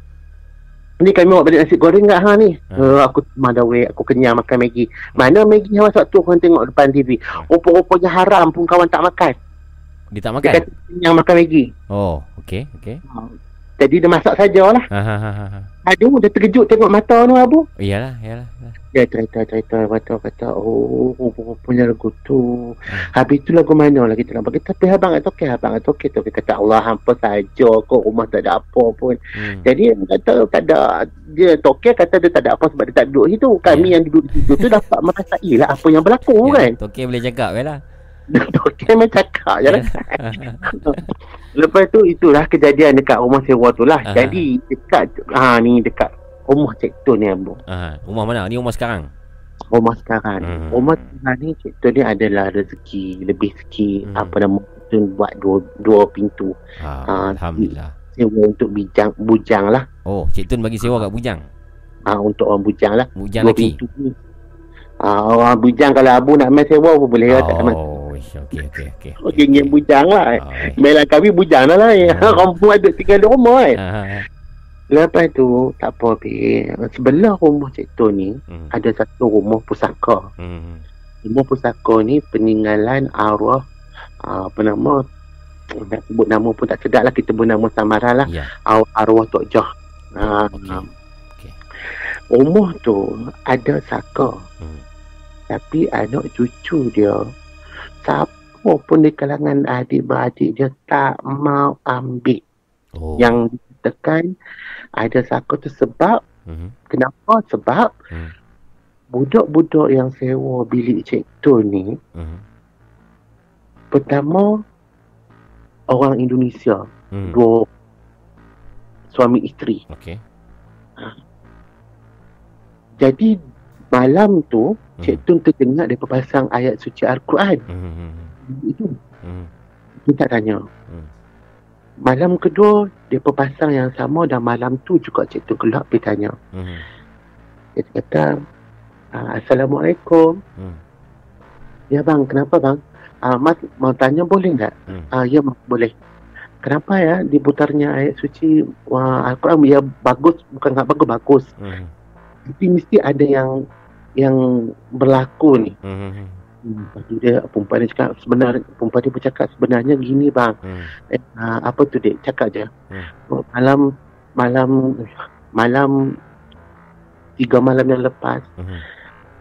ni kami bawa balik nasi goreng kat hang ni. Ha. Uh, aku mana weh aku kenyang makan Maggi. Mana Maggi yang masa tu korang tengok depan TV. Rupa-rupanya haram pun kawan tak makan. Dia tak Dia makan. kata kenyang makan Maggi. Oh, okey, okey. Jadi dia masak sajalah. Ha ha ha ha. ha. Aduh dia terkejut tengok mata tu abu. Iyalah, iyalah. Dia cerita-cerita mata kata oh rupa-rupanya lagu tu. Habis tu lagu mana lagi tu nak bagi tapi abang kata okey abang kata okey tu kata Allah hampa saja kok rumah tak ada apa pun. Hmm. Jadi kata tak ada dia tokek kata dia tak ada apa sebab dia tak duduk situ. Kami yang duduk di situ tu dapat merasai lah apa yang berlaku kan. Okey boleh cakap je lah. Tokek memang cakap je lah. Lepas tu itulah kejadian dekat rumah sewa tu lah. Aha. Jadi dekat ha ni dekat rumah Cik Tun ni Ambo. Ha, rumah mana? Ni rumah sekarang. Rumah sekarang. Hmm. Rumah sekarang ni Cik Tun ni adalah rezeki lebih sikit Hmm. apa nama tu buat dua dua pintu. Ha, Ah, alhamdulillah. Sewa untuk bijang bujang lah. Oh, Cik Tun bagi sewa kat Bujang. Ha, untuk orang bujang lah. Bujang Dua lelaki. pintu ni. Ha, orang bujang kalau abu nak main sewa pun boleh lah. Tak Oh, ish, okey okey okey. Oh, geng-geng bujang lah. Ah, Melah kami bujang lah lah. Orang pun ada tinggal di rumah kan. Ha, ha, ha. Lepas tu tak apa Pi. Sebelah rumah Cik Tun ni Hmm. ada satu rumah pusaka. Hmm. Rumah pusaka ni peninggalan arwah uh, apa nama nak sebut nama pun tak sedap lah kita sebut nama samaran lah Ya. Ar- arwah Tok Jah uh, Okey. rumah tu ada saka Hmm. tapi anak cucu dia siapa pun di kalangan adik-beradik dia tak mau ambil Oh. yang ditekan ada saka tu sebab Hmm. kenapa sebab Hmm. budak-budak yang sewa bilik Cik Tun ni Hmm. pertama orang Indonesia Hmm. dua suami isteri Okey. jadi malam tu Hmm. Cik Tun terdengar dia pasang ayat suci Al-Quran Hmm. itu Hmm. dia tak tanya Hmm. malam kedua dia pasang yang sama dan malam tu juga Cik Tun keluar pergi tanya Hmm. dia kata "Ah, Assalamualaikum Hmm. ya bang kenapa bang Ah, mas mau tanya boleh tak Hmm. Ah, ya boleh kenapa ya diputarnya ayat suci wah, Al-Quran ya bagus bukan tak bagus bagus Hmm. Tapi mesti ada yang yang berlaku ni Hmm. Hmm, lepas tu dia perempuan dia cakap sebenarnya perempuan dia bercakap sebenarnya gini bang Hmm. eh, ah, apa tu dek cakap je Hmm. oh, malam malam malam tiga malam yang lepas Hmm.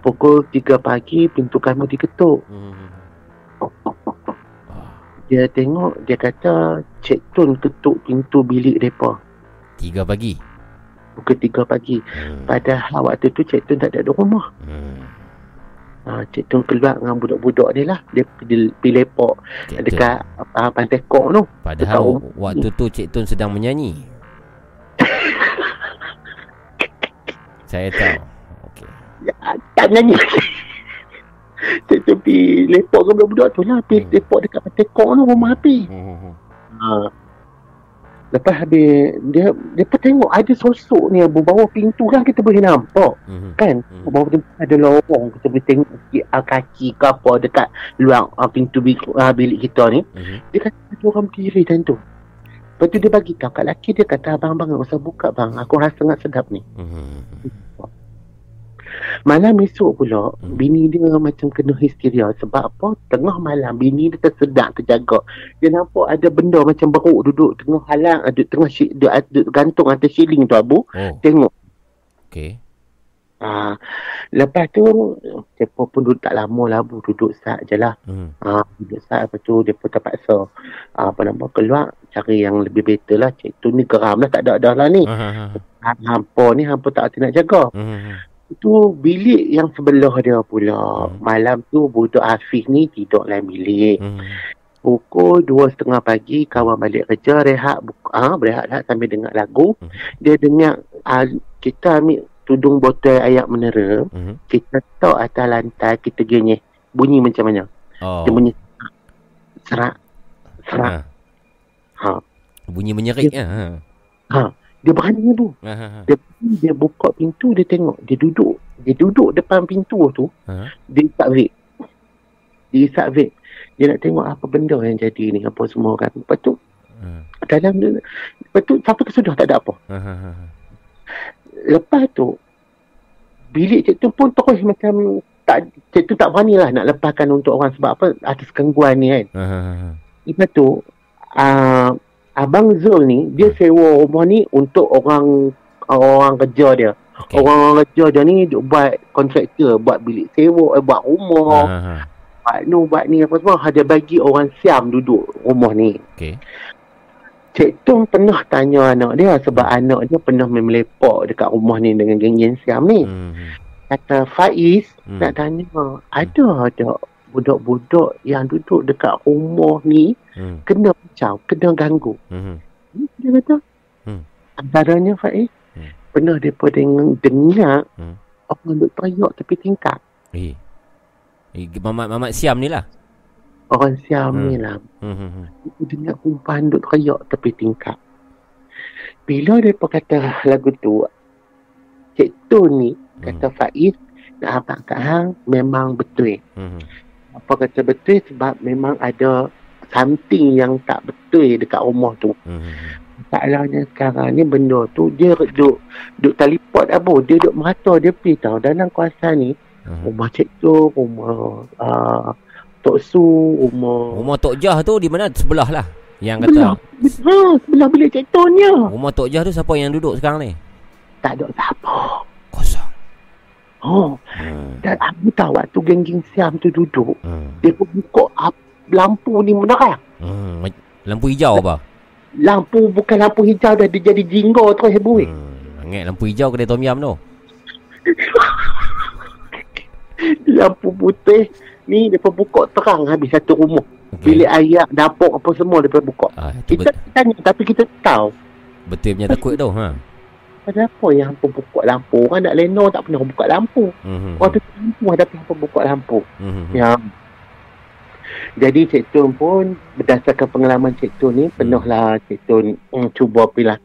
pukul tiga pagi pintu kami diketuk Hmm. dia tengok dia kata Cik Tun ketuk pintu bilik mereka Tiga pagi. Pukul tiga pagi Hmm. padahal waktu tu Cik Tun tak ada di rumah Hmm. ha, Cik Tun keluar dengan budak-budak dia lah dia pergi, lepak Cik dekat uh, pantai kok tu dekat Padahal rumah. waktu tu Cik Tun sedang menyanyi. Saya tahu. Okey. tak nyanyi Cik Tun pergi lepak dengan budak-budak tu lah pergi lepak dekat pantai kok tu rumah api Hmm. ha. Lepas habis dia dia pun tengok ada sosok ni Abu bawah pintu kan kita boleh nampak Hmm. kan Hmm. bawah pintu ada lorong kita boleh tengok sikit ah, kaki ke apa dekat luar ah, pintu bilik, ah, bilik kita ni Hmm. dia kata ada orang berdiri time tu lepas tu dia bagi tahu kat lelaki dia kata abang abang tak usah buka bang aku rasa sangat sedap ni Hmm. Malam esok pula Hmm. bini dia macam kena histeria sebab apa tengah malam bini dia tersedak terjaga dia nampak ada benda macam beruk duduk tengah halang ada tengah shi, dia, dia gantung atas siling tu abu Oh. tengok Okey. Ah, Lepas tu, mereka pun duduk tak lama lah, Bu. Duduk sat je lah. Hmm. Ha, duduk sat, lepas tu mereka terpaksa ha, apa nama, keluar cari yang lebih better lah. Cik tu ni geram lah, tak ada dah lah ni. Ha, ha, ha. Ha, hampa ni, hampa tak hati nak jaga. Hmm. Itu bilik yang sebelah dia pula. Malam tu budak Hafiz ni tidur dalam bilik. Hmm. Pukul dua setengah pagi kawan balik kerja rehat buka, ah berehat lah sambil dengar lagu. Hmm. Dia dengar ah, kita ambil tudung botol air menera. Hmm. Kita letak atas lantai kita genyeh. Bunyi macam mana? Oh. Dia bunyi serak serak. Ha. Ha. Bunyi menyerik ya. Ha. Ha. Dia berani tu. Ha. Dia dia buka pintu dia tengok dia duduk dia duduk depan pintu tu Ha. dia isap vape dia isap vape dia nak tengok apa benda yang jadi ni apa semua kan lepas tu Ha. dalam dia lepas tu sampai ke sudah tak ada apa ha. lepas tu bilik cik tu pun terus macam tak cik tu tak berani lah nak lepaskan untuk orang sebab apa atas gangguan ni kan ha. lepas tu uh, Abang Zul ni dia sewa rumah ni untuk orang orang kerja dia. Okey. Orang kerja dia ni buat kontraktor, buat bilik sewa, eh, buat rumah, ha. buat nu, buat ni apa semua. Dia bagi orang Siam duduk rumah ni. Okey. Cik Tung pernah tanya anak dia sebab anak dia pernah melepak dekat rumah ni dengan geng-geng Siam ni. Hmm. Kata Faiz Hmm. nak tanya, ada tak budak-budak yang duduk dekat rumah ni Hmm. kena pecah, kena ganggu. Hmm. Hmm, Dia kata. Hmm. Antaranya Faiz. Hmm. Pernah mereka dengar, dengar Hmm. orang duk teriak tepi tingkap. Eh. Eh, Mamat Mamat Siam ni lah. Orang Siam Hmm. ni lah. Hmm. hmm, hmm. Dengar perempuan duk teriak tepi tingkap. Bila mereka kata lagu tu, Cik Tun ni kata Faiz nak abang kat hang memang betul. Hmm. Apa kata betul sebab memang ada something yang tak betul dekat rumah tu. Hmm. Masalahnya sekarang ni benda tu dia duk duk talipot apa dia duk merata dia pergi tau dalam kawasan ni Hmm. rumah cik tu rumah uh, Tok Su rumah Rumah Tok Jah tu di mana? Sebelah lah. Yang sebelah kata ha, sebelah bilik cik tu ni rumah Tok Jah tu siapa yang duduk sekarang ni? tak ada siapa. Oh Hmm. dan aku tahu waktu geng-geng Siam tu duduk Hmm. dia pun buka ap, lampu ni menerang Hmm. Lampu hijau apa? lampu bukan lampu hijau dah dia jadi jinggo terus buih Hmm. Ingat lampu hijau kedai Tom Yam tu. lampu putih ni dia buka terang habis satu rumah Okey. bilik air dapur apa semua dia buka Ah, kita bet- tanya tapi kita tahu betul punya takut tu. Ha. Ada apa yang hampa buka lampu? Orang nak leno tak pernah buka lampu. Hmm. Orang tu lampu tapi hampa buka lampu. Hmm. Ya. Jadi Cik Tun pun berdasarkan pengalaman Cik Tun ni pernahlah Cik Tun mm, cuba pilih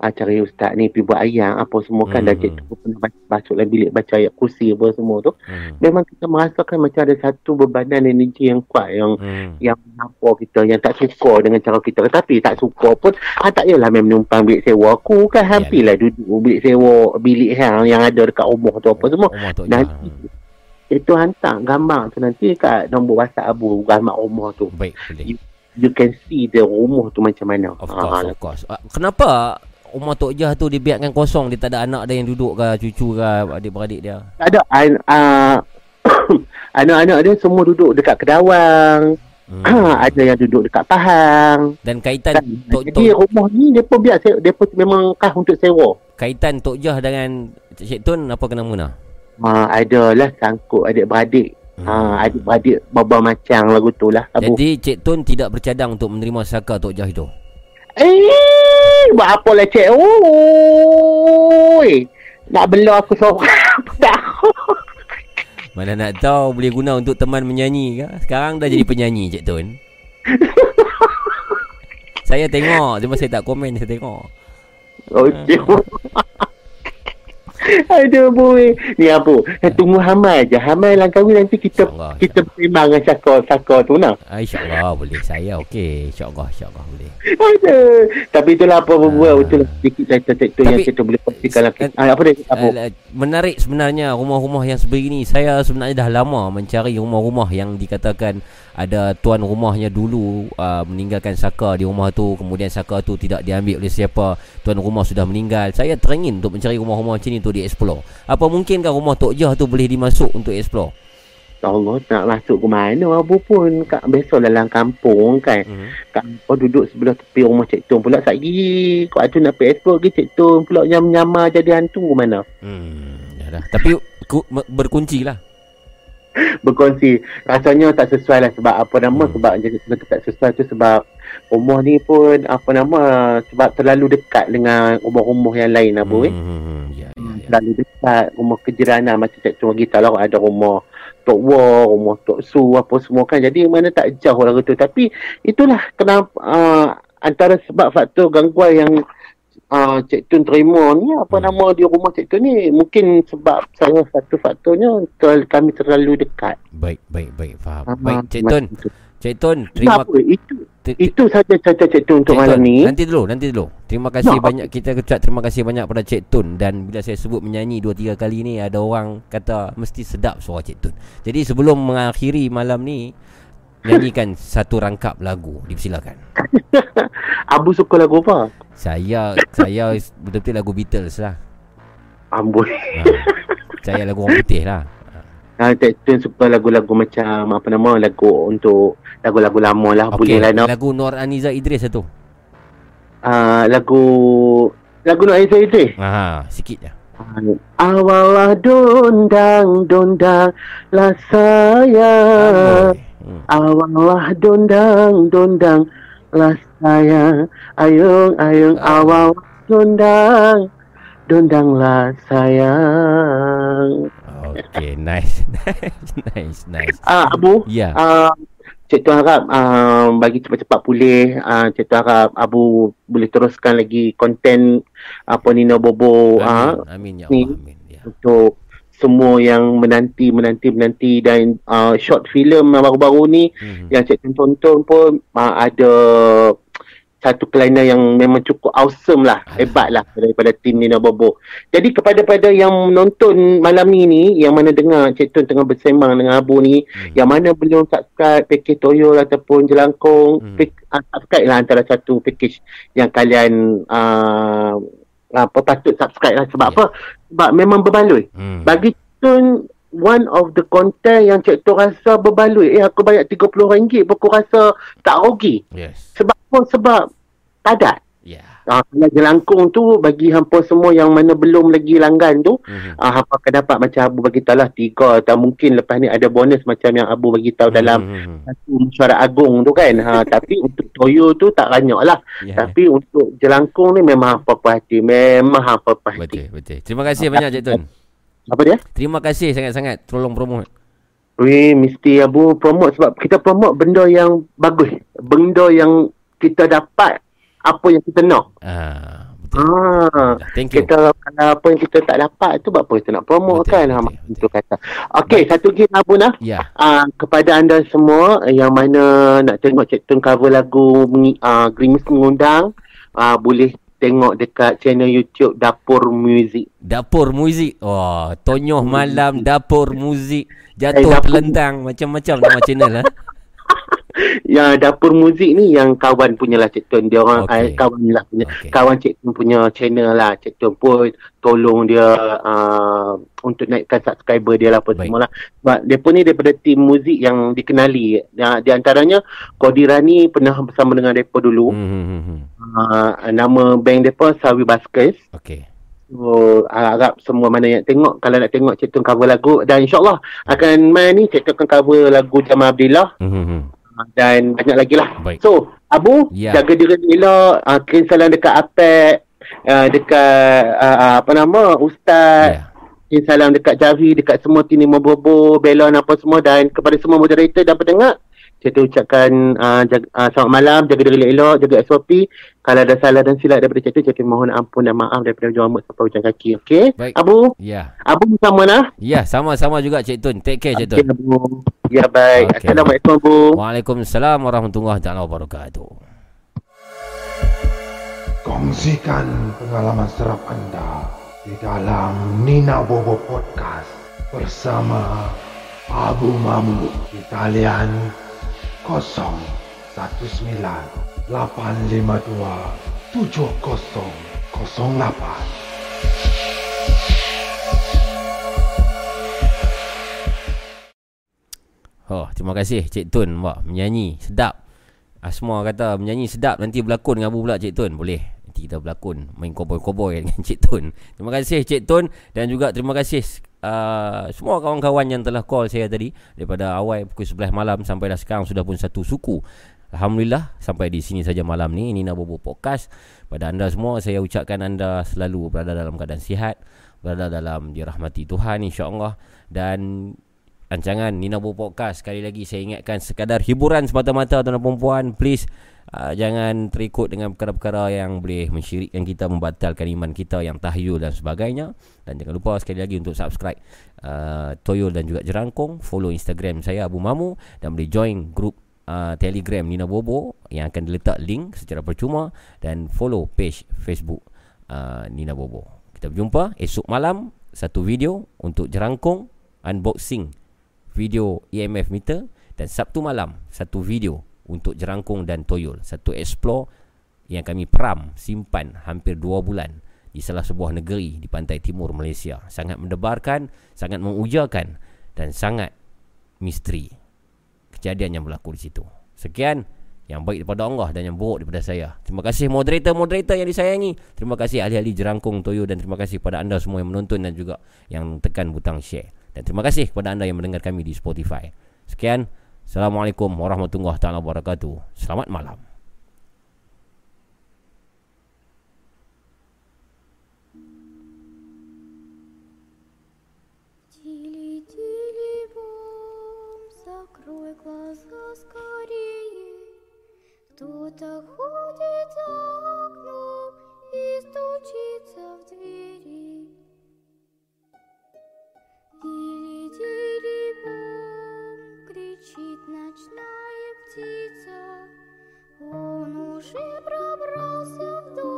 uh, cari ustaz ni pergi buat ayat apa semua kan dan Hmm. Cik Tun pun pernah baca, masuk dalam bilik baca ayat kursi apa semua tu. Hmm. Memang kita merasakan macam ada satu bebanan energi yang kuat yang Hmm. yang mengampur kita yang tak suka dengan cara kita tetapi tak suka pun ah, tak yalah main menumpang bilik sewa aku kan hampirlah duduk bilik sewa bilik yang, yang ada dekat rumah tu apa semua nanti itu hantar gambar tu nanti kat nombor WhatsApp Abu gambar rumah tu Baik, boleh. you, you can see the rumah tu macam mana Of course, of course. Ah, Kenapa rumah Tok Jah tu dibiarkan kosong? Dia tak ada anak dia yang duduk ke, cucu ke, adik-beradik dia? tak ada an, uh, anak-anak dia semua duduk dekat Kedawang Hmm. ada yang duduk dekat Pahang Dan kaitan Tok jadi Tok rumah ni dia pun biar se- dia pun memang kah untuk sewa kaitan Tok Jah dengan Cik Tun apa kena mengena? Ha, adalah sangkut adik-beradik. Ha, adik-beradik baba macam lagu tu lah. Abu. Jadi Cik Tun tidak bercadang untuk menerima saka Tok Jah itu. Eh, buat apa lah cik? Oi. Nak bela aku seorang. Mana nak tahu boleh guna untuk teman menyanyi ke? Sekarang dah jadi penyanyi Cik Tun. saya tengok, cuma saya tak komen, saya tengok. Oh. Aduh boy. Ni apa? Eh, Tunggu Hamal je. Hamal lang kahwin nanti kita kita sembang dengan Saka tu nak. Ah, InsyaAllah boleh. Saya okey. InsyaAllah, insyaAllah boleh. Aduh. Tapi itulah apa apa betul lah sedikit cerita cerita yang kita boleh kongsikan lah. Ah, apa dia? Apa? Uh, menarik sebenarnya rumah-rumah yang sebegini. Saya sebenarnya dah lama mencari rumah-rumah yang dikatakan ada tuan rumahnya dulu uh, meninggalkan saka di rumah tu. Kemudian saka tu tidak diambil oleh siapa. Tuan rumah sudah meninggal. Saya teringin untuk mencari rumah-rumah macam ni untuk dieksplor explore. Apa mungkinkah rumah Tok Jah tu boleh dimasuk untuk explore? Allah nak masuk ke mana Abu pun kat biasa dalam kampung kan. Hmm. Kampung duduk sebelah tepi rumah Cik Tun pula sagi. Kau tu nak pergi explore ke Cik Tun pula nyam-nyamar jadi hantu ke mana. Hmm, yalah. Tapi ku, berkunci lah. Berkongsi rasanya tak sesuai lah sebab apa nama Hmm. sebab jadi tak sesuai tu sebab rumah ni pun apa nama sebab terlalu dekat dengan rumah-rumah yang lain Abu eh. Hmm, ya, ya, ya. Terlalu dekat rumah kejiranan macam Cik Tun bagi tahu lah ada rumah Tok War, rumah Tok Su apa semua kan. Jadi mana tak jauh lah tu. Tapi itulah kenapa uh, antara sebab faktor gangguan yang uh, Cik Tun terima ni apa Hmm. nama di rumah Cik Tun ni mungkin sebab salah satu faktornya ter, kami terlalu dekat. Baik, baik, baik. Faham. Ah, Baik, Cik Tun. tu. Cik Tun, terima Kenapa? Itu itu saja cerita Cik Tun untuk Cik malam Tun, ni. Nanti dulu, nanti dulu. Terima kasih Ya. banyak kita ucap terima kasih banyak pada Cik Tun dan bila saya sebut menyanyi 2 3 kali ni ada orang kata mesti sedap suara Cik Tun. Jadi sebelum mengakhiri malam ni nyanyikan satu rangkap lagu. Dipersilakan. Abu suka lagu apa? Saya saya betul-betul lagu Beatles lah. Amboi. Ha. saya lagu orang putih lah. Ah, Cik Tun suka lagu-lagu macam apa nama lagu untuk lagu-lagu lama lah boleh lah nak lagu Nur Aniza Idris satu. uh, lagu lagu Nur Aizah itu Ha, sikit je. Awalah dondang dondang lah sayang Hmm. Awalah dondang dondang lah sayang Ayung ayung Ah. awal dondang dondang lah sayang Okay, nice. nice, nice. Ah Abu Ya. uh, Cik Tuan harap uh, bagi cepat-cepat pulih uh, Cik Tuan harap Abu boleh teruskan lagi konten apa Nina Bobo uh, Amin, amin ya. Allah. Amin. Ya. untuk semua yang menanti menanti menanti dan uh, short film yang baru-baru ni Mhm. yang Cik Tun tonton pun uh, ada satu kelainan yang memang cukup awesome lah hebat lah daripada tim Nina Bobo jadi kepada-pada yang menonton malam ni ni yang mana dengar Cik Tun tengah bersembang dengan Abu ni Mhm. yang mana belum subscribe package Toyol ataupun Jelangkung Hmm. pack, uh, subscribe lah antara satu package yang kalian uh, apa patut subscribe lah sebab Ya. apa sebab memang berbaloi Hmm. bagi Tun one of the content yang Cik Tun rasa berbaloi eh aku bayar RM30 pun aku rasa tak rugi Yes. sebab apa sebab padat Ya. Ah, kalau jelangkung tu bagi hampa semua yang mana belum lagi langgan tu Mhm. ah, hampa akan dapat macam Abu bagi tahu lah tiga atau mungkin lepas ni ada bonus macam yang Abu bagi tahu dalam Mhm. satu mesyuarat agung tu kan ha, tapi untuk Toyo tu tak banyak lah ya. tapi untuk jelangkung ni memang apa puas hati memang apa puas Betul, hati betul. Terima kasih banyak Cik Tun. Apa dia Terima kasih sangat-sangat tolong promote. Weh, mesti Abu promote sebab kita promote benda yang bagus. Benda yang kita dapat apa yang kita nak. Ah, betul. Ah, Thank you. kita kalau apa yang kita tak dapat tu buat apa kita nak promote Betul, kan? betul, ha, betul. tu kata. Okey, satu lagi Abu nah. Ya. Ah, kepada anda semua yang mana nak tengok Cik Tun cover lagu ah, Grimis mengundang, ah, boleh tengok dekat channel YouTube Dapur Music. Dapur muzik. Wah, tonyoh malam dapur muzik. Eh, Jatuh dapur- telentang macam-macam nama channel ha. Ya Dapur Muzik ni yang kawan punya lah Cik Tun. Dia orang okay. kawan lah punya. Okey. Kawan Cik Tun punya channel lah. Cik Tun pun tolong dia uh, untuk naikkan subscriber dia lah apa Baik. semua lah. Sebab dia pun ni daripada tim muzik yang dikenali. Ya, di antaranya Kodirani pernah bersama dengan mereka dulu. Hmm, hmm, hmm, hmm. Uh, nama band mereka Sawi Baskers. Okey. So, harap semua mana yang tengok kalau nak tengok Tun cover lagu dan insyaAllah akan main ni akan cover lagu Jamal Abdillah Hmm, hmm, hmm. dan banyak lagi lah. Baik. So, Abu, Ya. jaga diri elok, uh, kirim salam dekat Apek, uh, dekat uh, apa nama, Ustaz, kirim salam dekat Javi, dekat semua tim Nimo Bobo, Belon apa semua dan kepada semua moderator dan pendengar. Saya tu ucapkan uh, jaga, uh, selamat malam, jaga diri elok, jaga SOP. Kalau ada salah dan silap daripada Cik Tu, Cik Tu mohon ampun dan maaf daripada ujung rambut sampai ujung kaki. Okey? Baik. Abu, Ya. Abu bersama nah. Ya, sama-sama juga Cik Tun. Take care Cik Okey, Tun. Abu. Ya baik. Okey. Assalamualaikum Abu. Waalaikumsalam warahmatullahi taala wabarakatuh. Kongsikan pengalaman serap anda di dalam Nina Bobo Podcast bersama Abu Mamu di talian 0118 Oh, terima kasih Cik Tun. Wah, menyanyi sedap. Ah, Asma kata menyanyi sedap Nanti berlakon dengan Abu pula Cik Tun. Boleh. Nanti kita berlakon Main koboi-koboi dengan Cik Tun. Terima kasih Cik Tun. Dan juga terima kasih uh, semua kawan-kawan yang telah call saya tadi daripada awal pukul 11 malam sampai dah sekarang sudah pun satu suku. Alhamdulillah sampai di sini saja malam ni Nina Bobo Podcast. Pada anda semua saya ucapkan anda selalu berada dalam keadaan sihat, berada dalam dirahmati Tuhan insya-Allah dan rancangan Nina Bo Podcast Sekali lagi saya ingatkan sekadar hiburan semata-mata tuan dan perempuan Please uh, jangan terikut dengan perkara-perkara yang boleh mensyirikkan kita Membatalkan iman kita yang tahyul dan sebagainya. Dan jangan lupa sekali lagi untuk subscribe uh, Toyol dan juga Jerangkong. Follow Instagram saya Abu Mamu. Dan boleh join grup uh, Telegram Nina Bobo Yang akan diletak link secara percuma. Dan follow page Facebook uh, Nina Bobo. Kita berjumpa esok malam Satu video untuk Jerangkong Unboxing video EMF meter. Dan Sabtu malam satu video untuk jerangkung dan toyol satu explore yang kami peram simpan hampir 2 bulan di salah sebuah negeri di pantai timur Malaysia sangat mendebarkan sangat mengujarkan dan sangat misteri kejadian yang berlaku di situ sekian yang baik daripada Allah dan yang buruk daripada saya. Terima kasih moderator-moderator yang disayangi. Terima kasih ahli-ahli jerangkung Toyo dan terima kasih kepada anda semua yang menonton dan juga yang tekan butang share. Dan terima kasih kepada anda yang mendengar kami di Spotify. Sekian. Assalamualaikum warahmatullahi taala wabarakatuh. Selamat malam. Закрой глаза скорее Кто-то ходит за окном И стучится в двери Дили-дили-бом, ночная птица. Он уже пробрался в дом,